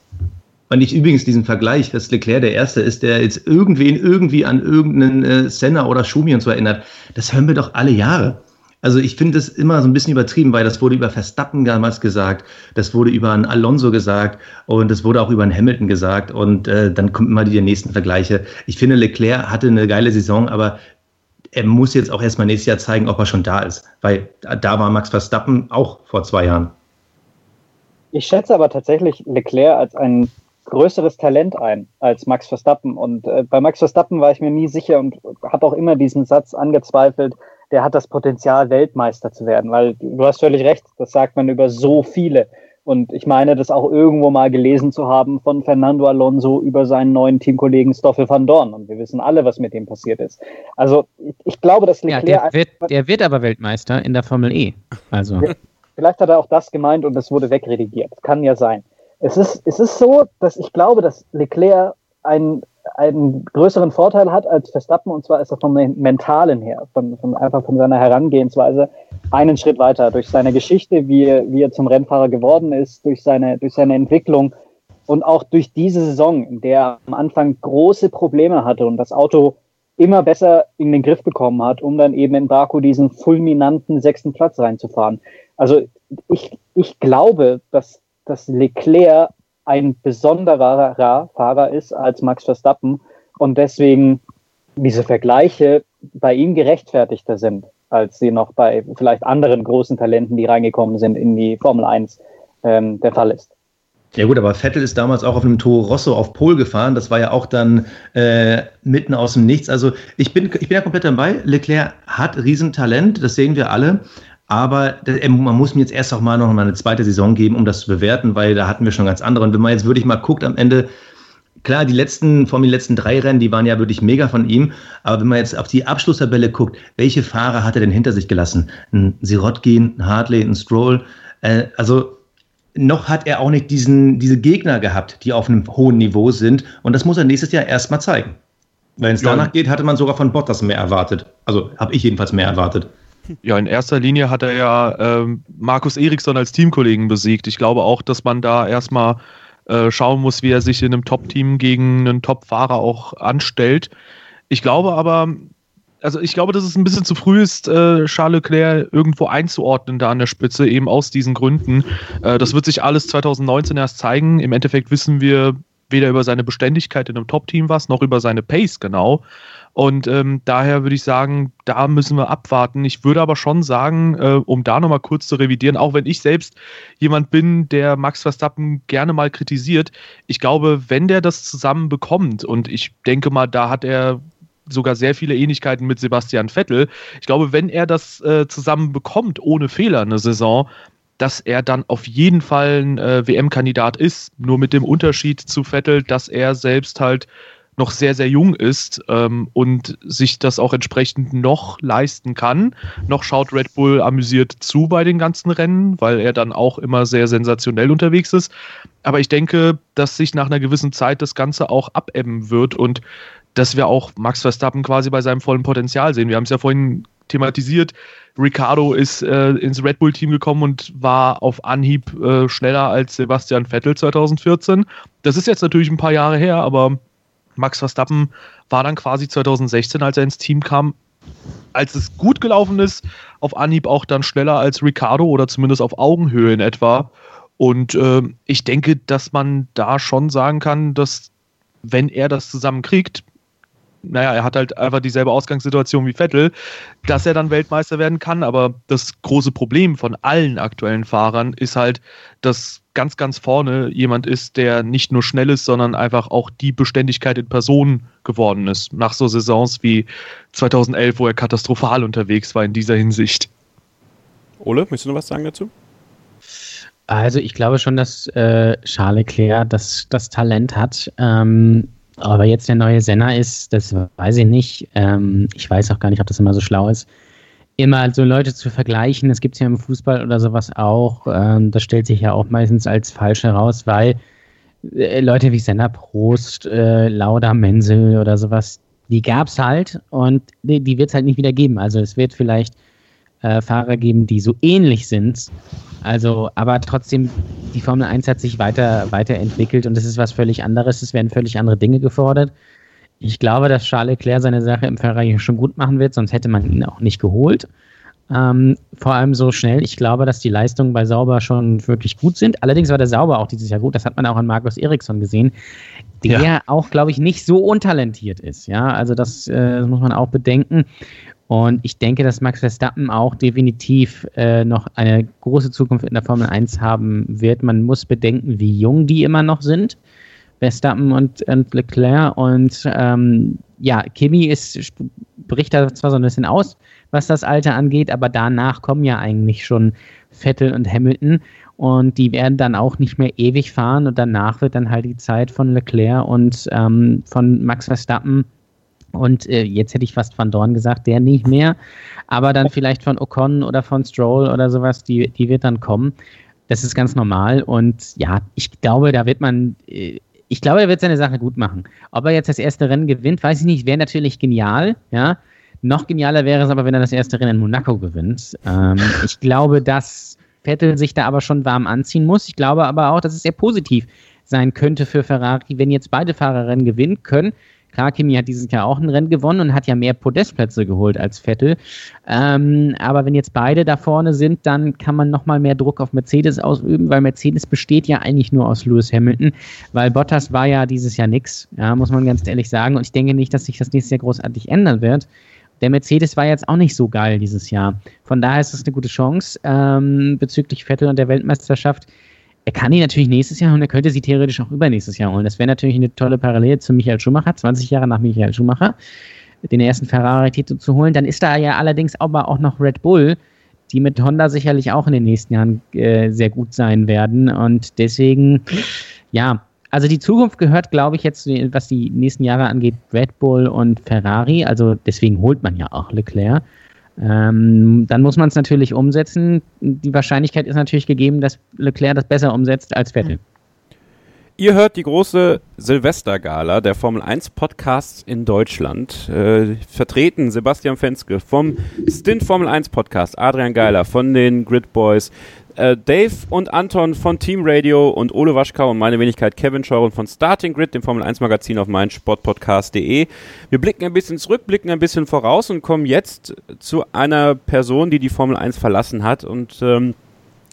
Und ich übrigens diesen Vergleich, dass Leclerc der Erste ist, der jetzt irgendwen irgendwie an irgendeinen äh, Senna oder Schumi und so erinnert, das hören wir doch alle Jahre. Also ich finde es immer so ein bisschen übertrieben, weil das wurde über Verstappen damals gesagt, das wurde über einen Alonso gesagt und das wurde auch über einen Hamilton gesagt und äh, dann kommen immer die nächsten Vergleiche. Ich finde, Leclerc hatte eine geile Saison, aber er muss jetzt auch erstmal nächstes Jahr zeigen, ob er schon da ist, weil da war Max Verstappen auch vor zwei Jahren. Ich schätze aber tatsächlich Leclerc als ein größeres Talent ein als Max Verstappen. Und äh, bei Max Verstappen war ich mir nie sicher und habe auch immer diesen Satz angezweifelt, der hat das Potenzial, Weltmeister zu werden. Weil du hast völlig recht, das sagt man über so viele. Und ich meine, das auch irgendwo mal gelesen zu haben von Fernando Alonso über seinen neuen Teamkollegen Stoffel van Dorn. Und wir wissen alle, was mit dem passiert ist. Also ich, glaube, dass Leclerc... Ja, der, wird, der wird aber Weltmeister in der Formel E. Also. Vielleicht hat er auch das gemeint und es wurde wegredigiert. Kann ja sein. Es ist, es ist so, dass ich glaube, dass Leclerc einen, einen größeren Vorteil hat als Verstappen, und zwar ist er vom Mentalen her, von, von einfach von seiner Herangehensweise einen Schritt weiter. Durch seine Geschichte, wie, wie er zum Rennfahrer geworden ist, durch seine, durch seine Entwicklung und auch durch diese Saison, in der er am Anfang große Probleme hatte und das Auto immer besser in den Griff bekommen hat, um dann eben in Baku diesen fulminanten sechsten Platz reinzufahren. Also ich, ich glaube, dass, dass Leclerc ein besonderer Fahrer ist als Max Verstappen und deswegen diese Vergleiche bei ihm gerechtfertigter sind, als sie noch bei vielleicht anderen großen Talenten, die reingekommen sind in die Formel 1, ähm, der Fall ist. Ja gut, aber Vettel ist damals auch auf einem Toro Rosso auf Pol gefahren. Das war ja auch dann äh, mitten aus dem Nichts. Also ich bin, ich bin ja komplett dabei. Leclerc hat Riesentalent, das sehen wir alle. Aber das, man muss mir jetzt erst auch mal noch mal eine zweite Saison geben, um das zu bewerten, weil da hatten wir schon ganz andere. Und wenn man jetzt wirklich mal guckt am Ende, klar, die letzten, vor allem die letzten drei Rennen, die waren ja wirklich mega von ihm. Aber wenn man jetzt auf die Abschlusstabelle guckt, welche Fahrer hat er denn hinter sich gelassen? Ein Sirotkin, ein Hartley, ein Stroll. Äh, also noch hat er auch nicht diesen, diese Gegner gehabt, die auf einem hohen Niveau sind. Und das muss er nächstes Jahr erstmal zeigen. Wenn es ja. danach geht, hatte man sogar von Bottas mehr erwartet. Also habe ich jedenfalls mehr erwartet. Ja, in erster Linie hat er ja ähm, Markus Eriksson als Teamkollegen besiegt. Ich glaube auch, dass man da erstmal äh, schauen muss, wie er sich in einem Top-Team gegen einen Top-Fahrer auch anstellt. Ich glaube aber, also ich glaube, dass es ein bisschen zu früh ist, äh, Charles Leclerc irgendwo einzuordnen da an der Spitze, eben aus diesen Gründen. Äh, das wird sich alles 2019 erst zeigen. Im Endeffekt wissen wir weder über seine Beständigkeit in einem Top-Team was, noch über seine Pace genau. Und ähm, daher würde ich sagen, da müssen wir abwarten. Ich würde aber schon sagen, äh, um da nochmal kurz zu revidieren, auch wenn ich selbst jemand bin, der Max Verstappen gerne mal kritisiert, ich glaube, wenn der das zusammen bekommt, und ich denke mal, da hat er sogar sehr viele Ähnlichkeiten mit Sebastian Vettel. Ich glaube, wenn er das äh, zusammen bekommt, ohne Fehler eine Saison, dass er dann auf jeden Fall ein äh, WM-Kandidat ist. Nur mit dem Unterschied zu Vettel, dass er selbst halt noch sehr, sehr jung ist ähm, und sich das auch entsprechend noch leisten kann. Noch schaut Red Bull amüsiert zu bei den ganzen Rennen, weil er dann auch immer sehr sensationell unterwegs ist. Aber ich denke, dass sich nach einer gewissen Zeit das Ganze auch abebben wird und dass wir auch Max Verstappen quasi bei seinem vollen Potenzial sehen. Wir haben es ja vorhin thematisiert. Ricardo ist äh, ins Red Bull-Team gekommen und war auf Anhieb äh, schneller als Sebastian Vettel 2014. Das ist jetzt natürlich ein paar Jahre her, aber Max Verstappen war dann quasi 2016, als er ins Team kam, als es gut gelaufen ist, auf Anhieb auch dann schneller als Ricardo oder zumindest auf Augenhöhe in etwa. Und äh, ich denke, dass man da schon sagen kann, dass wenn er das zusammenkriegt, naja, er hat halt einfach dieselbe Ausgangssituation wie Vettel, dass er dann Weltmeister werden kann. Aber das große Problem von allen aktuellen Fahrern ist halt, dass ganz, ganz vorne jemand ist, der nicht nur schnell ist, sondern einfach auch die Beständigkeit in Person geworden ist. Nach so Saisons wie 2011, wo er katastrophal unterwegs war in dieser Hinsicht. Ole, möchtest du noch was sagen dazu? Also ich glaube schon, dass äh, Charles Leclerc das, das Talent hat. Ähm, aber jetzt der neue Senna ist, das weiß ich nicht. Ähm, ich weiß auch gar nicht, ob das immer so schlau ist. Immer so Leute zu vergleichen, das gibt es ja im Fußball oder sowas auch. Ähm, das stellt sich ja auch meistens als falsch heraus, weil äh, Leute wie Senna Prost, äh, Lauda Menzel oder sowas, die gab es halt und die, die wird es halt nicht wieder geben. Also es wird vielleicht äh, Fahrer geben, die so ähnlich sind. Also, aber trotzdem, die Formel 1 hat sich weiter, weiterentwickelt und es ist was völlig anderes. Es werden völlig andere Dinge gefordert. Ich glaube, dass Charles Leclerc seine Sache im Ferrari schon gut machen wird, sonst hätte man ihn auch nicht geholt. Ähm, vor allem so schnell. Ich glaube, dass die Leistungen bei Sauber schon wirklich gut sind. Allerdings war der Sauber auch dieses Jahr gut. Das hat man auch an Markus Eriksson gesehen, der ja. auch, glaube ich, nicht so untalentiert ist. Ja, also das, äh, das muss man auch bedenken. Und ich denke, dass Max Verstappen auch definitiv äh, noch eine große Zukunft in der Formel 1 haben wird. Man muss bedenken, wie jung die immer noch sind. Verstappen und, und Leclerc. Und ähm, ja, Kimi ist, bricht da zwar so ein bisschen aus, was das Alter angeht, aber danach kommen ja eigentlich schon Vettel und Hamilton. Und die werden dann auch nicht mehr ewig fahren. Und danach wird dann halt die Zeit von Leclerc und ähm, von Max Verstappen und äh, jetzt hätte ich fast Van Dorn gesagt, der nicht mehr. Aber dann vielleicht von Ocon oder von Stroll oder sowas, die, die wird dann kommen. Das ist ganz normal. Und ja, ich glaube, da wird man äh, ich glaube, er wird seine Sache gut machen. Ob er jetzt das erste Rennen gewinnt, weiß ich nicht, wäre natürlich genial, ja. Noch genialer wäre es aber, wenn er das erste Rennen in Monaco gewinnt. Ähm, ich glaube, dass Vettel sich da aber schon warm anziehen muss. Ich glaube aber auch, dass es sehr positiv sein könnte für Ferrari, wenn jetzt beide Fahrer Rennen gewinnen können. Kimi hat dieses Jahr auch ein Rennen gewonnen und hat ja mehr Podestplätze geholt als Vettel. Ähm, aber wenn jetzt beide da vorne sind, dann kann man nochmal mehr Druck auf Mercedes ausüben, weil Mercedes besteht ja eigentlich nur aus Lewis Hamilton, weil Bottas war ja dieses Jahr nix, ja, muss man ganz ehrlich sagen. Und ich denke nicht, dass sich das nächstes Jahr großartig ändern wird. Der Mercedes war jetzt auch nicht so geil dieses Jahr. Von daher ist es eine gute Chance ähm, bezüglich Vettel und der Weltmeisterschaft. Er kann die natürlich nächstes Jahr und er könnte sie theoretisch auch übernächstes Jahr holen. Das wäre natürlich eine tolle Parallele zu Michael Schumacher, 20 Jahre nach Michael Schumacher, den ersten Ferrari-Titel zu holen. Dann ist da ja allerdings aber auch noch Red Bull, die mit Honda sicherlich auch in den nächsten Jahren äh, sehr gut sein werden. Und deswegen, ja, also die Zukunft gehört, glaube ich, jetzt, was die nächsten Jahre angeht, Red Bull und Ferrari. Also deswegen holt man ja auch Leclerc. Ähm, dann muss man es natürlich umsetzen. Die Wahrscheinlichkeit ist natürlich gegeben, dass Leclerc das besser umsetzt als Vettel. Ihr hört die große Silvestergala der Formel 1 Podcasts in Deutschland. Äh, vertreten Sebastian Fenske vom Stint Formel 1 Podcast, Adrian Geiler von den Grid Boys, äh, Dave und Anton von Team Radio und Ole Waschkau und meine Wenigkeit Kevin Scheuren von Starting Grid, dem Formel 1 Magazin auf meinsportpodcast.de. Wir blicken ein bisschen zurück, blicken ein bisschen voraus und kommen jetzt zu einer Person, die die Formel 1 verlassen hat und ähm,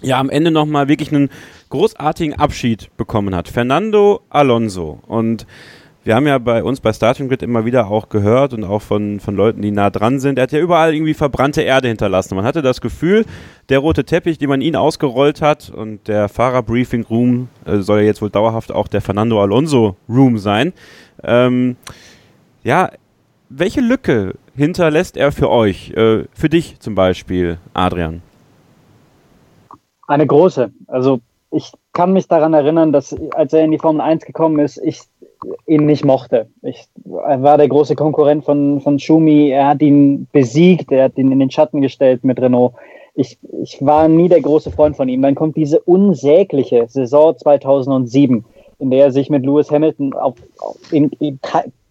ja, am Ende nochmal wirklich einen großartigen Abschied bekommen hat. Fernando Alonso. Und wir haben ja bei uns bei Starting Grid immer wieder auch gehört und auch von, von Leuten, die nah dran sind, er hat ja überall irgendwie verbrannte Erde hinterlassen. Man hatte das Gefühl, der rote Teppich, den man ihn ausgerollt hat und der Fahrerbriefing Room äh, soll ja jetzt wohl dauerhaft auch der Fernando Alonso Room sein. Ähm, ja, welche Lücke hinterlässt er für euch? Äh, für dich zum Beispiel, Adrian? Eine große. Also ich kann mich daran erinnern, dass als er in die Formel 1 gekommen ist, ich ihn nicht mochte. Ich, er war der große Konkurrent von, von Schumi. Er hat ihn besiegt, er hat ihn in den Schatten gestellt mit Renault. Ich, ich war nie der große Freund von ihm. Dann kommt diese unsägliche Saison 2007, in der er sich mit Lewis Hamilton auf, auf in, in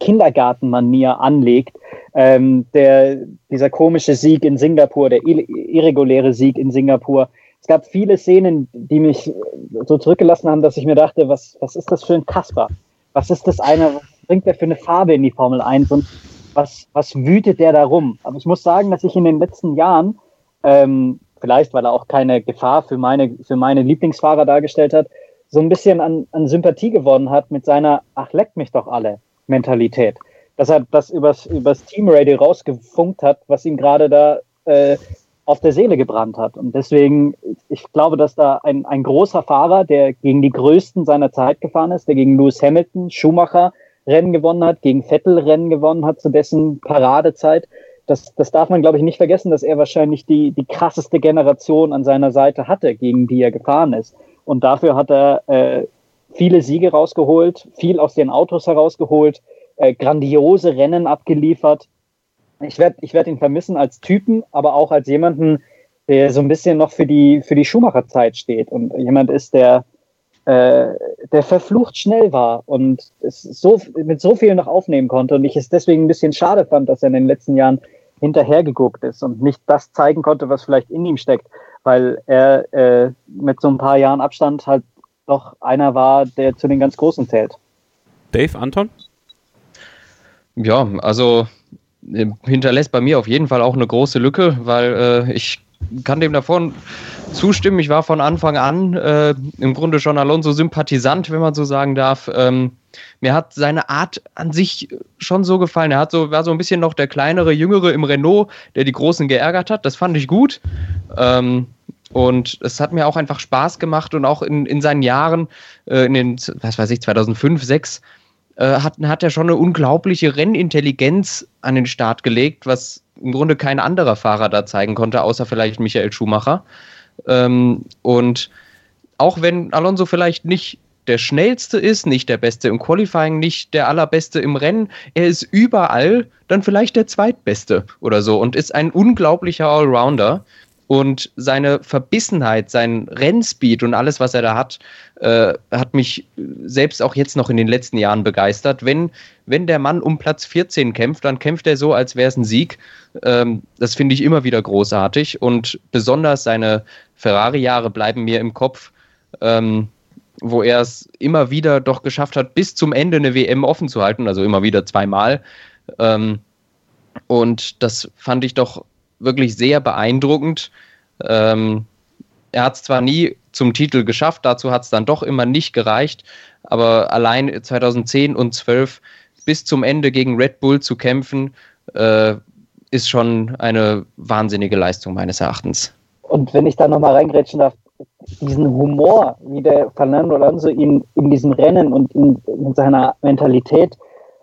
Kindergartenmanier anlegt. Ähm, der, dieser komische Sieg in Singapur, der irreguläre Sieg in Singapur. Es gab viele Szenen, die mich so zurückgelassen haben, dass ich mir dachte, was, was ist das für ein Kasper? Was ist das eine, was bringt der für eine Farbe in die Formel 1 und was, was wütet der da rum? Aber ich muss sagen, dass ich in den letzten Jahren, ähm, vielleicht weil er auch keine Gefahr für meine, für meine Lieblingsfahrer dargestellt hat, so ein bisschen an, an Sympathie gewonnen hat mit seiner Ach, leckt mich doch alle Mentalität. Dass er das übers, übers Teamradio rausgefunkt hat, was ihm gerade da äh, auf der Seele gebrannt hat. Und deswegen, ich glaube, dass da ein, ein großer Fahrer, der gegen die Größten seiner Zeit gefahren ist, der gegen Lewis Hamilton, Schumacher Rennen gewonnen hat, gegen Vettel Rennen gewonnen hat zu dessen Paradezeit, das, das darf man, glaube ich, nicht vergessen, dass er wahrscheinlich die, die krasseste Generation an seiner Seite hatte, gegen die er gefahren ist. Und dafür hat er äh, viele Siege rausgeholt, viel aus den Autos herausgeholt, äh, grandiose Rennen abgeliefert ich werde ich werd ihn vermissen als Typen, aber auch als jemanden, der so ein bisschen noch für die, für die Schumacher-Zeit steht und jemand ist, der, äh, der verflucht schnell war und es so, mit so viel noch aufnehmen konnte und ich es deswegen ein bisschen schade fand, dass er in den letzten Jahren hinterhergeguckt ist und nicht das zeigen konnte, was vielleicht in ihm steckt, weil er äh, mit so ein paar Jahren Abstand halt doch einer war, der zu den ganz Großen zählt. Dave, Anton? Ja, also hinterlässt bei mir auf jeden Fall auch eine große Lücke, weil äh, ich kann dem davon zustimmen. Ich war von Anfang an äh, im Grunde schon Alonso Sympathisant, wenn man so sagen darf. Ähm, mir hat seine Art an sich schon so gefallen. Er hat so, war so ein bisschen noch der kleinere, jüngere im Renault, der die Großen geärgert hat. Das fand ich gut. Ähm, und es hat mir auch einfach Spaß gemacht und auch in, in seinen Jahren, äh, in den, was weiß ich, 2005, 2006, äh, hat, hat er schon eine unglaubliche Rennintelligenz an den Start gelegt, was im Grunde kein anderer Fahrer da zeigen konnte, außer vielleicht Michael Schumacher. Ähm, und auch wenn Alonso vielleicht nicht der schnellste ist, nicht der beste im Qualifying, nicht der allerbeste im Rennen, er ist überall dann vielleicht der zweitbeste oder so und ist ein unglaublicher Allrounder. Und seine Verbissenheit, sein Rennspeed und alles, was er da hat, äh, hat mich selbst auch jetzt noch in den letzten Jahren begeistert. Wenn, wenn der Mann um Platz 14 kämpft, dann kämpft er so, als wäre es ein Sieg. Ähm, das finde ich immer wieder großartig. Und besonders seine Ferrari-Jahre bleiben mir im Kopf. Ähm, wo er es immer wieder doch geschafft hat, bis zum Ende eine WM offen zu halten, also immer wieder zweimal. Ähm, und das fand ich doch wirklich sehr beeindruckend. Ähm, er hat es zwar nie zum Titel geschafft, dazu hat es dann doch immer nicht gereicht, aber allein 2010 und 12 bis zum Ende gegen Red Bull zu kämpfen, äh, ist schon eine wahnsinnige Leistung meines Erachtens. Und wenn ich da nochmal reingrätschen darf, diesen Humor, wie der Fernando Alonso ihn in diesem Rennen und in, in seiner Mentalität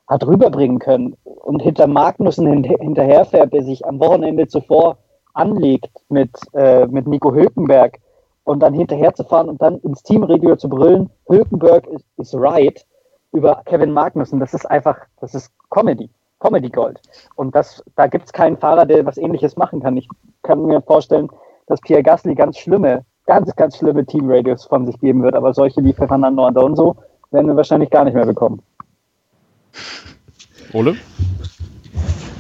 hat rüberbringen können und hinter Magnussen hin, hinterherfährt, der sich am Wochenende zuvor anlegt mit, äh, mit Nico Hülkenberg und dann hinterher zu fahren und dann ins Teamradio zu brüllen, Hülkenberg is, is right über Kevin Magnussen, das ist einfach, das ist Comedy, Comedy Gold. Und das, da gibt es keinen Fahrer, der was ähnliches machen kann. Ich kann mir vorstellen, dass Pierre Gasly ganz schlimme ganz, ganz schlimme Team-Radios von sich geben wird, aber solche wie Fernando Alonso werden wir wahrscheinlich gar nicht mehr bekommen. Ole?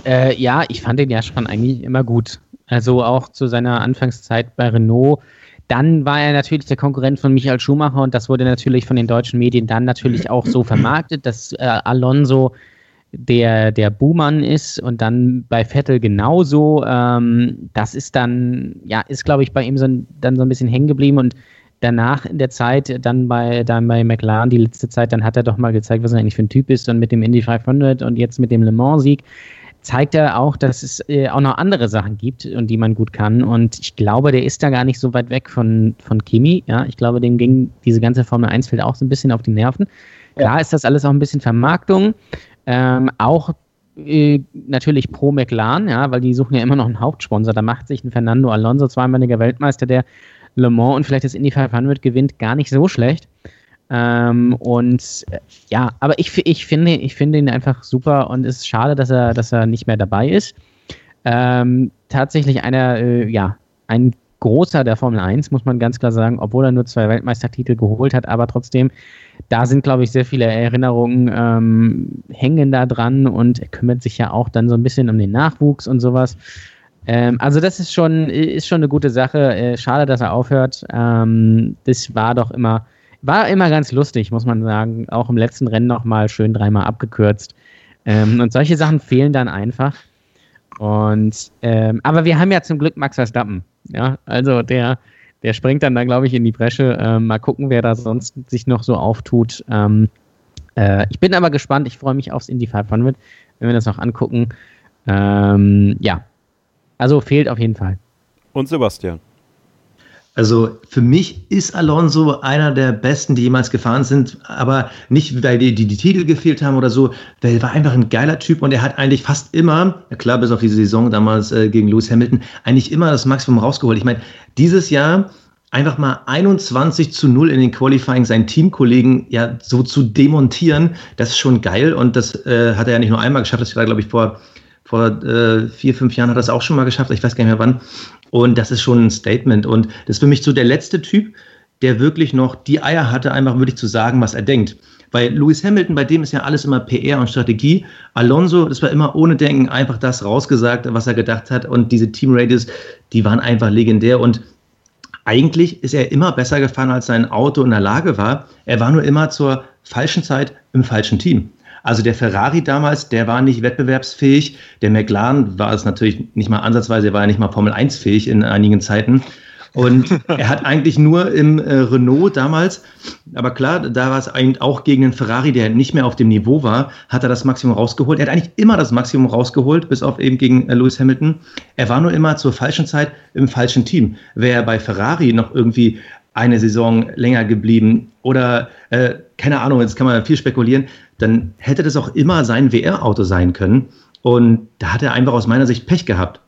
Äh, ja, ich fand ihn ja schon eigentlich immer gut. Also auch zu seiner Anfangszeit bei Renault. Dann war er natürlich der Konkurrent von Michael Schumacher und das wurde natürlich von den deutschen Medien dann natürlich auch so vermarktet, dass äh, Alonso der, der Buhmann ist und dann bei Vettel genauso. Ähm, das ist dann, ja, ist glaube ich bei ihm so, dann so ein bisschen hängen geblieben und danach in der Zeit, dann bei, dann bei McLaren, die letzte Zeit, dann hat er doch mal gezeigt, was er eigentlich für ein Typ ist und mit dem Indy 500 und jetzt mit dem Le Mans-Sieg zeigt er auch, dass es äh, auch noch andere Sachen gibt und die man gut kann. Und ich glaube, der ist da gar nicht so weit weg von, von Kimi. Ja, ich glaube, dem ging diese ganze Formel 1 fällt auch so ein bisschen auf die Nerven. Klar ja. ist das alles auch ein bisschen Vermarktung. Ähm, auch äh, natürlich pro McLaren, ja, weil die suchen ja immer noch einen Hauptsponsor. Da macht sich ein Fernando Alonso, zweimaliger Weltmeister, der Le Mans und vielleicht das Indy 500 gewinnt, gar nicht so schlecht. Ähm, und äh, ja, aber ich, ich, finde, ich finde ihn einfach super und es ist schade, dass er, dass er nicht mehr dabei ist. Ähm, tatsächlich einer, äh, ja, ein großer der Formel 1, muss man ganz klar sagen, obwohl er nur zwei Weltmeistertitel geholt hat, aber trotzdem, da sind, glaube ich, sehr viele Erinnerungen ähm, hängen da dran und er kümmert sich ja auch dann so ein bisschen um den Nachwuchs und sowas. Ähm, also das ist schon, ist schon eine gute Sache. Äh, schade, dass er aufhört. Ähm, das war doch immer, war immer ganz lustig, muss man sagen. Auch im letzten Rennen nochmal schön dreimal abgekürzt. Ähm, und solche Sachen fehlen dann einfach. Und ähm, aber wir haben ja zum Glück Max Verstappen. Ja, also der, der springt dann da, glaube ich, in die Bresche. Ähm, mal gucken, wer da sonst sich noch so auftut. Ähm, äh, ich bin aber gespannt. Ich freue mich aufs Indy 500, wenn wir das noch angucken. Ähm, ja, also fehlt auf jeden Fall. Und Sebastian. Also für mich ist Alonso einer der besten, die jemals gefahren sind, aber nicht, weil die, die, die Titel gefehlt haben oder so, weil er war einfach ein geiler Typ und er hat eigentlich fast immer, klar, bis auf diese Saison damals äh, gegen Lewis Hamilton, eigentlich immer das Maximum rausgeholt. Ich meine, dieses Jahr einfach mal 21 zu 0 in den Qualifying seinen Teamkollegen ja so zu demontieren, das ist schon geil und das äh, hat er ja nicht nur einmal geschafft, das war, glaube ich, vor vor äh, vier, fünf Jahren hat er das auch schon mal geschafft, ich weiß gar nicht mehr wann. Und das ist schon ein Statement. Und das ist für mich so der letzte Typ, der wirklich noch die Eier hatte, einfach wirklich zu sagen, was er denkt. Weil Lewis Hamilton, bei dem ist ja alles immer PR und Strategie. Alonso, das war immer ohne Denken einfach das rausgesagt, was er gedacht hat. Und diese Team Radios, die waren einfach legendär. Und eigentlich ist er immer besser gefahren, als sein Auto in der Lage war. Er war nur immer zur falschen Zeit im falschen Team. Also der Ferrari damals, der war nicht wettbewerbsfähig. Der McLaren war es natürlich nicht mal ansatzweise, er war ja nicht mal Formel 1 fähig in einigen Zeiten. Und er hat eigentlich nur im äh, Renault damals, aber klar, da war es eigentlich auch gegen den Ferrari, der nicht mehr auf dem Niveau war, hat er das Maximum rausgeholt. Er hat eigentlich immer das Maximum rausgeholt, bis auf eben gegen äh, Lewis Hamilton. Er war nur immer zur falschen Zeit im falschen Team. Wäre er bei Ferrari noch irgendwie eine Saison länger geblieben oder äh, keine Ahnung, jetzt kann man viel spekulieren, dann hätte das auch immer sein WR-Auto sein können. Und da hat er einfach aus meiner Sicht Pech gehabt.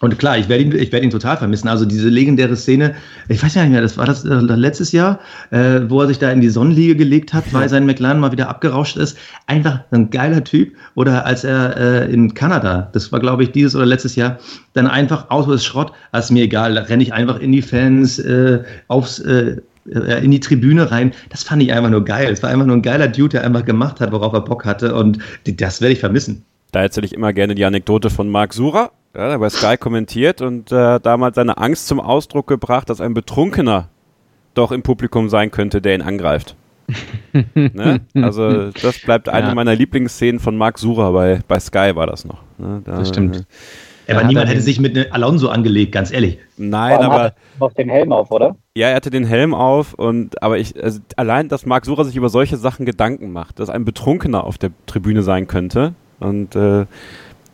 Und klar, ich werde ihn, ich werde ihn total vermissen. Also diese legendäre Szene, ich weiß ja nicht mehr, das war das äh, letztes Jahr, äh, wo er sich da in die Sonnenliege gelegt hat, weil sein McLaren mal wieder abgerauscht ist. Einfach ein geiler Typ. Oder als er äh, in Kanada, das war glaube ich dieses oder letztes Jahr, dann einfach Auto ist Schrott, das ist mir egal, da renne ich einfach in die Fans, äh, aufs, äh, in die Tribüne rein. Das fand ich einfach nur geil. Es war einfach nur ein geiler Dude, der einfach gemacht hat, worauf er Bock hatte. Und das werde ich vermissen. Da erzähle ich immer gerne die Anekdote von Marc Sura, ja, der bei Sky kommentiert und äh, damals seine Angst zum Ausdruck gebracht, dass ein Betrunkener doch im Publikum sein könnte, der ihn angreift. ne? (laughs) Also das bleibt eine ja. meiner Lieblingsszenen von Marc Sura bei, bei Sky war das noch. Ne? Da, das stimmt. Ja, aber niemand hätte sich mit Alonso angelegt, ganz ehrlich. Nein, aber. Noch den Helm auf, oder? Ja, er hatte den Helm auf und aber ich, also allein, dass Marc Sura sich über solche Sachen Gedanken macht, dass ein Betrunkener auf der Tribüne sein könnte und äh,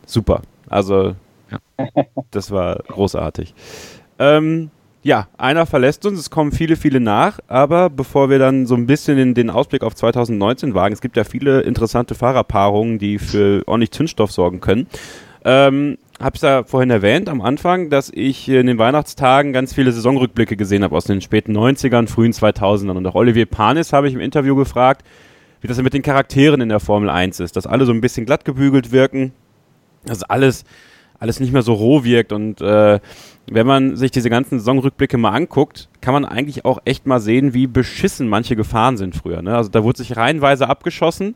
super. Also ja. (laughs) das war großartig. Ähm, ja, einer verlässt uns, es kommen viele, viele nach, aber bevor wir dann so ein bisschen in den Ausblick auf 2019 wagen, es gibt ja viele interessante Fahrerpaarungen, die für ordentlich Zündstoff sorgen können. Ähm, habe es ja vorhin erwähnt am Anfang, dass ich in den Weihnachtstagen ganz viele Saisonrückblicke gesehen habe aus den späten 90ern, frühen 2000ern. Und auch Olivier Panis habe ich im Interview gefragt, wie das mit den Charakteren in der Formel 1 ist, dass alle so ein bisschen glatt gebügelt wirken, dass alles, alles nicht mehr so roh wirkt. Und äh, wenn man sich diese ganzen Saisonrückblicke mal anguckt, kann man eigentlich auch echt mal sehen, wie beschissen manche gefahren sind früher. Ne? Also da wurde sich reihenweise abgeschossen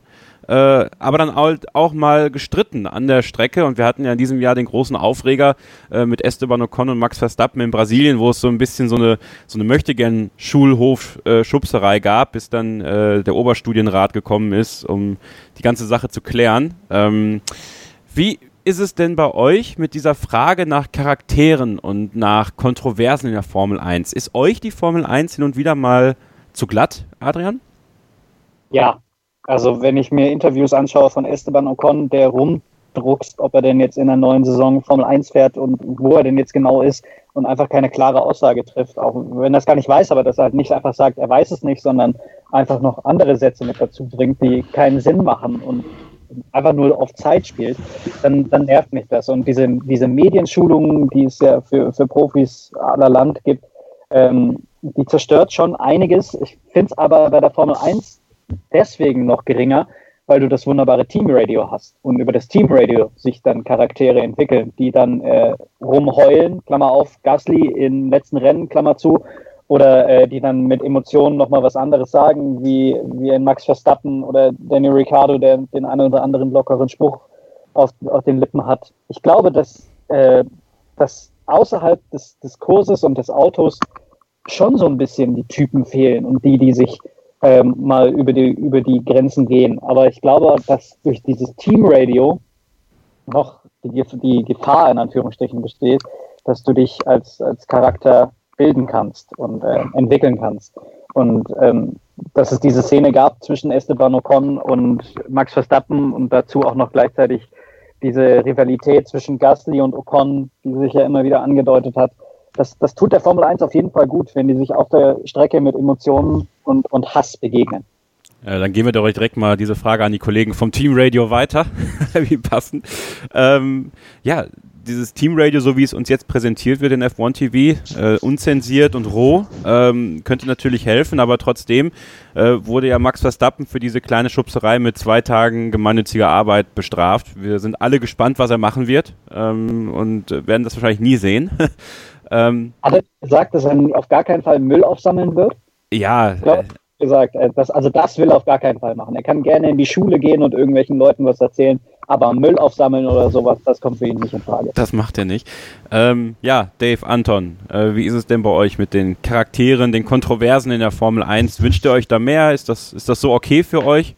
äh, aber dann halt auch mal gestritten an der Strecke. Und wir hatten ja in diesem Jahr den großen Aufreger äh, mit Esteban Ocon und Max Verstappen in Brasilien, wo es so ein bisschen so eine, so eine möchtegern Schulhof-Schubserei äh, gab, bis dann äh, der Oberstudienrat gekommen ist, um die ganze Sache zu klären. Ähm, wie ist es denn bei euch mit dieser Frage nach Charakteren und nach Kontroversen in der Formel 1? Ist euch die Formel 1 hin und wieder mal zu glatt, Adrian? Ja, also wenn ich mir Interviews anschaue von Esteban Ocon, der rumdruckst, ob er denn jetzt in der neuen Saison Formel 1 fährt und wo er denn jetzt genau ist und einfach keine klare Aussage trifft, auch wenn er es gar nicht weiß, aber dass er halt nicht einfach sagt, er weiß es nicht, sondern einfach noch andere Sätze mit dazu bringt, die keinen Sinn machen und einfach nur auf Zeit spielt, dann, dann nervt mich das. Und diese, diese Medienschulungen, die es ja für, für Profis aller Land gibt, ähm, die zerstört schon einiges. Ich finde es aber bei der Formel 1 deswegen noch geringer, weil du das wunderbare Teamradio hast und über das Teamradio sich dann Charaktere entwickeln, die dann äh, rumheulen, Klammer auf, Gasly im letzten Rennen, Klammer zu, oder äh, die dann mit Emotionen nochmal was anderes sagen, wie, wie ein Max Verstappen oder Daniel Ricciardo, der den einen oder anderen lockeren Spruch auf, auf den Lippen hat. Ich glaube, dass, äh, dass außerhalb des, des Kurses und des Autos schon so ein bisschen die Typen fehlen und die, die sich ähm, mal über die, über die Grenzen gehen. Aber ich glaube, dass durch dieses Teamradio noch die, die Gefahr in Anführungsstrichen besteht, dass du dich als, als Charakter bilden kannst und äh, entwickeln kannst. Und ähm, dass es diese Szene gab zwischen Esteban Ocon und Max Verstappen und dazu auch noch gleichzeitig diese Rivalität zwischen Gasly und Ocon, die sich ja immer wieder angedeutet hat, das, das tut der Formel 1 auf jeden Fall gut, wenn die sich auf der Strecke mit Emotionen und, und Hass begegnen. Ja, dann gehen wir doch direkt mal diese Frage an die Kollegen vom Team Radio weiter, (laughs) wie passen. Ähm, ja, dieses Team Radio, so wie es uns jetzt präsentiert wird in F1 TV, äh, unzensiert und roh, ähm, könnte natürlich helfen, aber trotzdem äh, wurde ja Max Verstappen für diese kleine Schubserei mit zwei Tagen gemeinnütziger Arbeit bestraft. Wir sind alle gespannt, was er machen wird ähm, und werden das wahrscheinlich nie sehen. (laughs) Ähm, Hat er gesagt, dass er auf gar keinen Fall Müll aufsammeln wird? Ja. Ich glaube, äh, gesagt, äh, das, also das will er auf gar keinen Fall machen. Er kann gerne in die Schule gehen und irgendwelchen Leuten was erzählen, aber Müll aufsammeln oder sowas, das kommt für ihn nicht in Frage. Das macht er nicht. Ähm, ja, Dave, Anton, äh, wie ist es denn bei euch mit den Charakteren, den Kontroversen in der Formel 1? Wünscht ihr euch da mehr? Ist das, ist das so okay für euch?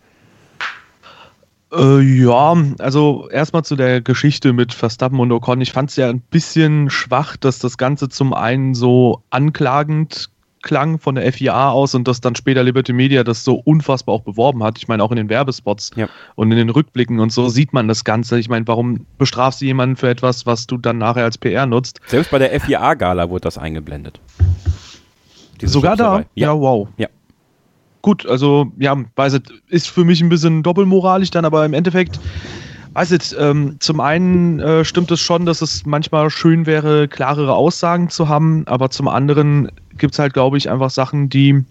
Äh, ja, also erstmal zu der Geschichte mit Verstappen und Ocon. Ich fand es ja ein bisschen schwach, dass das Ganze zum einen so anklagend klang von der FIA aus und dass dann später Liberty Media das so unfassbar auch beworben hat. Ich meine, auch in den Werbespots ja. und in den Rückblicken und so sieht man das Ganze. Ich meine, warum bestrafst du jemanden für etwas, was du dann nachher als PR nutzt? Selbst bei der FIA-Gala wurde das eingeblendet. Diese Sogar da? Ja. ja, wow. Ja. Gut, also ja, weiß ich, ist für mich ein bisschen doppelmoralisch dann, aber im Endeffekt Weiß nicht, ähm, zum einen äh, stimmt es schon, dass es manchmal schön wäre, klarere Aussagen zu haben, aber zum anderen gibt es halt, glaube ich, einfach Sachen, die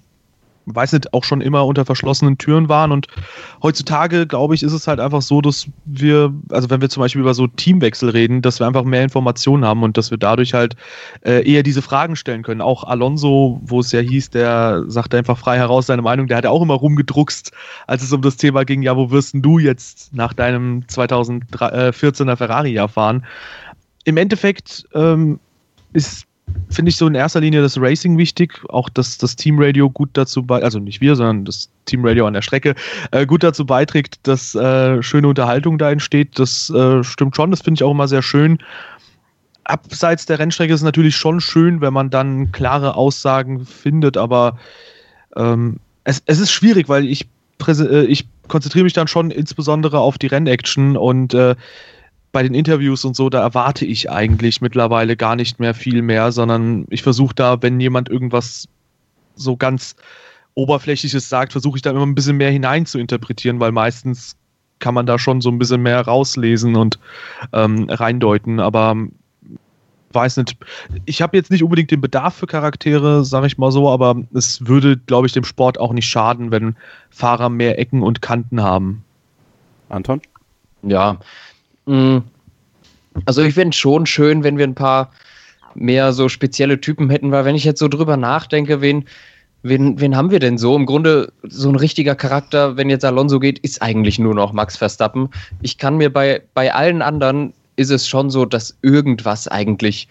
weiß nicht, auch schon immer unter verschlossenen Türen waren. Und heutzutage, glaube ich, ist es halt einfach so, dass wir, also wenn wir zum Beispiel über so Teamwechsel reden, dass wir einfach mehr Informationen haben und dass wir dadurch halt äh, eher diese Fragen stellen können. Auch Alonso, wo es ja hieß, der sagte einfach frei heraus seine Meinung, der hat ja auch immer rumgedruckst, als es um das Thema ging, ja, wo wirst denn du jetzt nach deinem 2014er Ferrari-Jahr fahren? Im Endeffekt ähm, ist finde ich so in erster Linie das Racing wichtig, auch dass das Teamradio gut dazu bei, also nicht wir, sondern das Teamradio an der Strecke äh, gut dazu beiträgt, dass äh, schöne Unterhaltung da entsteht. Das äh, stimmt schon, das finde ich auch immer sehr schön. Abseits der Rennstrecke ist es natürlich schon schön, wenn man dann klare Aussagen findet, aber ähm, es, es ist schwierig, weil ich, äh, ich konzentriere mich dann schon insbesondere auf die Rennaction und äh, bei den Interviews und so, da erwarte ich eigentlich mittlerweile gar nicht mehr viel mehr, sondern ich versuche da, wenn jemand irgendwas so ganz Oberflächliches sagt, versuche ich da immer ein bisschen mehr hinein zu interpretieren, weil meistens kann man da schon so ein bisschen mehr rauslesen und ähm, reindeuten, aber weiß nicht, ich habe jetzt nicht unbedingt den Bedarf für Charaktere, sage ich mal so, aber es würde, glaube ich, dem Sport auch nicht schaden, wenn Fahrer mehr Ecken und Kanten haben. Anton? Ja. Also ich fände es schon schön, wenn wir ein paar mehr so spezielle Typen hätten, weil wenn ich jetzt so drüber nachdenke, wen, wen, wen haben wir denn so? Im Grunde so ein richtiger Charakter, wenn jetzt Alonso geht, ist eigentlich nur noch Max Verstappen. Ich kann mir bei, bei allen anderen ist es schon so, dass irgendwas eigentlich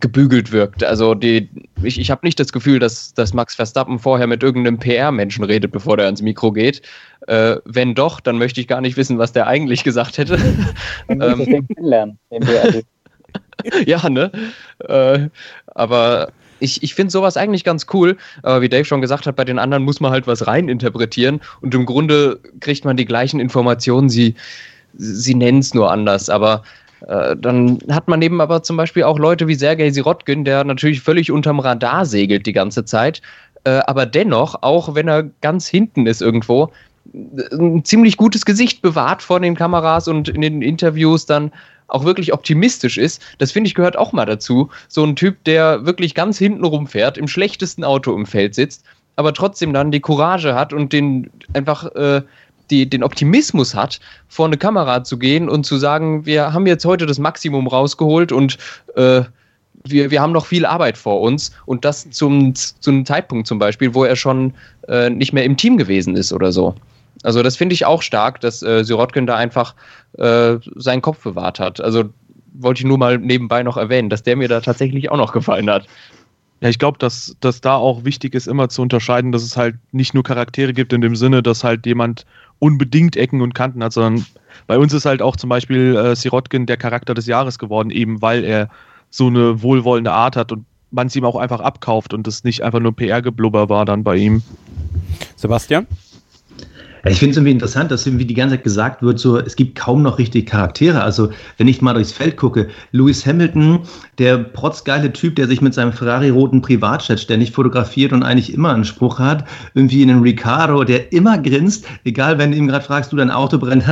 gebügelt wirkt. Also die, ich, ich habe nicht das Gefühl, dass, dass Max Verstappen vorher mit irgendeinem PR-Menschen redet, bevor der ans Mikro geht. Äh, wenn doch, dann möchte ich gar nicht wissen, was der eigentlich gesagt hätte. (laughs) ähm, kennenlernen, (laughs) ja, ne? Äh, aber ich, ich finde sowas eigentlich ganz cool. Aber wie Dave schon gesagt hat, bei den anderen muss man halt was reininterpretieren und im Grunde kriegt man die gleichen Informationen, sie, sie nennen es nur anders. Aber dann hat man eben aber zum Beispiel auch Leute wie Sergei Sirotkin, der natürlich völlig unterm Radar segelt die ganze Zeit, äh, aber dennoch, auch wenn er ganz hinten ist irgendwo, ein ziemlich gutes Gesicht bewahrt vor den Kameras und in den Interviews dann auch wirklich optimistisch ist. Das finde ich gehört auch mal dazu. So ein Typ, der wirklich ganz hinten rumfährt, im schlechtesten Auto im Feld sitzt, aber trotzdem dann die Courage hat und den einfach äh, die, den Optimismus hat, vor eine Kamera zu gehen und zu sagen, wir haben jetzt heute das Maximum rausgeholt und äh, wir, wir haben noch viel Arbeit vor uns und das zum, zu einem Zeitpunkt zum Beispiel, wo er schon äh, nicht mehr im Team gewesen ist oder so. Also das finde ich auch stark, dass äh, Sirotkin da einfach äh, seinen Kopf bewahrt hat. Also wollte ich nur mal nebenbei noch erwähnen, dass der mir da tatsächlich auch noch gefallen hat. Ja, ich glaube, dass, dass da auch wichtig ist, immer zu unterscheiden, dass es halt nicht nur Charaktere gibt in dem Sinne, dass halt jemand unbedingt Ecken und Kanten hat, sondern bei uns ist halt auch zum Beispiel äh, Sirotkin der Charakter des Jahres geworden, eben weil er so eine wohlwollende Art hat und man es ihm auch einfach abkauft und es nicht einfach nur PR-Geblubber war dann bei ihm. Sebastian? Ja, ich finde es irgendwie interessant, dass irgendwie die ganze Zeit gesagt wird, so es gibt kaum noch richtige Charaktere. Also wenn ich mal durchs Feld gucke, Lewis Hamilton, der protzgeile Typ, der sich mit seinem Ferrari-roten Privatjet ständig fotografiert und eigentlich immer einen Spruch hat, irgendwie einen Ricardo, der immer grinst, egal wenn du ihm gerade fragst, du dein Auto brennt,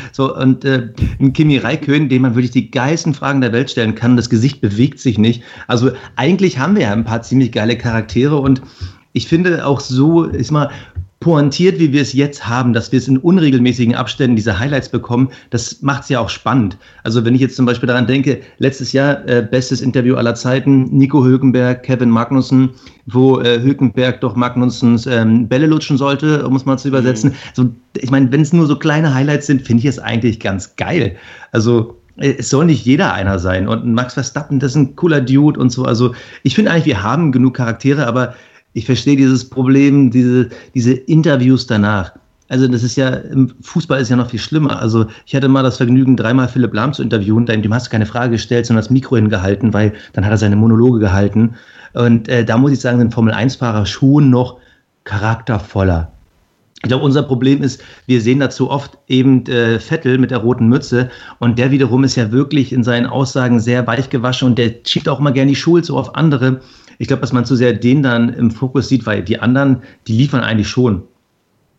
(laughs) so und äh, ein Kimi Raikön, dem man wirklich die geilsten Fragen der Welt stellen kann, das Gesicht bewegt sich nicht. Also eigentlich haben wir ja ein paar ziemlich geile Charaktere und ich finde auch so, ist mal, pointiert, wie wir es jetzt haben, dass wir es in unregelmäßigen Abständen diese Highlights bekommen, das macht es ja auch spannend. Also wenn ich jetzt zum Beispiel daran denke, letztes Jahr äh, bestes Interview aller Zeiten, Nico Hülkenberg, Kevin Magnussen, wo äh, Hülkenberg doch Magnussens ähm, Bälle lutschen sollte, um es mal zu übersetzen. Mhm. So, ich meine, wenn es nur so kleine Highlights sind, finde ich es eigentlich ganz geil. Also äh, es soll nicht jeder einer sein. Und Max Verstappen, das ist ein cooler Dude und so. Also ich finde eigentlich, wir haben genug Charaktere, aber ich verstehe dieses Problem, diese, diese Interviews danach. Also das ist ja, im Fußball ist ja noch viel schlimmer. Also ich hatte mal das Vergnügen, dreimal Philipp Lahm zu interviewen, dem hast du keine Frage gestellt, sondern das Mikro hingehalten, weil dann hat er seine Monologe gehalten. Und äh, da muss ich sagen, sind Formel-1-Fahrer schon noch charaktervoller. Ich glaube, unser Problem ist, wir sehen dazu oft eben äh, Vettel mit der roten Mütze und der wiederum ist ja wirklich in seinen Aussagen sehr weich gewaschen und der schiebt auch immer gerne die Schuld so auf andere. Ich glaube, dass man zu sehr den dann im Fokus sieht, weil die anderen, die liefern eigentlich schon.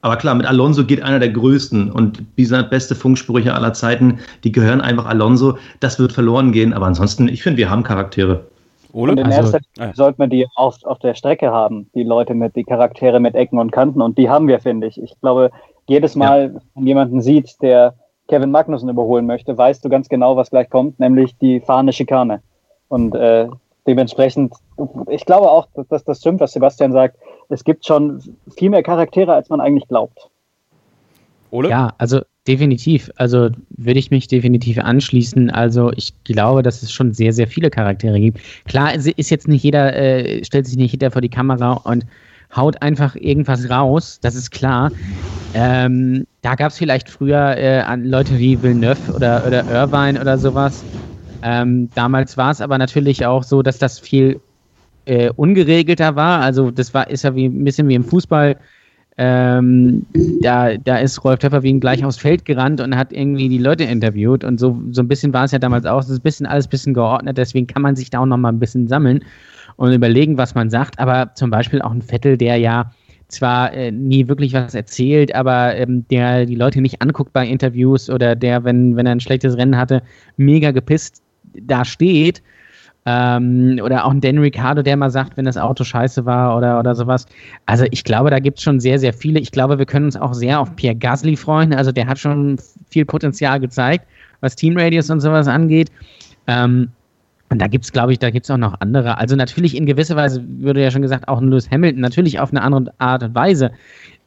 Aber klar, mit Alonso geht einer der größten und wie gesagt, beste Funksprüche aller Zeiten, die gehören einfach Alonso. Das wird verloren gehen, aber ansonsten, ich finde, wir haben Charaktere. Ole? Und in also, erster Linie sollte man die auf, auf der Strecke haben, die Leute mit, die Charaktere mit Ecken und Kanten. Und die haben wir, finde ich. Ich glaube, jedes Mal, ja. wenn jemanden sieht, der Kevin Magnussen überholen möchte, weißt du ganz genau, was gleich kommt, nämlich die fahrende Schikane. Und äh, dementsprechend, ich glaube auch, dass das stimmt, was Sebastian sagt. Es gibt schon viel mehr Charaktere, als man eigentlich glaubt. Ole? Ja, also definitiv. Also würde ich mich definitiv anschließen. Also ich glaube, dass es schon sehr, sehr viele Charaktere gibt. Klar, ist jetzt nicht jeder, äh, stellt sich nicht jeder vor die Kamera und haut einfach irgendwas raus, das ist klar. Ähm, da gab es vielleicht früher äh, Leute wie Villeneuve oder, oder Irvine oder sowas. Ähm, damals war es aber natürlich auch so, dass das viel äh, ungeregelter war. Also das war ist ja wie ein bisschen wie im Fußball. Ähm, da, da ist Rolf Töpferwien gleich aufs Feld gerannt und hat irgendwie die Leute interviewt und so, so ein bisschen war es ja damals auch. Es ist ein bisschen alles ein bisschen geordnet, deswegen kann man sich da auch noch mal ein bisschen sammeln und überlegen, was man sagt. Aber zum Beispiel auch ein Vettel, der ja zwar äh, nie wirklich was erzählt, aber ähm, der die Leute nicht anguckt bei Interviews oder der, wenn, wenn er ein schlechtes Rennen hatte, mega gepisst da steht. Ähm, oder auch ein Dan Ricciardo, der mal sagt, wenn das Auto scheiße war oder, oder sowas. Also ich glaube, da gibt es schon sehr, sehr viele. Ich glaube, wir können uns auch sehr auf Pierre Gasly freuen. Also der hat schon viel Potenzial gezeigt, was Teamradius und sowas angeht. Ähm, und da gibt es, glaube ich, da gibt es auch noch andere. Also natürlich in gewisser Weise, würde ja schon gesagt, auch ein Lewis Hamilton, natürlich auf eine andere Art und Weise.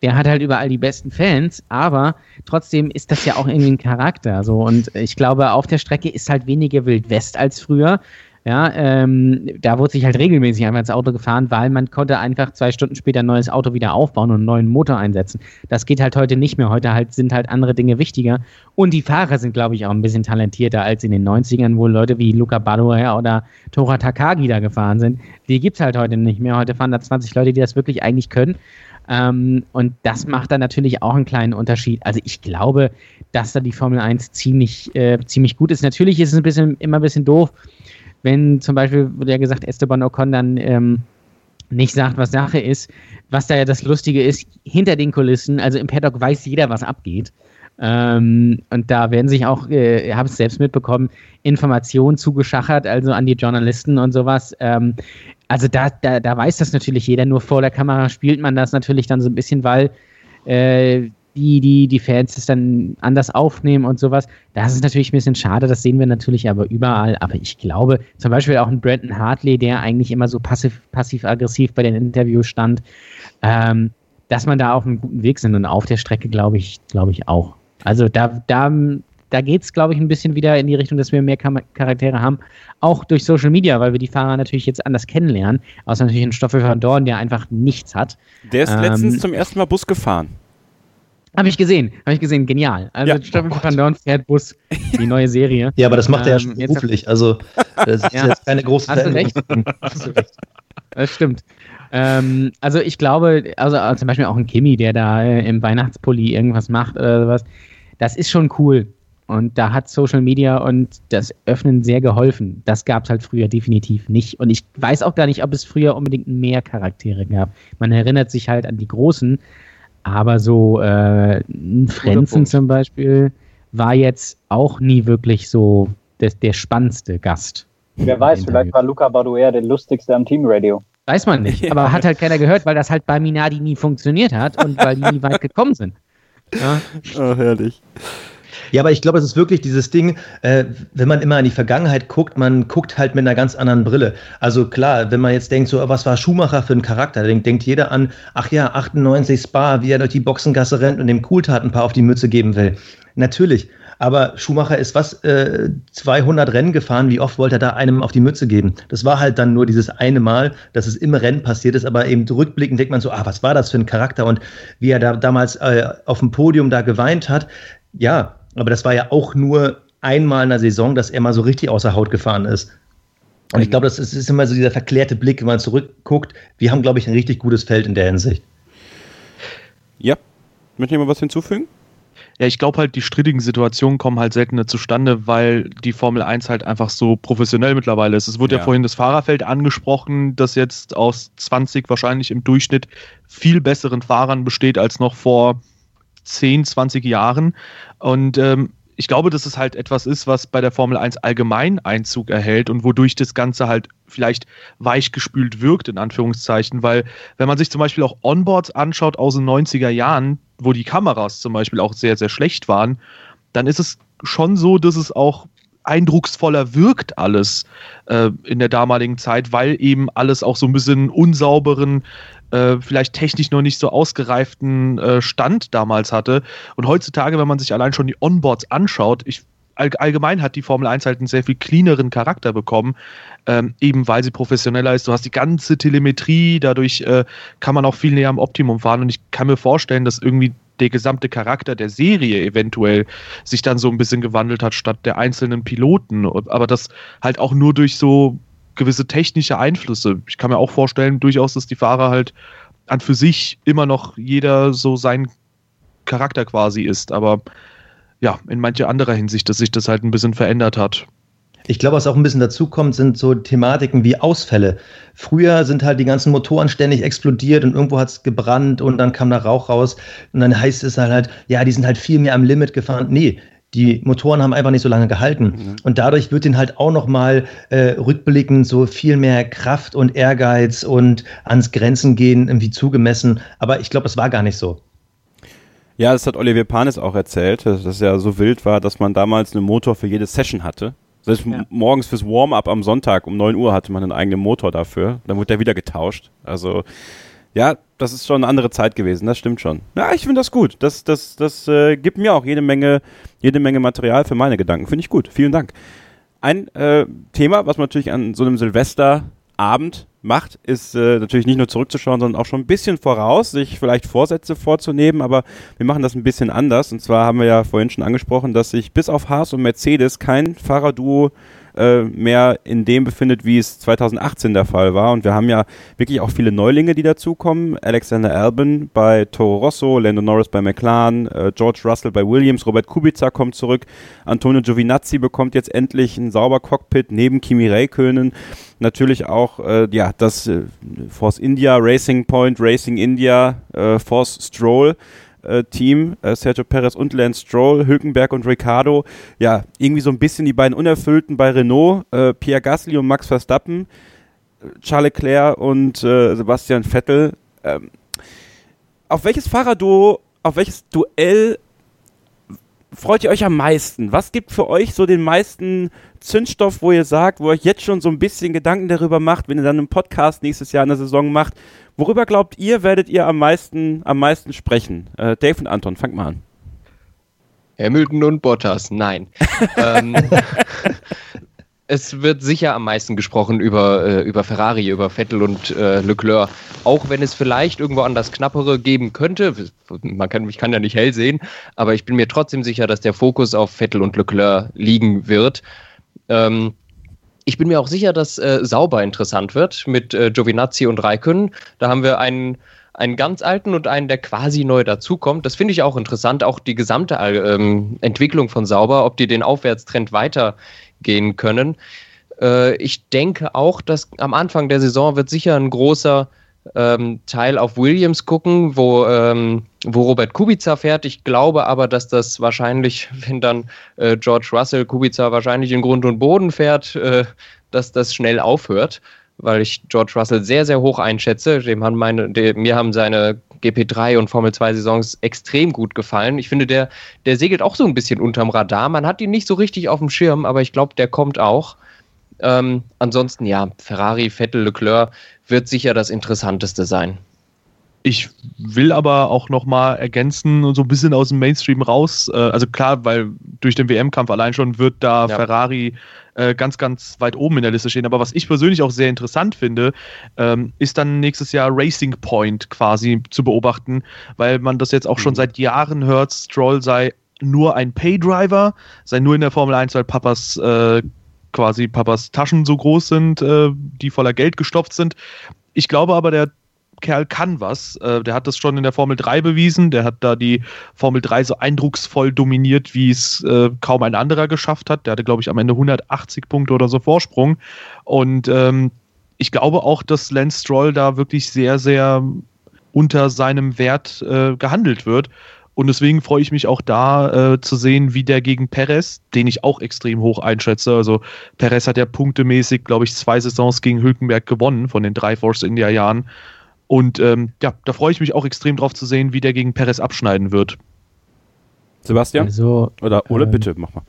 Der hat halt überall die besten Fans, aber trotzdem ist das ja auch irgendwie ein Charakter. So. Und ich glaube, auf der Strecke ist halt weniger Wild West als früher. Ja, ähm, da wurde sich halt regelmäßig einfach ins Auto gefahren, weil man konnte einfach zwei Stunden später ein neues Auto wieder aufbauen und einen neuen Motor einsetzen. Das geht halt heute nicht mehr. Heute halt sind halt andere Dinge wichtiger. Und die Fahrer sind, glaube ich, auch ein bisschen talentierter als in den 90ern, wo Leute wie Luca Badoer oder Tora Takagi da gefahren sind. Die gibt es halt heute nicht mehr. Heute fahren da 20 Leute, die das wirklich eigentlich können. Ähm, und das macht dann natürlich auch einen kleinen Unterschied. Also ich glaube, dass da die Formel 1 ziemlich, äh, ziemlich gut ist. Natürlich ist es ein bisschen, immer ein bisschen doof, wenn zum Beispiel, wurde ja gesagt, Esteban Ocon dann ähm, nicht sagt, was Sache ist. Was da ja das Lustige ist, hinter den Kulissen, also im Paddock weiß jeder, was abgeht. Ähm, und da werden sich auch, äh, habe es selbst mitbekommen, Informationen zugeschachert, also an die Journalisten und sowas. Ähm, also da, da, da weiß das natürlich jeder, nur vor der Kamera spielt man das natürlich dann so ein bisschen, weil äh, die, die, die Fans es dann anders aufnehmen und sowas. Das ist natürlich ein bisschen schade, das sehen wir natürlich aber überall. Aber ich glaube, zum Beispiel auch ein Brandon Hartley, der eigentlich immer so passiv-aggressiv passiv bei den Interviews stand, ähm, dass man da auf einem guten Weg sind und auf der Strecke glaube ich, glaube ich auch. Also da, da, da geht es, glaube ich, ein bisschen wieder in die Richtung, dass wir mehr Charaktere haben, auch durch Social Media, weil wir die Fahrer natürlich jetzt anders kennenlernen. Außer natürlich ein Stoffel von Dorn, der einfach nichts hat. Der ist ähm, letztens zum ersten Mal Bus gefahren. Habe ich gesehen, habe ich gesehen, genial. Also ja. Stefan oh van Dorn fährt Bus, die neue Serie. ja, aber das macht ähm, er ja schon beruflich, also das ist ja. jetzt keine große Hast du recht. Hast du recht. Das stimmt. Ähm, also ich glaube, also zum Beispiel auch ein Kimi, der da äh, im Weihnachtspulli irgendwas macht oder sowas, das ist schon cool. Und da hat Social Media und das Öffnen sehr geholfen. Das gab es halt früher definitiv nicht. Und ich weiß auch gar nicht, ob es früher unbedingt mehr Charaktere gab. Man erinnert sich halt an die Großen, aber so äh, Frenzen zum Beispiel war jetzt auch nie wirklich so der, der spannendste Gast. Wer weiß, vielleicht war Luca Baduer der lustigste am Teamradio. Weiß man nicht, (laughs) aber hat halt keiner gehört, weil das halt bei Minardi nie funktioniert hat und weil die nie weit gekommen sind. (laughs) Ja. Oh, herrlich. Ja, aber ich glaube, es ist wirklich dieses Ding, äh, wenn man immer an die Vergangenheit guckt, man guckt halt mit einer ganz anderen Brille. Also klar, wenn man jetzt denkt, so, was war Schumacher für ein Charakter, dann denkt jeder an, ach ja, 98 Spa, wie er durch die Boxengasse rennt und dem Cooltat ein paar auf die Mütze geben will. Natürlich. Aber Schumacher ist was, äh, 200 Rennen gefahren. Wie oft wollte er da einem auf die Mütze geben? Das war halt dann nur dieses eine Mal, dass es im Rennen passiert ist. Aber eben rückblickend denkt man so, ah, was war das für ein Charakter? Und wie er da damals äh, auf dem Podium da geweint hat. Ja, aber das war ja auch nur einmal in der Saison, dass er mal so richtig außer Haut gefahren ist. Und ich glaube, das ist, ist immer so dieser verklärte Blick, wenn man zurückguckt. Wir haben, glaube ich, ein richtig gutes Feld in der Hinsicht. Ja. Möchte jemand was hinzufügen? Ja, ich glaube halt, die strittigen Situationen kommen halt seltener zustande, weil die Formel 1 halt einfach so professionell mittlerweile ist. Es wurde ja, ja vorhin das Fahrerfeld angesprochen, das jetzt aus 20 wahrscheinlich im Durchschnitt viel besseren Fahrern besteht als noch vor 10, 20 Jahren. Und ähm, ich glaube, dass es halt etwas ist, was bei der Formel 1 allgemein Einzug erhält und wodurch das Ganze halt vielleicht weichgespült wirkt, in Anführungszeichen, weil wenn man sich zum Beispiel auch Onboards anschaut aus den 90er Jahren, wo die Kameras zum Beispiel auch sehr, sehr schlecht waren, dann ist es schon so, dass es auch eindrucksvoller wirkt alles äh, in der damaligen Zeit, weil eben alles auch so ein bisschen unsauberen äh, vielleicht technisch noch nicht so ausgereiften äh, Stand damals hatte. Und heutzutage, wenn man sich allein schon die Onboards anschaut, ich allgemein hat die Formel 1 halt einen sehr viel cleaneren Charakter bekommen, ähm, eben weil sie professioneller ist. Du hast die ganze Telemetrie, dadurch äh, kann man auch viel näher am Optimum fahren und ich kann mir vorstellen, dass irgendwie der gesamte Charakter der Serie eventuell sich dann so ein bisschen gewandelt hat statt der einzelnen Piloten. Aber das halt auch nur durch so gewisse technische Einflüsse. Ich kann mir auch vorstellen, durchaus, dass die Fahrer halt an für sich immer noch jeder so sein Charakter quasi ist. Aber ja, in mancher anderer Hinsicht, dass sich das halt ein bisschen verändert hat. Ich glaube, was auch ein bisschen dazu kommt, sind so Thematiken wie Ausfälle. Früher sind halt die ganzen Motoren ständig explodiert und irgendwo hat es gebrannt und dann kam da Rauch raus. Und dann heißt es halt, ja, die sind halt viel mehr am Limit gefahren. Nee, die Motoren haben einfach nicht so lange gehalten. Mhm. Und dadurch wird ihnen halt auch nochmal äh, rückblickend so viel mehr Kraft und Ehrgeiz und ans Grenzen gehen irgendwie zugemessen. Aber ich glaube, es war gar nicht so. Ja, das hat Olivier Panis auch erzählt, dass es ja so wild war, dass man damals einen Motor für jede Session hatte. Selbst ja. morgens fürs Warm-up am Sonntag um 9 Uhr hatte man einen eigenen Motor dafür. Dann wurde der wieder getauscht. Also ja, das ist schon eine andere Zeit gewesen, das stimmt schon. Ja, ich finde das gut. Das, das, das äh, gibt mir auch jede Menge, jede Menge Material für meine Gedanken. Finde ich gut. Vielen Dank. Ein äh, Thema, was man natürlich an so einem Silvesterabend macht, ist äh, natürlich nicht nur zurückzuschauen, sondern auch schon ein bisschen voraus, sich vielleicht Vorsätze vorzunehmen, aber wir machen das ein bisschen anders. Und zwar haben wir ja vorhin schon angesprochen, dass sich bis auf Haas und Mercedes kein Fahrerduo äh, mehr in dem befindet, wie es 2018 der Fall war. Und wir haben ja wirklich auch viele Neulinge, die dazukommen. Alexander Albin bei Toro Rosso, Lando Norris bei McLaren, äh, George Russell bei Williams, Robert Kubica kommt zurück, Antonio Giovinazzi bekommt jetzt endlich ein sauber Cockpit neben Kimi Räikkönen. Natürlich auch äh, ja das äh, Force India, Racing Point, Racing India, äh, Force Stroll äh, Team, äh, Sergio Perez und Lance Stroll, Hülkenberg und Ricardo, ja, irgendwie so ein bisschen die beiden Unerfüllten bei Renault, äh, Pierre Gasly und Max Verstappen, Charles Leclerc und Sebastian Vettel. Ähm, auf welches Fahrerduo, auf welches Duell freut ihr euch am meisten? Was gibt für euch so den meisten Zündstoff, wo ihr sagt, wo ihr euch jetzt schon so ein bisschen Gedanken darüber macht, wenn ihr dann einen Podcast nächstes Jahr in der Saison macht? Worüber glaubt ihr, werdet ihr am meisten, am meisten sprechen? Äh, Dave und Anton, fangt mal an. Hamilton und Bottas, nein. (laughs) ähm, es wird sicher am meisten gesprochen über, äh, über Ferrari, über Vettel und äh, Leclerc. Auch wenn es vielleicht irgendwo an das Knappere geben könnte. Man kann, ich kann ja nicht hell sehen, aber ich bin mir trotzdem sicher, dass der Fokus auf Vettel und Leclerc liegen wird. Ähm, ich bin mir auch sicher, dass äh, Sauber interessant wird mit äh, Giovinazzi und Raikön. Da haben wir einen, einen ganz alten und einen, der quasi neu dazukommt. Das finde ich auch interessant, auch die gesamte ähm, Entwicklung von Sauber, ob die den Aufwärtstrend weitergehen können. Äh, ich denke auch, dass am Anfang der Saison wird sicher ein großer ähm, Teil auf Williams gucken, wo, ähm, wo Robert Kubica fährt. Ich glaube aber, dass das wahrscheinlich, (laughs) wenn dann äh, George Russell Kubica wahrscheinlich in Grund und Boden fährt, äh, dass das schnell aufhört, weil ich George Russell sehr, sehr hoch einschätze. Dem haben meine, dem, mir haben seine GP3 und Formel 2 Saisons extrem gut gefallen. Ich finde, der, der segelt auch so ein bisschen unterm Radar. Man hat ihn nicht so richtig auf dem Schirm, aber ich glaube, der kommt auch. Ähm, ansonsten ja, Ferrari, Vettel, Leclerc wird sicher das Interessanteste sein. Ich will aber auch nochmal ergänzen und so ein bisschen aus dem Mainstream raus. Äh, also klar, weil durch den WM-Kampf allein schon wird da ja. Ferrari äh, ganz, ganz weit oben in der Liste stehen. Aber was ich persönlich auch sehr interessant finde, ähm, ist dann nächstes Jahr Racing Point quasi zu beobachten, weil man das jetzt auch schon mhm. seit Jahren hört, Stroll sei nur ein Paydriver, sei nur in der Formel 1, weil Papas äh, quasi Papas Taschen so groß sind, äh, die voller Geld gestopft sind. Ich glaube aber, der Kerl kann was. Äh, der hat das schon in der Formel 3 bewiesen. Der hat da die Formel 3 so eindrucksvoll dominiert, wie es äh, kaum ein anderer geschafft hat. Der hatte, glaube ich, am Ende 180 Punkte oder so Vorsprung. Und ähm, ich glaube auch, dass Lance Stroll da wirklich sehr, sehr unter seinem Wert äh, gehandelt wird. Und deswegen freue ich mich auch da äh, zu sehen, wie der gegen Perez, den ich auch extrem hoch einschätze. Also Perez hat ja punktemäßig, glaube ich, zwei Saisons gegen Hülkenberg gewonnen von den drei Force India Jahren. Und ähm, ja, da freue ich mich auch extrem drauf zu sehen, wie der gegen Perez abschneiden wird. Sebastian? Also, Oder Ole, ähm, bitte, mach mal.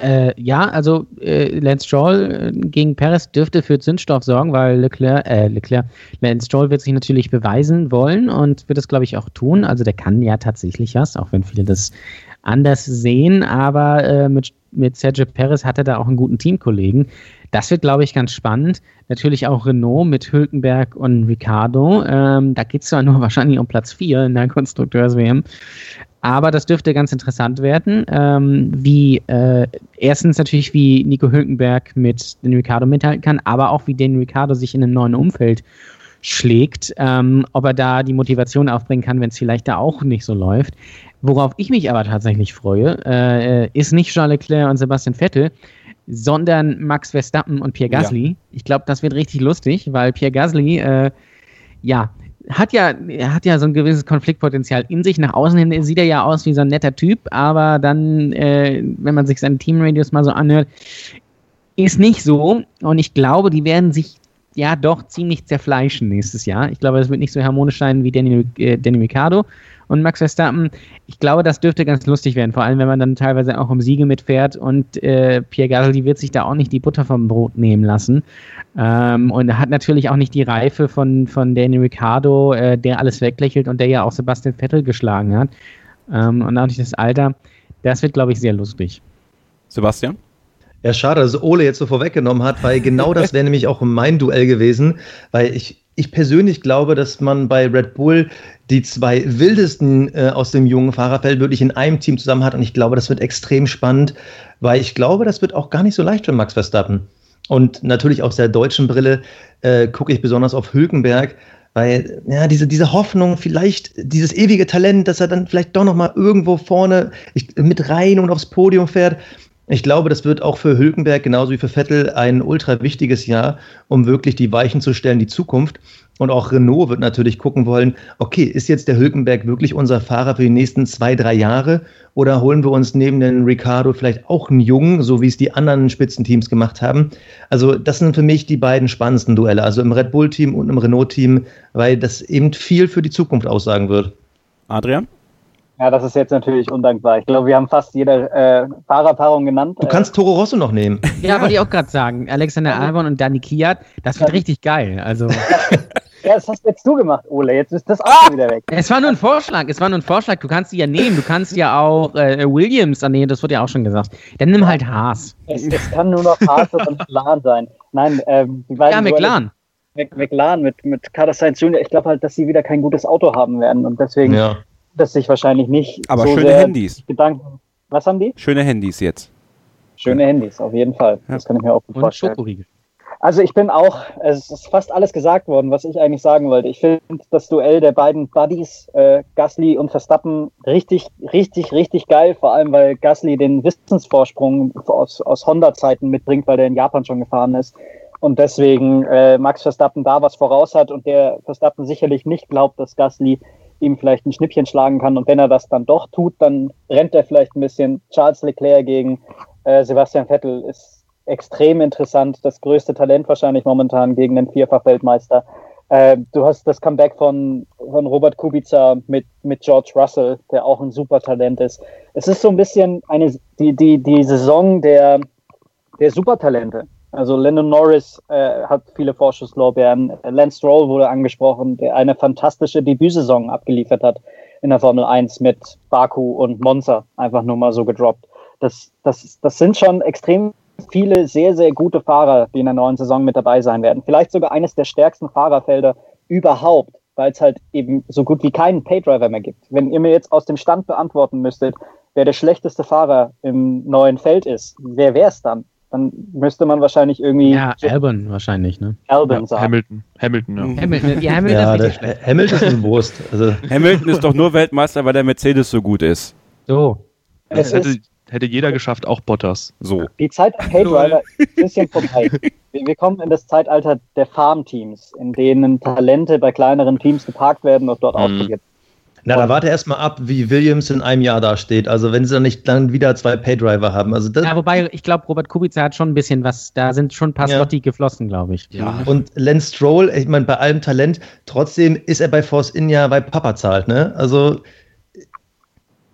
Äh, ja, also äh, Lance Stroll äh, gegen Perez dürfte für Zündstoff sorgen, weil Leclerc, äh, Leclerc, Lance Stroll wird sich natürlich beweisen wollen und wird es, glaube ich, auch tun. Also der kann ja tatsächlich was, auch wenn viele das anders sehen, aber äh, mit, mit Sergio Perez hat er da auch einen guten Teamkollegen. Das wird, glaube ich, ganz spannend. Natürlich auch Renault mit Hülkenberg und Ricardo. Ähm, da geht es zwar nur (laughs) wahrscheinlich um Platz 4 in der Konstrukteurs-WM, aber das dürfte ganz interessant werden, ähm, wie äh, erstens natürlich, wie Nico Hülkenberg mit den Ricardo mithalten kann, aber auch wie den Ricardo sich in einem neuen Umfeld schlägt, ähm, ob er da die Motivation aufbringen kann, wenn es vielleicht da auch nicht so läuft. Worauf ich mich aber tatsächlich freue, äh, ist nicht Charles Leclerc und Sebastian Vettel, sondern Max Verstappen und Pierre Gasly. Ja. Ich glaube, das wird richtig lustig, weil Pierre Gasly, äh, ja, hat ja, hat ja so ein gewisses Konfliktpotenzial in sich. Nach außen hin sieht er ja aus wie so ein netter Typ, aber dann, äh, wenn man sich seine Teamradios mal so anhört, ist nicht so. Und ich glaube, die werden sich ja doch ziemlich zerfleischen nächstes Jahr. Ich glaube, es wird nicht so harmonisch sein wie Danny, äh, Danny Ricciardo und Max Verstappen. Ich glaube, das dürfte ganz lustig werden, vor allem wenn man dann teilweise auch um Siege mitfährt und äh, Pierre Gasly wird sich da auch nicht die Butter vom Brot nehmen lassen. Ähm, und hat natürlich auch nicht die Reife von, von Danny Ricciardo, äh, der alles weglächelt und der ja auch Sebastian Vettel geschlagen hat. Ähm, und auch nicht das Alter. Das wird, glaube ich, sehr lustig. Sebastian? Ja, schade, dass Ole jetzt so vorweggenommen hat, weil genau das wäre nämlich auch mein Duell gewesen, weil ich, ich persönlich glaube, dass man bei Red Bull die zwei wildesten äh, aus dem jungen Fahrerfeld wirklich in einem Team zusammen hat und ich glaube, das wird extrem spannend, weil ich glaube, das wird auch gar nicht so leicht für Max Verstappen. Und natürlich aus der deutschen Brille äh, gucke ich besonders auf Hülkenberg, weil ja diese, diese Hoffnung, vielleicht dieses ewige Talent, dass er dann vielleicht doch noch mal irgendwo vorne mit rein und aufs Podium fährt, ich glaube, das wird auch für Hülkenberg genauso wie für Vettel ein ultra wichtiges Jahr, um wirklich die Weichen zu stellen, die Zukunft. Und auch Renault wird natürlich gucken wollen, okay, ist jetzt der Hülkenberg wirklich unser Fahrer für die nächsten zwei, drei Jahre? Oder holen wir uns neben den Ricardo vielleicht auch einen Jungen, so wie es die anderen Spitzenteams gemacht haben? Also das sind für mich die beiden spannendsten Duelle, also im Red Bull-Team und im Renault-Team, weil das eben viel für die Zukunft aussagen wird. Adrian? Ja, das ist jetzt natürlich undankbar. Ich glaube, wir haben fast jede äh, Fahrerpaarung genannt. Du kannst Toro Rosso noch nehmen. (laughs) Ja, wollte ich auch gerade sagen. Alexander Albon und Dani Kiat, das wird ja. richtig geil. Also. (laughs) Ja, das hast jetzt du gemacht, Ole. Jetzt ist das auch ah! wieder weg. Es war nur ein Vorschlag. Es war nur ein Vorschlag. Du kannst sie ja nehmen. Du kannst ja auch äh, Williams annehmen. Das wurde ja auch schon gesagt. Dann nimm halt Haas. Es, es kann nur noch Haas und McLaren sein. Nein, ähm, die beiden. Ja, McLaren. McLaren mit, mit Carlos Sainz Jr. Ich glaube halt, dass sie wieder kein gutes Auto haben werden. Und deswegen ja das sich wahrscheinlich nicht. Aber so schöne Handys. Gedanken. Was haben die? Schöne Handys jetzt. Schöne Handys, auf jeden Fall. Ja. Das kann ich mir auch gut Und vorstellen. Schokoriegel. Also ich bin auch, es ist fast alles gesagt worden, was ich eigentlich sagen wollte. Ich finde das Duell der beiden Buddies, äh, Gasly und Verstappen, richtig, richtig, richtig geil. Vor allem, weil Gasly den Wissensvorsprung aus, aus Honda-Zeiten mitbringt, weil der in Japan schon gefahren ist. Und deswegen äh, Max Verstappen da was voraus hat und der Verstappen sicherlich nicht glaubt, dass Gasly ihm vielleicht ein Schnippchen schlagen kann. Und wenn er das dann doch tut, dann rennt er vielleicht ein bisschen. Charles Leclerc gegen äh, Sebastian Vettel ist extrem interessant. Das größte Talent wahrscheinlich momentan gegen den Vierfach-Weltmeister. Äh, du hast das Comeback von, von Robert Kubica mit, mit George Russell, der auch ein super Talent ist. Es ist so ein bisschen eine, die, die, die Saison der, der Supertalente. Also Lennon Norris äh, hat viele Vorschusslorbeeren. Lance Stroll wurde angesprochen, der eine fantastische Debütsaison abgeliefert hat in der Formel 1 mit Baku und Monza, einfach nur mal so gedroppt. Das, das, das sind schon extrem viele sehr, sehr gute Fahrer, die in der neuen Saison mit dabei sein werden. Vielleicht sogar eines der stärksten Fahrerfelder überhaupt, weil es halt eben so gut wie keinen Paydriver mehr gibt. Wenn ihr mir jetzt aus dem Stand beantworten müsstet, wer der schlechteste Fahrer im neuen Feld ist, wer wäre es dann? Dann müsste man wahrscheinlich irgendwie Ja, Albon wahrscheinlich, ne? Albon Ja, sagen. Hamilton. Hamilton, ja. Hamilton, ja, Hamilton Ja, ist der. Hamilton ist ein Wurst. Also, Hamilton ist doch nur Weltmeister, weil der Mercedes so gut ist. So. Es Das hätte, ist, hätte jeder geschafft, auch Bottas. So. die Zeit der Paydriver ist ein bisschen vorbei. Wir, wir kommen in das Zeitalter der Farmteams, in denen Talente bei kleineren Teams geparkt werden und dort Mhm. ausprobiert. Na, da warte erst mal ab, wie Williams in einem Jahr dasteht. Also, wenn sie dann nicht dann wieder zwei Paydriver haben. Also, das, Ja, wobei, ich glaube, Robert Kubica hat schon ein bisschen was, da sind schon ein paar Ja. Slotti geflossen, glaube ich. Und Lance Stroll, ich meine, bei allem Talent, trotzdem ist er bei Force India, weil Papa zahlt, ne? Also,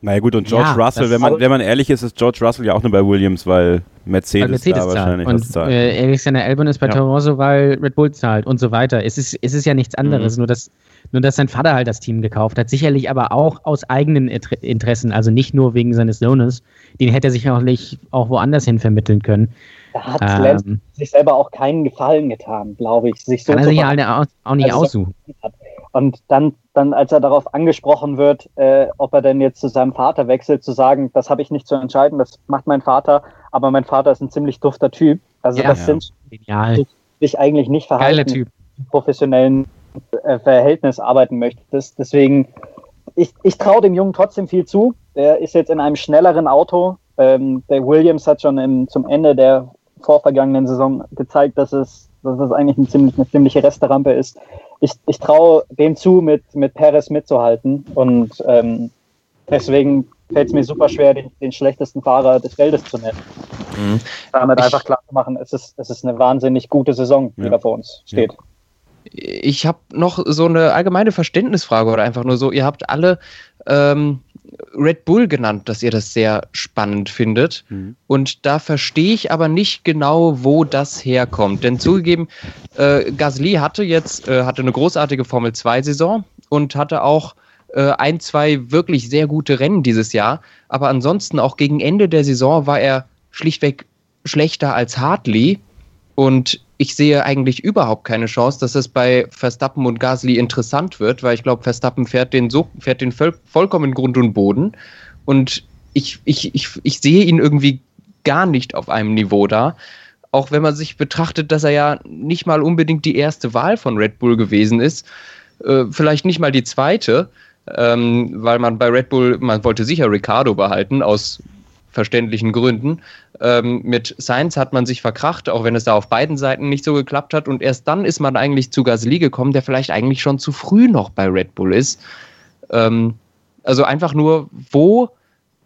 Naja gut, und George Ja, Russell, wenn man, wenn man ehrlich ist, ist George Russell ja auch nur bei Williams, weil Mercedes, Weil Mercedes da zahlt. wahrscheinlich was Und zahlt. äh, Alexander Albon ist bei Ja. Toro Rosso, weil Red Bull zahlt und so weiter. Es ist, es ist ja nichts anderes, nur, dass, nur dass sein Vater halt das Team gekauft hat. Sicherlich aber auch aus eigenen Inter- Interessen, also nicht nur wegen seines Sohnes. Den hätte er sicherlich auch woanders hin vermitteln können. Da hat Lance Ähm, sich selber auch keinen Gefallen getan, glaube ich, sich so kann er zu sich ja auch, nicht Also- aussuchen. hat. Und dann, dann, als er darauf angesprochen wird, äh, ob er denn jetzt zu seinem Vater wechselt, zu sagen, das habe ich nicht zu entscheiden, das macht mein Vater, aber mein Vater ist ein ziemlich dufter Typ. Also Ja. das Ja. sind Genial. sich eigentlich nicht verhalten, Typ. im professionellen äh, Verhältnis arbeiten möchtest. Deswegen, ich, ich traue dem Jungen trotzdem viel zu. Der ist jetzt in einem schnelleren Auto. Ähm, der Williams hat schon im, zum Ende der vorvergangenen Saison gezeigt, dass es, dass es eigentlich eine, ziemlich, eine ziemliche Resterampe ist. Ich, ich traue dem zu, mit, mit Perez mitzuhalten. Und ähm, deswegen fällt es mir super schwer, den, den schlechtesten Fahrer des Feldes zu nennen. Mhm. Damit Ich- einfach klar zu machen, es ist, es ist eine wahnsinnig gute Saison, die Ja. da vor uns steht. Ich habe noch so eine allgemeine Verständnisfrage oder einfach nur so, ihr habt alle ähm, Red Bull genannt, dass ihr das sehr spannend findet. Mhm. Und da verstehe ich aber nicht genau, wo das herkommt. Denn zugegeben, äh, Gasly hatte jetzt äh, hatte eine großartige Formel 2-Saison und hatte auch äh, ein, zwei wirklich sehr gute Rennen dieses Jahr. Aber ansonsten auch gegen Ende der Saison war er schlichtweg schlechter als Hartley. Und ich sehe eigentlich überhaupt keine Chance, dass es bei Verstappen und Gasly interessant wird, weil ich glaube, Verstappen fährt den so, fährt den voll, vollkommen Grund und Boden. Und ich, ich, ich, ich sehe ihn irgendwie gar nicht auf einem Niveau da. Auch wenn man sich betrachtet, dass er ja nicht mal unbedingt die erste Wahl von Red Bull gewesen ist, äh, vielleicht nicht mal die zweite, ähm, weil man bei Red Bull, man wollte sicher Ricardo behalten, aus verständlichen Gründen. Ähm, mit Sainz hat man sich verkracht, auch wenn es da auf beiden Seiten nicht so geklappt hat. Und erst dann ist man eigentlich zu Gasly gekommen, der vielleicht eigentlich schon zu früh noch bei Red Bull ist. Ähm, also einfach nur, wo,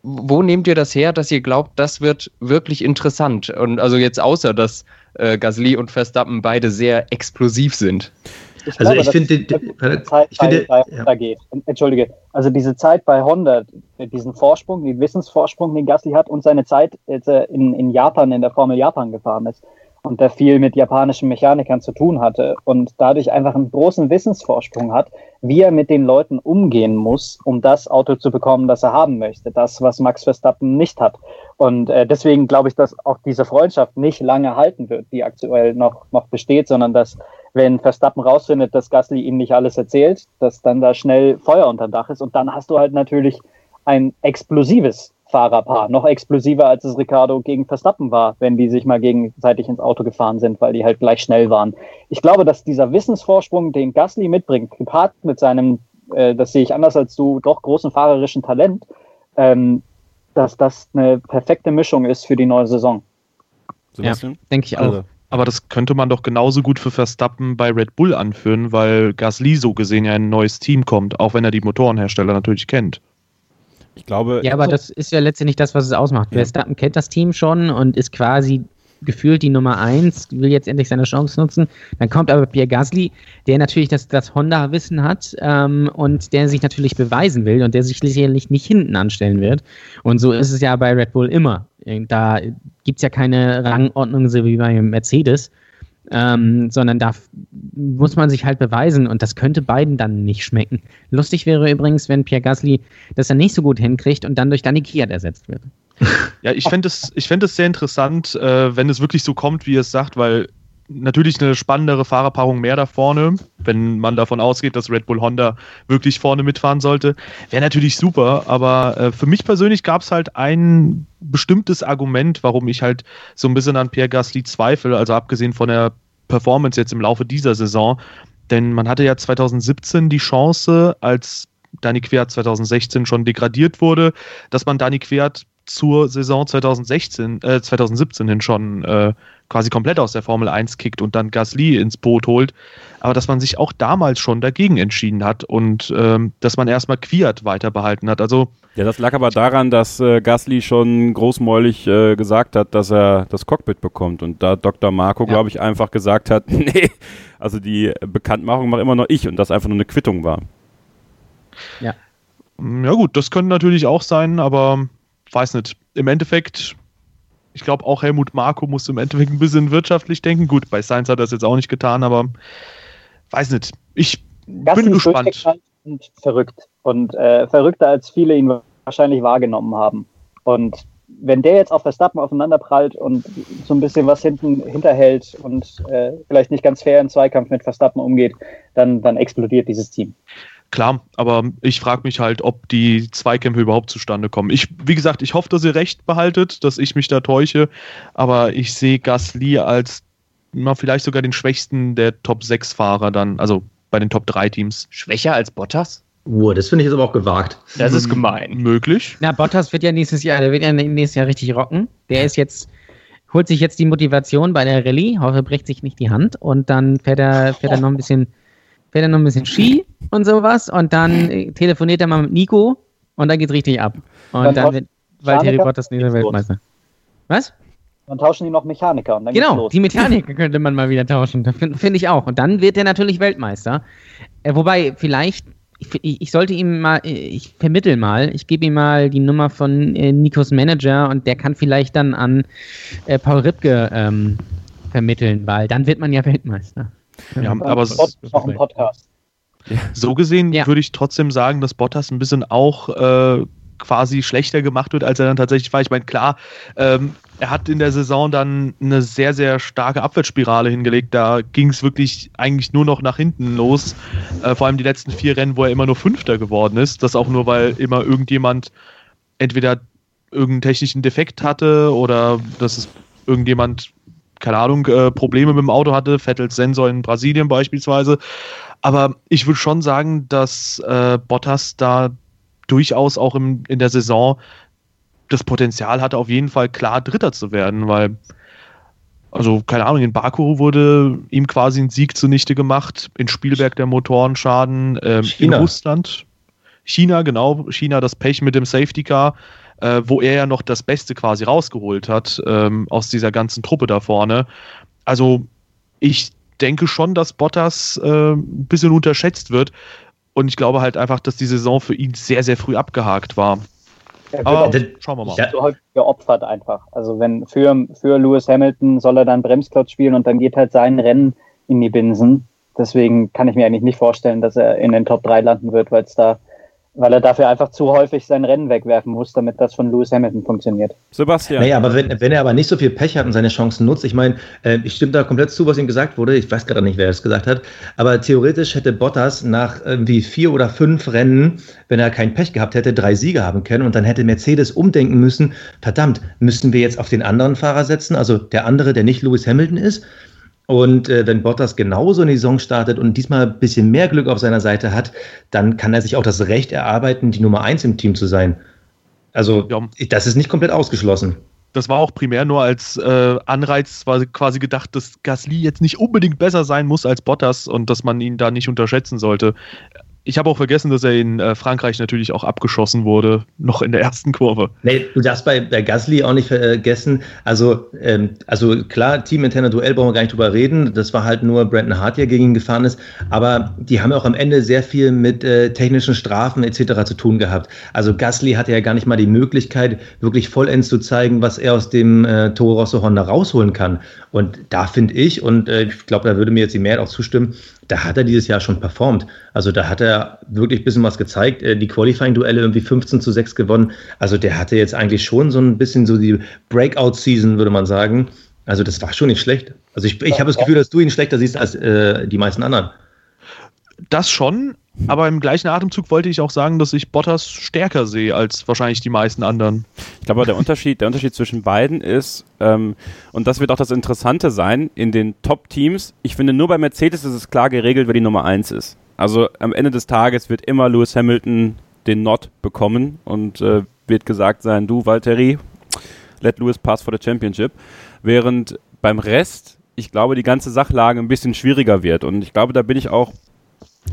wo nehmt ihr das her, dass ihr glaubt, das wird wirklich interessant? Und also jetzt außer, dass äh, Gasly und Verstappen beide sehr explosiv sind. Ich Also glaube, ich finde, Zeit ich finde, bei, ja. Honda geht. Entschuldige, also diese Zeit bei Honda, diesen Vorsprung, den Wissensvorsprung, den Gasly hat und seine Zeit, als er in, in Japan, in der Formel Japan gefahren ist und der viel mit japanischen Mechanikern zu tun hatte und dadurch einfach einen großen Wissensvorsprung hat, wie er mit den Leuten umgehen muss, um das Auto zu bekommen, das er haben möchte. Das, was Max Verstappen nicht hat. Und äh, deswegen glaube ich, dass auch diese Freundschaft nicht lange halten wird, die aktuell noch, noch besteht, sondern dass wenn Verstappen rausfindet, dass Gasly ihm nicht alles erzählt, dass dann da schnell Feuer unterm Dach ist und dann hast du halt natürlich ein explosives Fahrerpaar, noch explosiver als es Ricardo gegen Verstappen war, wenn die sich mal gegenseitig ins Auto gefahren sind, weil die halt gleich schnell waren. Ich glaube, dass dieser Wissensvorsprung, den Gasly mitbringt, gepaart mit seinem, äh, das sehe ich anders als du, doch großen fahrerischen Talent, ähm, dass das eine perfekte Mischung ist für die neue Saison. Sebastian? Denke ich auch. Also, Aber das könnte man doch genauso gut für Verstappen bei Red Bull anführen, weil Gasly so gesehen ja in ein neues Team kommt, auch wenn er die Motorenhersteller natürlich kennt. ich glaube, Ja, aber das ist ja letztendlich das, was es ausmacht. Ja. Verstappen kennt das Team schon und ist quasi gefühlt die Nummer eins, will jetzt endlich seine Chance nutzen. Dann kommt aber Pierre Gasly, der natürlich das, das Honda-Wissen hat ähm, und der sich natürlich beweisen will und der sich sicherlich nicht hinten anstellen wird. Und so ist es ja bei Red Bull immer. Da gibt es ja keine Rangordnung, so wie bei Mercedes. Ähm, sondern da muss man sich halt beweisen und das könnte beiden dann nicht schmecken. Lustig wäre übrigens, wenn Pierre Gasly das dann nicht so gut hinkriegt und dann durch Danny Kiat ersetzt wird. (laughs) Ja, ich fände es sehr interessant, äh, wenn es wirklich so kommt, wie es sagt, weil natürlich eine spannendere Fahrerpaarung mehr da vorne, wenn man davon ausgeht, dass Red Bull Honda wirklich vorne mitfahren sollte. Wäre natürlich super, aber äh, für mich persönlich gab es halt ein bestimmtes Argument, warum ich halt so ein bisschen an Pierre Gasly zweifle, also abgesehen von der Performance jetzt im Laufe dieser Saison. Denn man hatte ja 2017 die Chance, als Dani Quert 2016 schon degradiert wurde, dass man Dani Quert zur Saison 2016, äh, 2017 hin schon äh, quasi komplett aus der Formel 1 kickt und dann Gasly ins Boot holt. Aber dass man sich auch damals schon dagegen entschieden hat und ähm, dass man erstmal Quiert weiter behalten hat. Also ja, das lag aber daran, dass äh, Gasly schon großmäulig äh, gesagt hat, dass er das Cockpit bekommt. Und da Dr. Marco, ja. glaube ich, einfach gesagt hat, (laughs) nee, also die Bekanntmachung mache immer noch ich und das einfach nur eine Quittung war. Ja. Ja gut, das könnte natürlich auch sein, aber weiß nicht. Im Endeffekt, ich glaube auch Helmut Marko muss im Endeffekt ein bisschen wirtschaftlich denken. Gut, bei Science hat er das jetzt auch nicht getan, aber weiß nicht. Ich Gasly bin gespannt. Und verrückt. Und äh, verrückter als viele ihn wahrscheinlich wahrgenommen haben. Und wenn der jetzt auf Verstappen aufeinanderprallt und so ein bisschen was hinten hinterhält und äh, vielleicht nicht ganz fair im Zweikampf mit Verstappen umgeht, dann, dann explodiert dieses Team. Klar, aber ich frage mich halt, ob die Zweikämpfe überhaupt zustande kommen. Ich, wie gesagt, ich hoffe, dass ihr recht behaltet, dass ich mich da täusche, aber ich sehe Gasly als na, vielleicht sogar den schwächsten der Top 6 Fahrer dann, also bei den Top 3 Teams. Schwächer als Bottas? Uh, das finde ich jetzt aber auch gewagt. Das ist gemein. Möglich. Na, Bottas wird ja nächstes Jahr, der wird ja nächstes Jahr richtig rocken. Der ist jetzt, holt sich jetzt die Motivation bei der Rallye, hoffe, bricht sich nicht die Hand und dann fährt er, fährt er noch ein bisschen fährt er noch ein bisschen Ski und sowas und dann äh, telefoniert er mal mit Nico und dann geht's richtig ab. Und dann, dann wird Valtteri Bottas nächster Weltmeister. Was? Dann tauschen die noch Mechaniker und dann Genau, die Mechaniker könnte man mal wieder tauschen. Finde find ich auch. Und dann wird er natürlich Weltmeister. Äh, wobei, vielleicht, ich, ich, sollte ihm mal, äh, ich vermittel mal, ich gebe ihm mal die Nummer von äh, Nikos Manager und der kann vielleicht dann an äh, Paul Ripke ähm, vermitteln, weil dann wird man ja Weltmeister. Ja, aber noch ein Podcast. So gesehen ja. würde ich trotzdem sagen, dass Bottas ein bisschen auch äh, quasi schlechter gemacht wird, als er dann tatsächlich war. Ich meine, klar, ähm, er hat in der Saison dann eine sehr, sehr starke Abwärtsspirale hingelegt. Da ging es wirklich eigentlich nur noch nach hinten los. Äh, vor allem die letzten vier Rennen, wo er immer nur Fünfter geworden ist. Das auch nur, weil immer irgendjemand entweder irgendeinen technischen Defekt hatte oder dass es irgendjemand keine Ahnung, äh, Probleme mit dem Auto hatte, Vettels Sensor in Brasilien beispielsweise. Aber ich würde schon sagen, dass äh, Bottas da durchaus auch im, in der Saison das Potenzial hatte, auf jeden Fall klar Dritter zu werden, weil, also keine Ahnung, in Baku wurde ihm quasi ein Sieg zunichte gemacht, in Spielberg der Motorenschaden, ähm, in Russland. China, genau, China das Pech mit dem Safety Car äh, wo er ja noch das Beste quasi rausgeholt hat ähm, aus dieser ganzen Truppe da vorne. Also ich denke schon, dass Bottas äh, ein bisschen unterschätzt wird. Und ich glaube halt einfach, dass die Saison für ihn sehr, sehr früh abgehakt war. Aber schauen wir mal. Ja. So häufig geopfert einfach. Also wenn für, für Lewis Hamilton soll er dann Bremsklotz spielen und dann geht halt sein Rennen in die Binsen. Deswegen kann ich mir eigentlich nicht vorstellen, dass er in den Top 3 landen wird, weil es da weil er dafür einfach zu häufig sein Rennen wegwerfen muss, damit das von Lewis Hamilton funktioniert. Sebastian. Naja, aber wenn, wenn er aber nicht so viel Pech hat und seine Chancen nutzt, ich meine, äh, ich stimme da komplett zu, was ihm gesagt wurde, ich weiß gerade nicht, wer das gesagt hat, aber theoretisch hätte Bottas nach irgendwie vier oder fünf Rennen, wenn er kein Pech gehabt hätte, drei Siege haben können und dann hätte Mercedes umdenken müssen, verdammt, müssen wir jetzt auf den anderen Fahrer setzen, also der andere, der nicht Lewis Hamilton ist? Und äh, wenn Bottas genauso in die Saison startet und diesmal ein bisschen mehr Glück auf seiner Seite hat, dann kann er sich auch das Recht erarbeiten, die Nummer eins im Team zu sein. Also, ja. das ist nicht komplett ausgeschlossen. Das war auch primär nur als äh, Anreiz quasi gedacht, dass Gasly jetzt nicht unbedingt besser sein muss als Bottas und dass man ihn da nicht unterschätzen sollte. Ich habe auch vergessen, dass er in äh, Frankreich natürlich auch abgeschossen wurde, (laughs) noch in der ersten Kurve. Nee, du darfst bei, bei Gasly auch nicht vergessen. Also, ähm, also klar, teaminterner Duell brauchen wir gar nicht drüber reden. Das war halt nur Brandon Hart, der gegen ihn gefahren ist. Aber die haben auch am Ende sehr viel mit äh, technischen Strafen etc. zu tun gehabt. Also Gasly hatte ja gar nicht mal die Möglichkeit, wirklich vollends zu zeigen, was er aus dem äh, Toro Rosso Honda rausholen kann. Und da finde ich, und äh, ich glaube, da würde mir jetzt die Mehrheit auch zustimmen, da hat er dieses Jahr schon performt. Also da hat er wirklich ein bisschen was gezeigt. Äh, die Qualifying-Duelle irgendwie 15 zu 6 gewonnen. Also der hatte jetzt eigentlich schon so ein bisschen so die Breakout-Season, würde man sagen. Also das war schon nicht schlecht. Also ich, ich habe das Gefühl, dass du ihn schlechter siehst als äh, die meisten anderen. Das schon, aber im gleichen Atemzug wollte ich auch sagen, dass ich Bottas stärker sehe als wahrscheinlich die meisten anderen. Ich glaube, der Unterschied, der Unterschied zwischen beiden ist, ähm, und das wird auch das Interessante sein, in den Top-Teams, ich finde, nur bei Mercedes ist es klar geregelt, wer die Nummer 1 ist. Also am Ende des Tages wird immer Lewis Hamilton den Not bekommen und äh, wird gesagt sein, du Valtteri, let Lewis pass for the championship. Während beim Rest, ich glaube, die ganze Sachlage ein bisschen schwieriger wird. Und ich glaube, da bin ich auch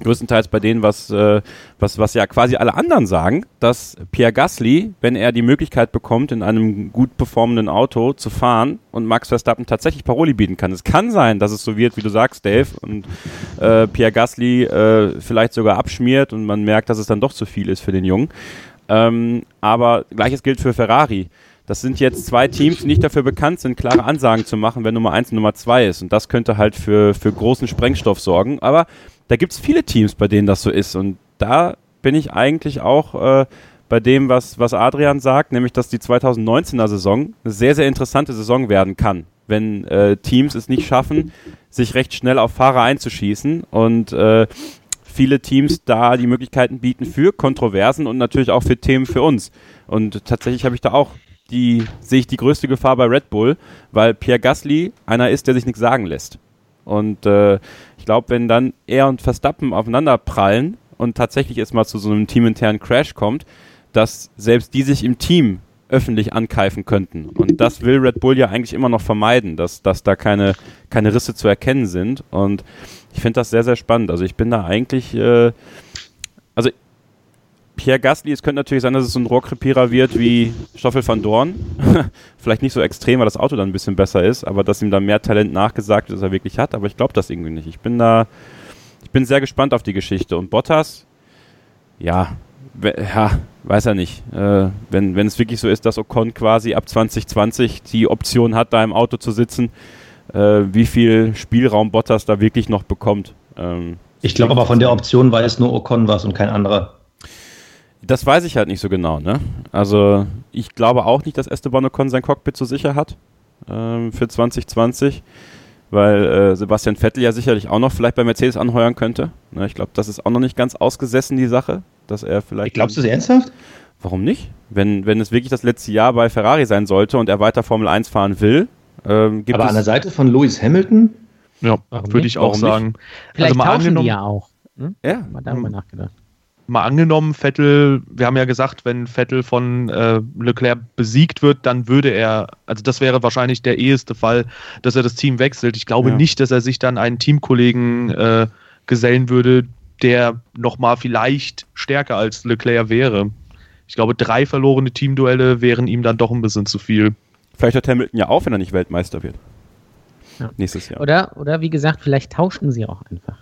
größtenteils bei denen, was, äh, was, was ja quasi alle anderen sagen, dass Pierre Gasly, wenn er die Möglichkeit bekommt, in einem gut performenden Auto zu fahren und Max Verstappen tatsächlich Paroli bieten kann. Es kann sein, dass es so wird, wie du sagst, Dave, und äh, Pierre Gasly äh, vielleicht sogar abschmiert und man merkt, dass es dann doch zu viel ist für den Jungen. Ähm, aber gleiches gilt für Ferrari. Das sind jetzt zwei Teams, die nicht dafür bekannt sind, klare Ansagen zu machen, wenn Nummer eins und Nummer zwei ist. Und das könnte halt für, für großen Sprengstoff sorgen. Aber da gibt es viele Teams, bei denen das so ist. Und da bin ich eigentlich auch äh, bei dem, was, was Adrian sagt, nämlich, dass die 2019er Saison eine sehr, sehr interessante Saison werden kann, wenn äh, Teams es nicht schaffen, sich recht schnell auf Fahrer einzuschießen und äh, viele Teams da die Möglichkeiten bieten für Kontroversen und natürlich auch für Themen für uns. Und tatsächlich habe ich da auch die, sehe ich die größte Gefahr bei Red Bull, weil Pierre Gasly einer ist, der sich nichts sagen lässt. Und äh, glaube, wenn dann er und Verstappen aufeinander prallen und tatsächlich jetzt mal zu so einem teaminternen Crash kommt, dass selbst die sich im Team öffentlich ankeifen könnten. Und das will Red Bull ja eigentlich immer noch vermeiden, dass, dass da keine, keine Risse zu erkennen sind. Und ich finde das sehr, sehr spannend. Also ich bin da eigentlich, äh, also Pierre Gasly, es könnte natürlich sein, dass es so ein Rohrkrepierer wird wie Stoffel van Dorn. (laughs) Vielleicht nicht so extrem, weil das Auto dann ein bisschen besser ist, aber dass ihm da mehr Talent nachgesagt wird, als er wirklich hat. Aber ich glaube das irgendwie nicht. Ich bin da, ich bin sehr gespannt auf die Geschichte. Und Bottas, ja, ja, weiß er nicht. Äh, wenn, wenn es wirklich so ist, dass Ocon quasi ab 2020 die Option hat, da im Auto zu sitzen, äh, wie viel Spielraum Bottas da wirklich noch bekommt. Ähm, ich glaube aber von der Option weiß nur Ocon was und kein anderer. Das weiß ich halt nicht so genau, ne? Also ich glaube auch nicht, dass Esteban Ocon sein Cockpit so sicher hat ähm, für 2020, weil äh, Sebastian Vettel ja sicherlich auch noch vielleicht bei Mercedes anheuern könnte. Ne? Ich glaube, das ist auch noch nicht ganz ausgesessen, die Sache, dass er vielleicht. Glaubst du es ernsthaft? Warum nicht? Wenn, wenn es wirklich das letzte Jahr bei Ferrari sein sollte und er weiter Formel 1 fahren will, ähm, gibt Aber es an der Seite von Lewis Hamilton? Ja, würde ich auch Warum sagen. Nicht? Vielleicht also mal tauschen die ja auch. Hm? Ja. Mal darüber nachgedacht mal angenommen, Vettel, wir haben ja gesagt, wenn Vettel von äh, Leclerc besiegt wird, dann würde er, also das wäre wahrscheinlich der eheste Fall, dass er das Team wechselt. Ich glaube ja. nicht, dass er sich dann einen Teamkollegen äh, gesellen würde, der nochmal vielleicht stärker als Leclerc wäre. Ich glaube, drei verlorene Teamduelle wären ihm dann doch ein bisschen zu viel. Vielleicht hört Hamilton ja auf, wenn er nicht Weltmeister wird. Ja. Nächstes Jahr. Oder, oder wie gesagt, vielleicht tauschen sie auch einfach.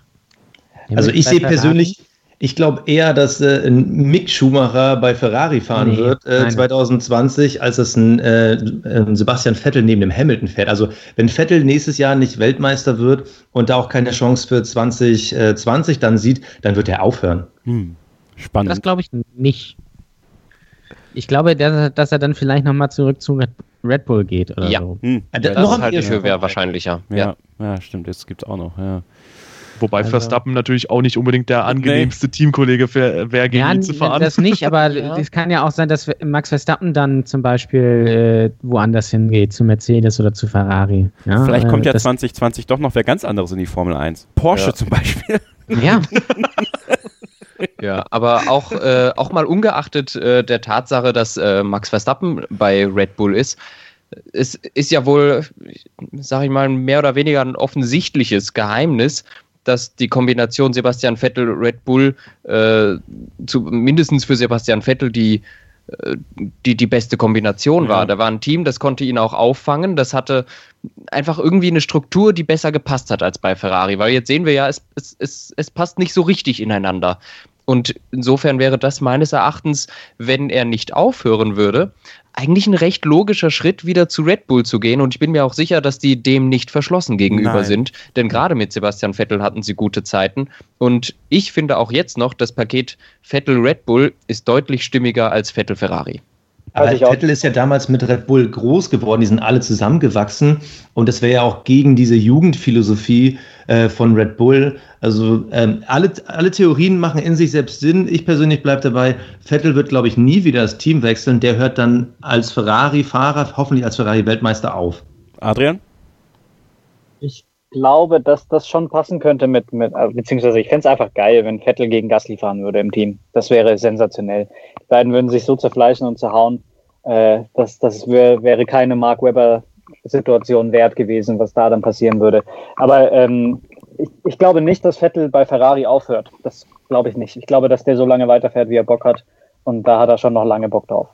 Also ich sehe persönlich, ich glaube eher, dass äh, ein Mick Schumacher bei Ferrari fahren nee, wird äh, 2020, als es ein, äh, ein, Sebastian Vettel neben dem Hamilton fährt. Also wenn Vettel nächstes Jahr nicht Weltmeister wird und da auch keine Chance für 2020 dann sieht, dann wird er aufhören. Hm. Spannend. Das glaube ich nicht. Ich glaube, dass, dass er dann vielleicht nochmal zurück zu Red Bull geht oder ja. so. Hm. Das, das halte ich für wäre wahrscheinlicher. Ja, ja. ja stimmt. Das gibt es auch noch. Ja. Wobei also, Verstappen natürlich auch nicht unbedingt der angenehmste nee. Teamkollege wäre, gegen ja, ihn zu fahren. Das nicht, aber (laughs) es ja. kann ja auch sein, dass Max Verstappen dann zum Beispiel äh, woanders hingeht, zu Mercedes oder zu Ferrari. Ja, Vielleicht kommt äh, ja 2020 doch noch wer ganz anderes in die Formel 1. Porsche ja. zum Beispiel. (laughs) (laughs) Ja. ja, aber auch, äh, auch mal ungeachtet äh, der Tatsache, dass äh, Max Verstappen bei Red Bull ist, es ist ja wohl, sag ich mal, mehr oder weniger ein offensichtliches Geheimnis, dass die Kombination Sebastian Vettel Red Bull äh, zu, mindestens für Sebastian Vettel die äh, die, die beste Kombination war. Ja. Da war ein Team, das konnte ihn auch auffangen. Das hatte einfach irgendwie eine Struktur, die besser gepasst hat als bei Ferrari. Weil jetzt sehen wir ja, es, es, es, es passt nicht so richtig ineinander. Und insofern wäre das meines Erachtens, wenn er nicht aufhören würde, eigentlich ein recht logischer Schritt, wieder zu Red Bull zu gehen. Und ich bin mir auch sicher, dass die dem nicht verschlossen gegenüber Nein. sind. Denn gerade mit Sebastian Vettel hatten sie gute Zeiten. Und ich finde auch jetzt noch, das Paket Vettel-Red Bull ist deutlich stimmiger als Vettel-Ferrari. Aber Vettel ist ja damals mit Red Bull groß geworden, die sind alle zusammengewachsen und das wäre ja auch gegen diese Jugendphilosophie äh, von Red Bull. Also ähm, alle, alle Theorien machen in sich selbst Sinn. Ich persönlich bleibe dabei, Vettel wird, glaube ich, nie wieder das Team wechseln. Der hört dann als Ferrari-Fahrer, hoffentlich als Ferrari-Weltmeister auf. Adrian? Ich glaube, dass das schon passen könnte mit, mit äh, beziehungsweise ich fände es einfach geil, wenn Vettel gegen Gasly fahren würde im Team. Das wäre sensationell. Die beiden würden sich so zerfleischen und zerhauen. Äh, das das wär, wäre keine Mark Webber Situation wert gewesen, was da dann passieren würde. Aber ähm, ich, ich glaube nicht, dass Vettel bei Ferrari aufhört. Das glaube ich nicht. Ich glaube, dass der so lange weiterfährt, wie er Bock hat. Und da hat er schon noch lange Bock drauf.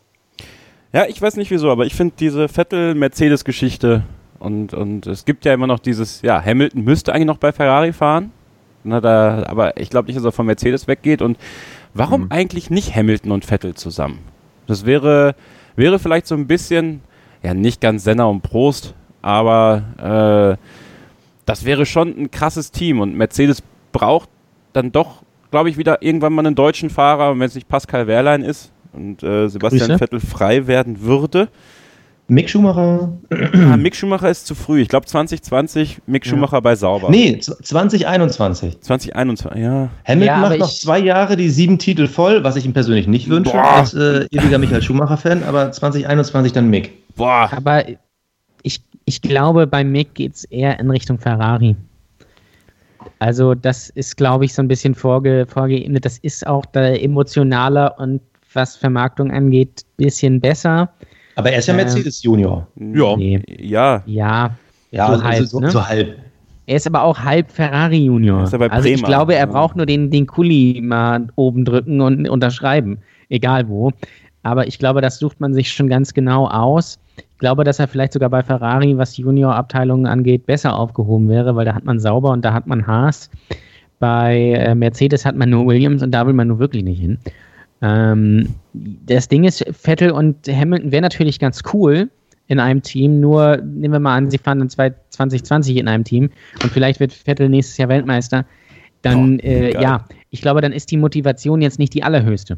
Ja, ich weiß nicht wieso, aber ich finde diese Vettel-Mercedes-Geschichte und, und es gibt ja immer noch dieses, ja, Hamilton müsste eigentlich noch bei Ferrari fahren. Na, da, aber ich glaube nicht, dass er von Mercedes weggeht. Und warum mhm. eigentlich nicht Hamilton und Vettel zusammen? Das wäre, wäre vielleicht so ein bisschen, ja, nicht ganz Senna und Prost, aber äh, das wäre schon ein krasses Team. Und Mercedes braucht dann doch, glaube ich, wieder irgendwann mal einen deutschen Fahrer, wenn es nicht Pascal Wehrlein ist und äh, Sebastian Grüße. Vettel frei werden würde. Mick Schumacher. Ah, Mick Schumacher ist zu früh. Ich glaube 2020 Mick Schumacher ja. bei Sauber. Nee, 2021. 2021, ja. Hamilton ja, macht noch zwei Jahre die sieben Titel voll, was ich ihm persönlich nicht wünsche, Boah. als äh, ewiger Michael Schumacher-Fan, aber 2021 dann Mick. Boah. Aber ich, ich glaube, bei Mick geht es eher in Richtung Ferrari. Also, das ist, glaube ich, so ein bisschen vorge, vorgeebnet. Das ist auch da emotionaler und was Vermarktung angeht, ein bisschen besser. Aber er ist ja Mercedes Junior. Ja. Nee. Ja. Ja. Ja, so, also halb, so, ne? so halb. Er ist aber auch halb Ferrari Junior. also Bremer. ich glaube, er braucht nur den, den Kuli mal oben drücken und unterschreiben. Egal wo. Aber ich glaube, das sucht man sich schon ganz genau aus. Ich glaube, dass er vielleicht sogar bei Ferrari, was Junior-Abteilungen angeht, besser aufgehoben wäre, weil da hat man Sauber und da hat man Haas. Bei äh, Mercedes hat man nur Williams und da will man nur wirklich nicht hin. Ähm, das Ding ist, Vettel und Hamilton wäre natürlich ganz cool in einem Team, nur nehmen wir mal an, sie fahren dann 2020 in einem Team und vielleicht wird Vettel nächstes Jahr Weltmeister. Dann, oh, äh, ja, ich glaube, dann ist die Motivation jetzt nicht die allerhöchste.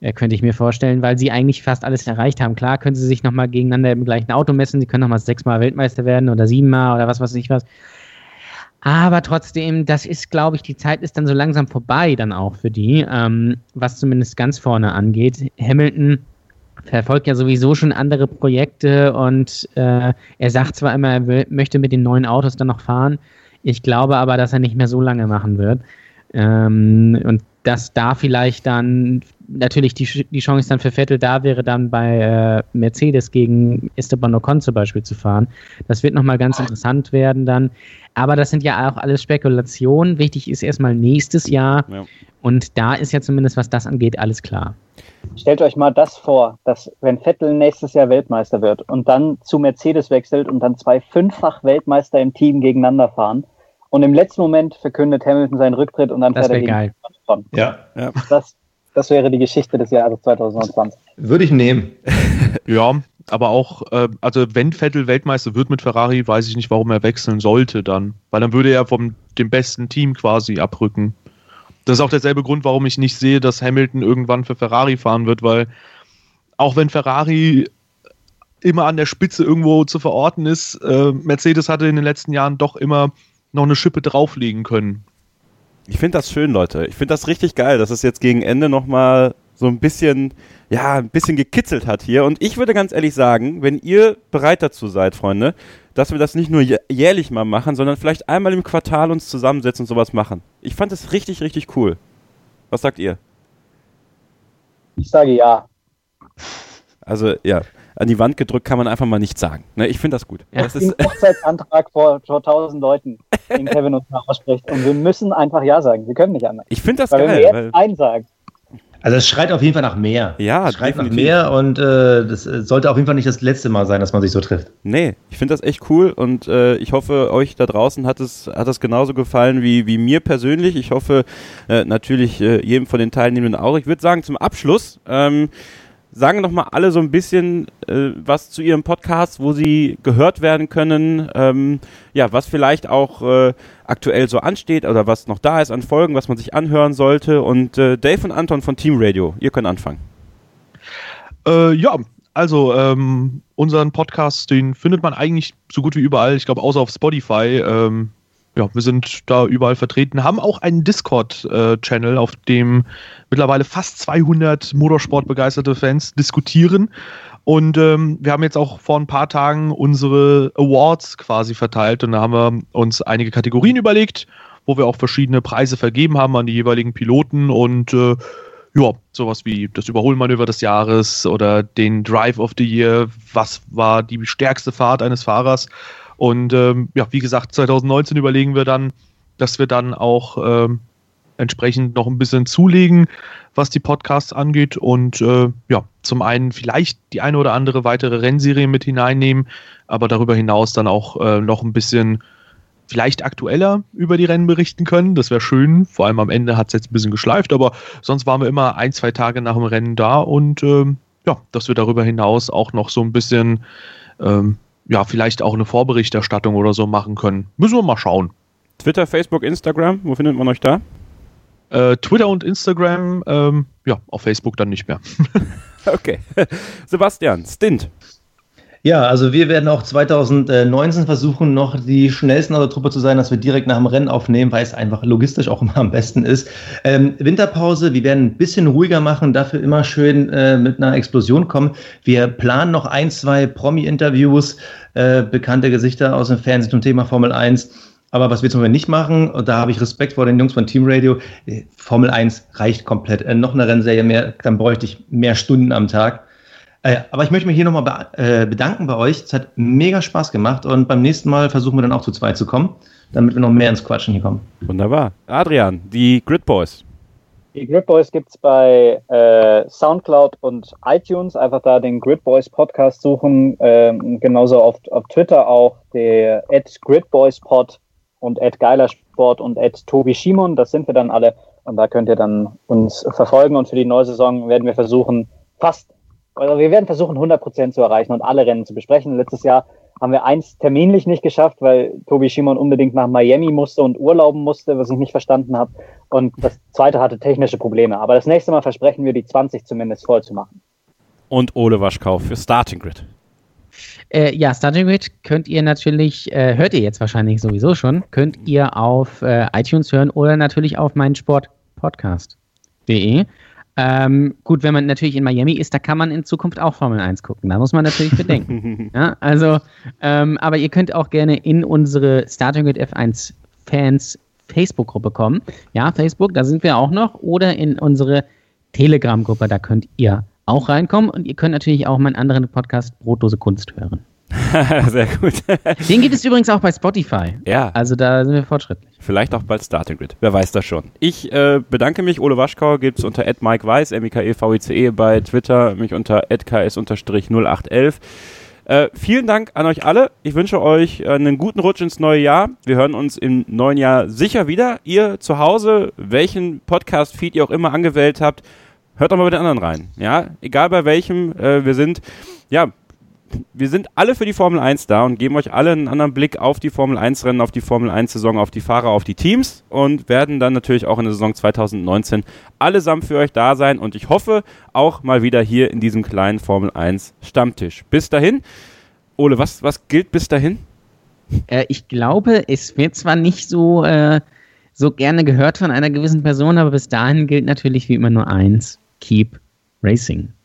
Äh, könnte ich mir vorstellen, weil sie eigentlich fast alles erreicht haben. Klar können sie sich nochmal gegeneinander im gleichen Auto messen, sie können nochmal sechsmal Weltmeister werden oder siebenmal oder was weiß ich was. Aber trotzdem, das ist, glaube ich, die Zeit ist dann so langsam vorbei, dann auch für die, ähm, was zumindest ganz vorne angeht. Hamilton verfolgt ja sowieso schon andere Projekte und äh, er sagt zwar immer, er will, möchte mit den neuen Autos dann noch fahren. Ich glaube aber, dass er nicht mehr so lange machen wird. Ähm, und dass da vielleicht dann natürlich die, die Chance dann für Vettel da wäre, dann bei äh, Mercedes gegen Esteban Ocon zum Beispiel zu fahren. Das wird nochmal ganz interessant werden dann. Aber das sind ja auch alles Spekulationen. Wichtig ist erstmal nächstes Jahr. Ja. Und da ist ja zumindest, was das angeht, alles klar. Stellt euch mal das vor, dass wenn Vettel nächstes Jahr Weltmeister wird und dann zu Mercedes wechselt und dann zwei fünffach Weltmeister im Team gegeneinander fahren und im letzten Moment verkündet Hamilton seinen Rücktritt und dann das fährt er geil. Von. Ja, ja. Das, das wäre die Geschichte des Jahres 2020. Würde ich nehmen. (laughs) ja, aber auch, äh, also wenn Vettel Weltmeister wird mit Ferrari, weiß ich nicht, warum er wechseln sollte dann. Weil dann würde er vom dem besten Team quasi abrücken. Das ist auch derselbe Grund, warum ich nicht sehe, dass Hamilton irgendwann für Ferrari fahren wird, weil auch wenn Ferrari immer an der Spitze irgendwo zu verorten ist, äh, Mercedes hatte in den letzten Jahren doch immer noch eine Schippe drauflegen können. Ich finde das schön, Leute. Ich finde das richtig geil, dass es jetzt gegen Ende nochmal so ein bisschen, ja, ein bisschen gekitzelt hat hier. Und ich würde ganz ehrlich sagen, wenn ihr bereit dazu seid, Freunde, dass wir das nicht nur jährlich mal machen, sondern vielleicht einmal im Quartal uns zusammensetzen und sowas machen. Ich fand es richtig, richtig cool. Was sagt ihr? Ich sage ja. Also, ja an die Wand gedrückt kann man einfach mal nicht sagen. Ne, ich finde das gut. Ja. Das ist (laughs) Hochzeitsantrag vor, vor tausend Leuten, den (laughs) Kevin uns mal ausspricht. Und wir müssen einfach Ja sagen. Wir können nicht anders. Ich finde das weil geil. Wenn wir jetzt Nein sagen, also es schreit auf jeden Fall nach mehr. Ja, es schreit definitiv. nach mehr und äh, das äh, sollte auf jeden Fall nicht das letzte Mal sein, dass man sich so trifft. Nee, ich finde das echt cool und äh, ich hoffe, euch da draußen hat es, hat es genauso gefallen wie, wie mir persönlich. Ich hoffe äh, natürlich äh, jedem von den Teilnehmenden auch. Ich würde sagen, zum Abschluss ähm, sagen doch mal alle so ein bisschen äh, was zu ihrem Podcast, wo sie gehört werden können, ähm, ja, was vielleicht auch äh, aktuell so ansteht oder was noch da ist an Folgen, was man sich anhören sollte. Und äh, Dave und Anton von Team Radio, ihr könnt anfangen. Äh, ja, also ähm, unseren Podcast, den findet man eigentlich so gut wie überall. Ich glaube, außer auf Spotify. Ähm, ja, wir sind da überall vertreten, haben auch einen Discord-Channel, äh, auf dem mittlerweile fast 200 Motorsport-begeisterte Fans diskutieren. Und ähm, wir haben jetzt auch vor ein paar Tagen unsere Awards quasi verteilt und da haben wir uns einige Kategorien überlegt, wo wir auch verschiedene Preise vergeben haben an die jeweiligen Piloten und äh, ja, sowas wie das Überholmanöver des Jahres oder den Drive of the Year, was war die stärkste Fahrt eines Fahrers und ähm, ja, wie gesagt, 2019 überlegen wir dann, dass wir dann auch ähm, entsprechend noch ein bisschen zulegen, was die Podcasts angeht und äh, ja, zum einen vielleicht die eine oder andere weitere Rennserie mit hineinnehmen, aber darüber hinaus dann auch äh, noch ein bisschen vielleicht aktueller über die Rennen berichten können. Das wäre schön. Vor allem am Ende hat es jetzt ein bisschen geschleift, aber sonst waren wir immer ein, zwei Tage nach dem Rennen da und ähm, ja, dass wir darüber hinaus auch noch so ein bisschen ähm, ja, vielleicht auch eine Vorberichterstattung oder so machen können. Müssen wir mal schauen. Twitter, Facebook, Instagram, wo findet man euch da? Äh, Twitter und Instagram, ähm, ja, auf Facebook dann nicht mehr. (laughs) okay. (laughs) Sebastian, Stint. Ja, also wir werden auch 2019 versuchen, noch die schnellsten aus der Truppe zu sein, dass wir direkt nach dem Rennen aufnehmen, weil es einfach logistisch auch immer am besten ist. Ähm, Winterpause, wir werden ein bisschen ruhiger machen, dafür immer schön äh, mit einer Explosion kommen. Wir planen noch ein, zwei Promi-Interviews, äh, bekannte Gesichter aus dem Fernsehen zum Thema Formel 1. Aber was wir zum Beispiel nicht machen, und da habe ich Respekt vor den Jungs von Team Radio, äh, Formel 1 reicht komplett. Äh, noch eine Rennserie mehr, dann bräuchte ich mehr Stunden am Tag. Äh, aber ich möchte mich hier nochmal be äh, bedanken bei euch. Es hat mega Spaß gemacht und beim nächsten Mal versuchen wir dann auch zu zweit zu kommen, damit wir noch mehr ins Quatschen hier kommen. Wunderbar. Adrian, die Grid Boys. Die Grid Boys gibt es bei äh, Soundcloud und iTunes. Einfach da den Grid Boys Podcast suchen. Ähm, genauso auf, auf Twitter auch der at Pod und at Geilersport und at Tobi Schimon. Das sind wir dann alle. Und da könnt ihr dann uns verfolgen. Und für die neue Saison werden wir versuchen, fast also wir werden versuchen, 100 Prozent zu erreichen und alle Rennen zu besprechen. Letztes Jahr haben wir eins terminlich nicht geschafft, weil Tobi Schimon unbedingt nach Miami musste und urlauben musste, was ich nicht verstanden habe. Und das zweite hatte technische Probleme. Aber das nächste Mal versprechen wir, die 20 zumindest voll zu machen. Und Ole Waschkau für Starting Grid. Äh, ja, Starting Grid könnt ihr natürlich, äh, hört ihr jetzt wahrscheinlich sowieso schon, könnt ihr auf äh, iTunes hören oder natürlich auf meinsportpodcast.de. Ähm, gut, wenn man natürlich in Miami ist, da kann man in Zukunft auch Formel 1 gucken. Da muss man natürlich bedenken. (laughs) ja, also, ähm, aber ihr könnt auch gerne in unsere Starting with F1 Fans Facebook-Gruppe kommen. Ja, Facebook, da sind wir auch noch. Oder in unsere Telegram-Gruppe, da könnt ihr auch reinkommen. Und ihr könnt natürlich auch meinen anderen Podcast Brotdose Kunst hören. (laughs) Sehr gut. Den gibt es übrigens auch bei Spotify. Ja. Also da sind wir fortschrittlich. Vielleicht auch bald Starting Grid. Wer weiß das schon. Ich äh, bedanke mich. Ole Waschkau gibt es unter @mikeweiss, m i k e v i c e bei Twitter, mich unter @ks_0811. Äh, vielen Dank an euch alle. Ich wünsche euch einen guten Rutsch ins neue Jahr. Wir hören uns im neuen Jahr sicher wieder. Ihr zu Hause, welchen Podcast-Feed ihr auch immer angewählt habt, hört doch mal bei den anderen rein. Ja, egal bei welchem äh, wir sind. Ja, wir sind alle für die Formel 1 da und geben euch alle einen anderen Blick auf die Formel 1 Rennen, auf die Formel 1 Saison, auf die Fahrer, auf die Teams und werden dann natürlich auch in der Saison 2019 allesamt für euch da sein und ich hoffe auch mal wieder hier in diesem kleinen Formel 1 Stammtisch. Bis dahin, Ole, was, was gilt bis dahin? Äh, ich glaube, es wird zwar nicht so, äh, so gerne gehört von einer gewissen Person, aber bis dahin gilt natürlich wie immer nur eins: Keep Racing.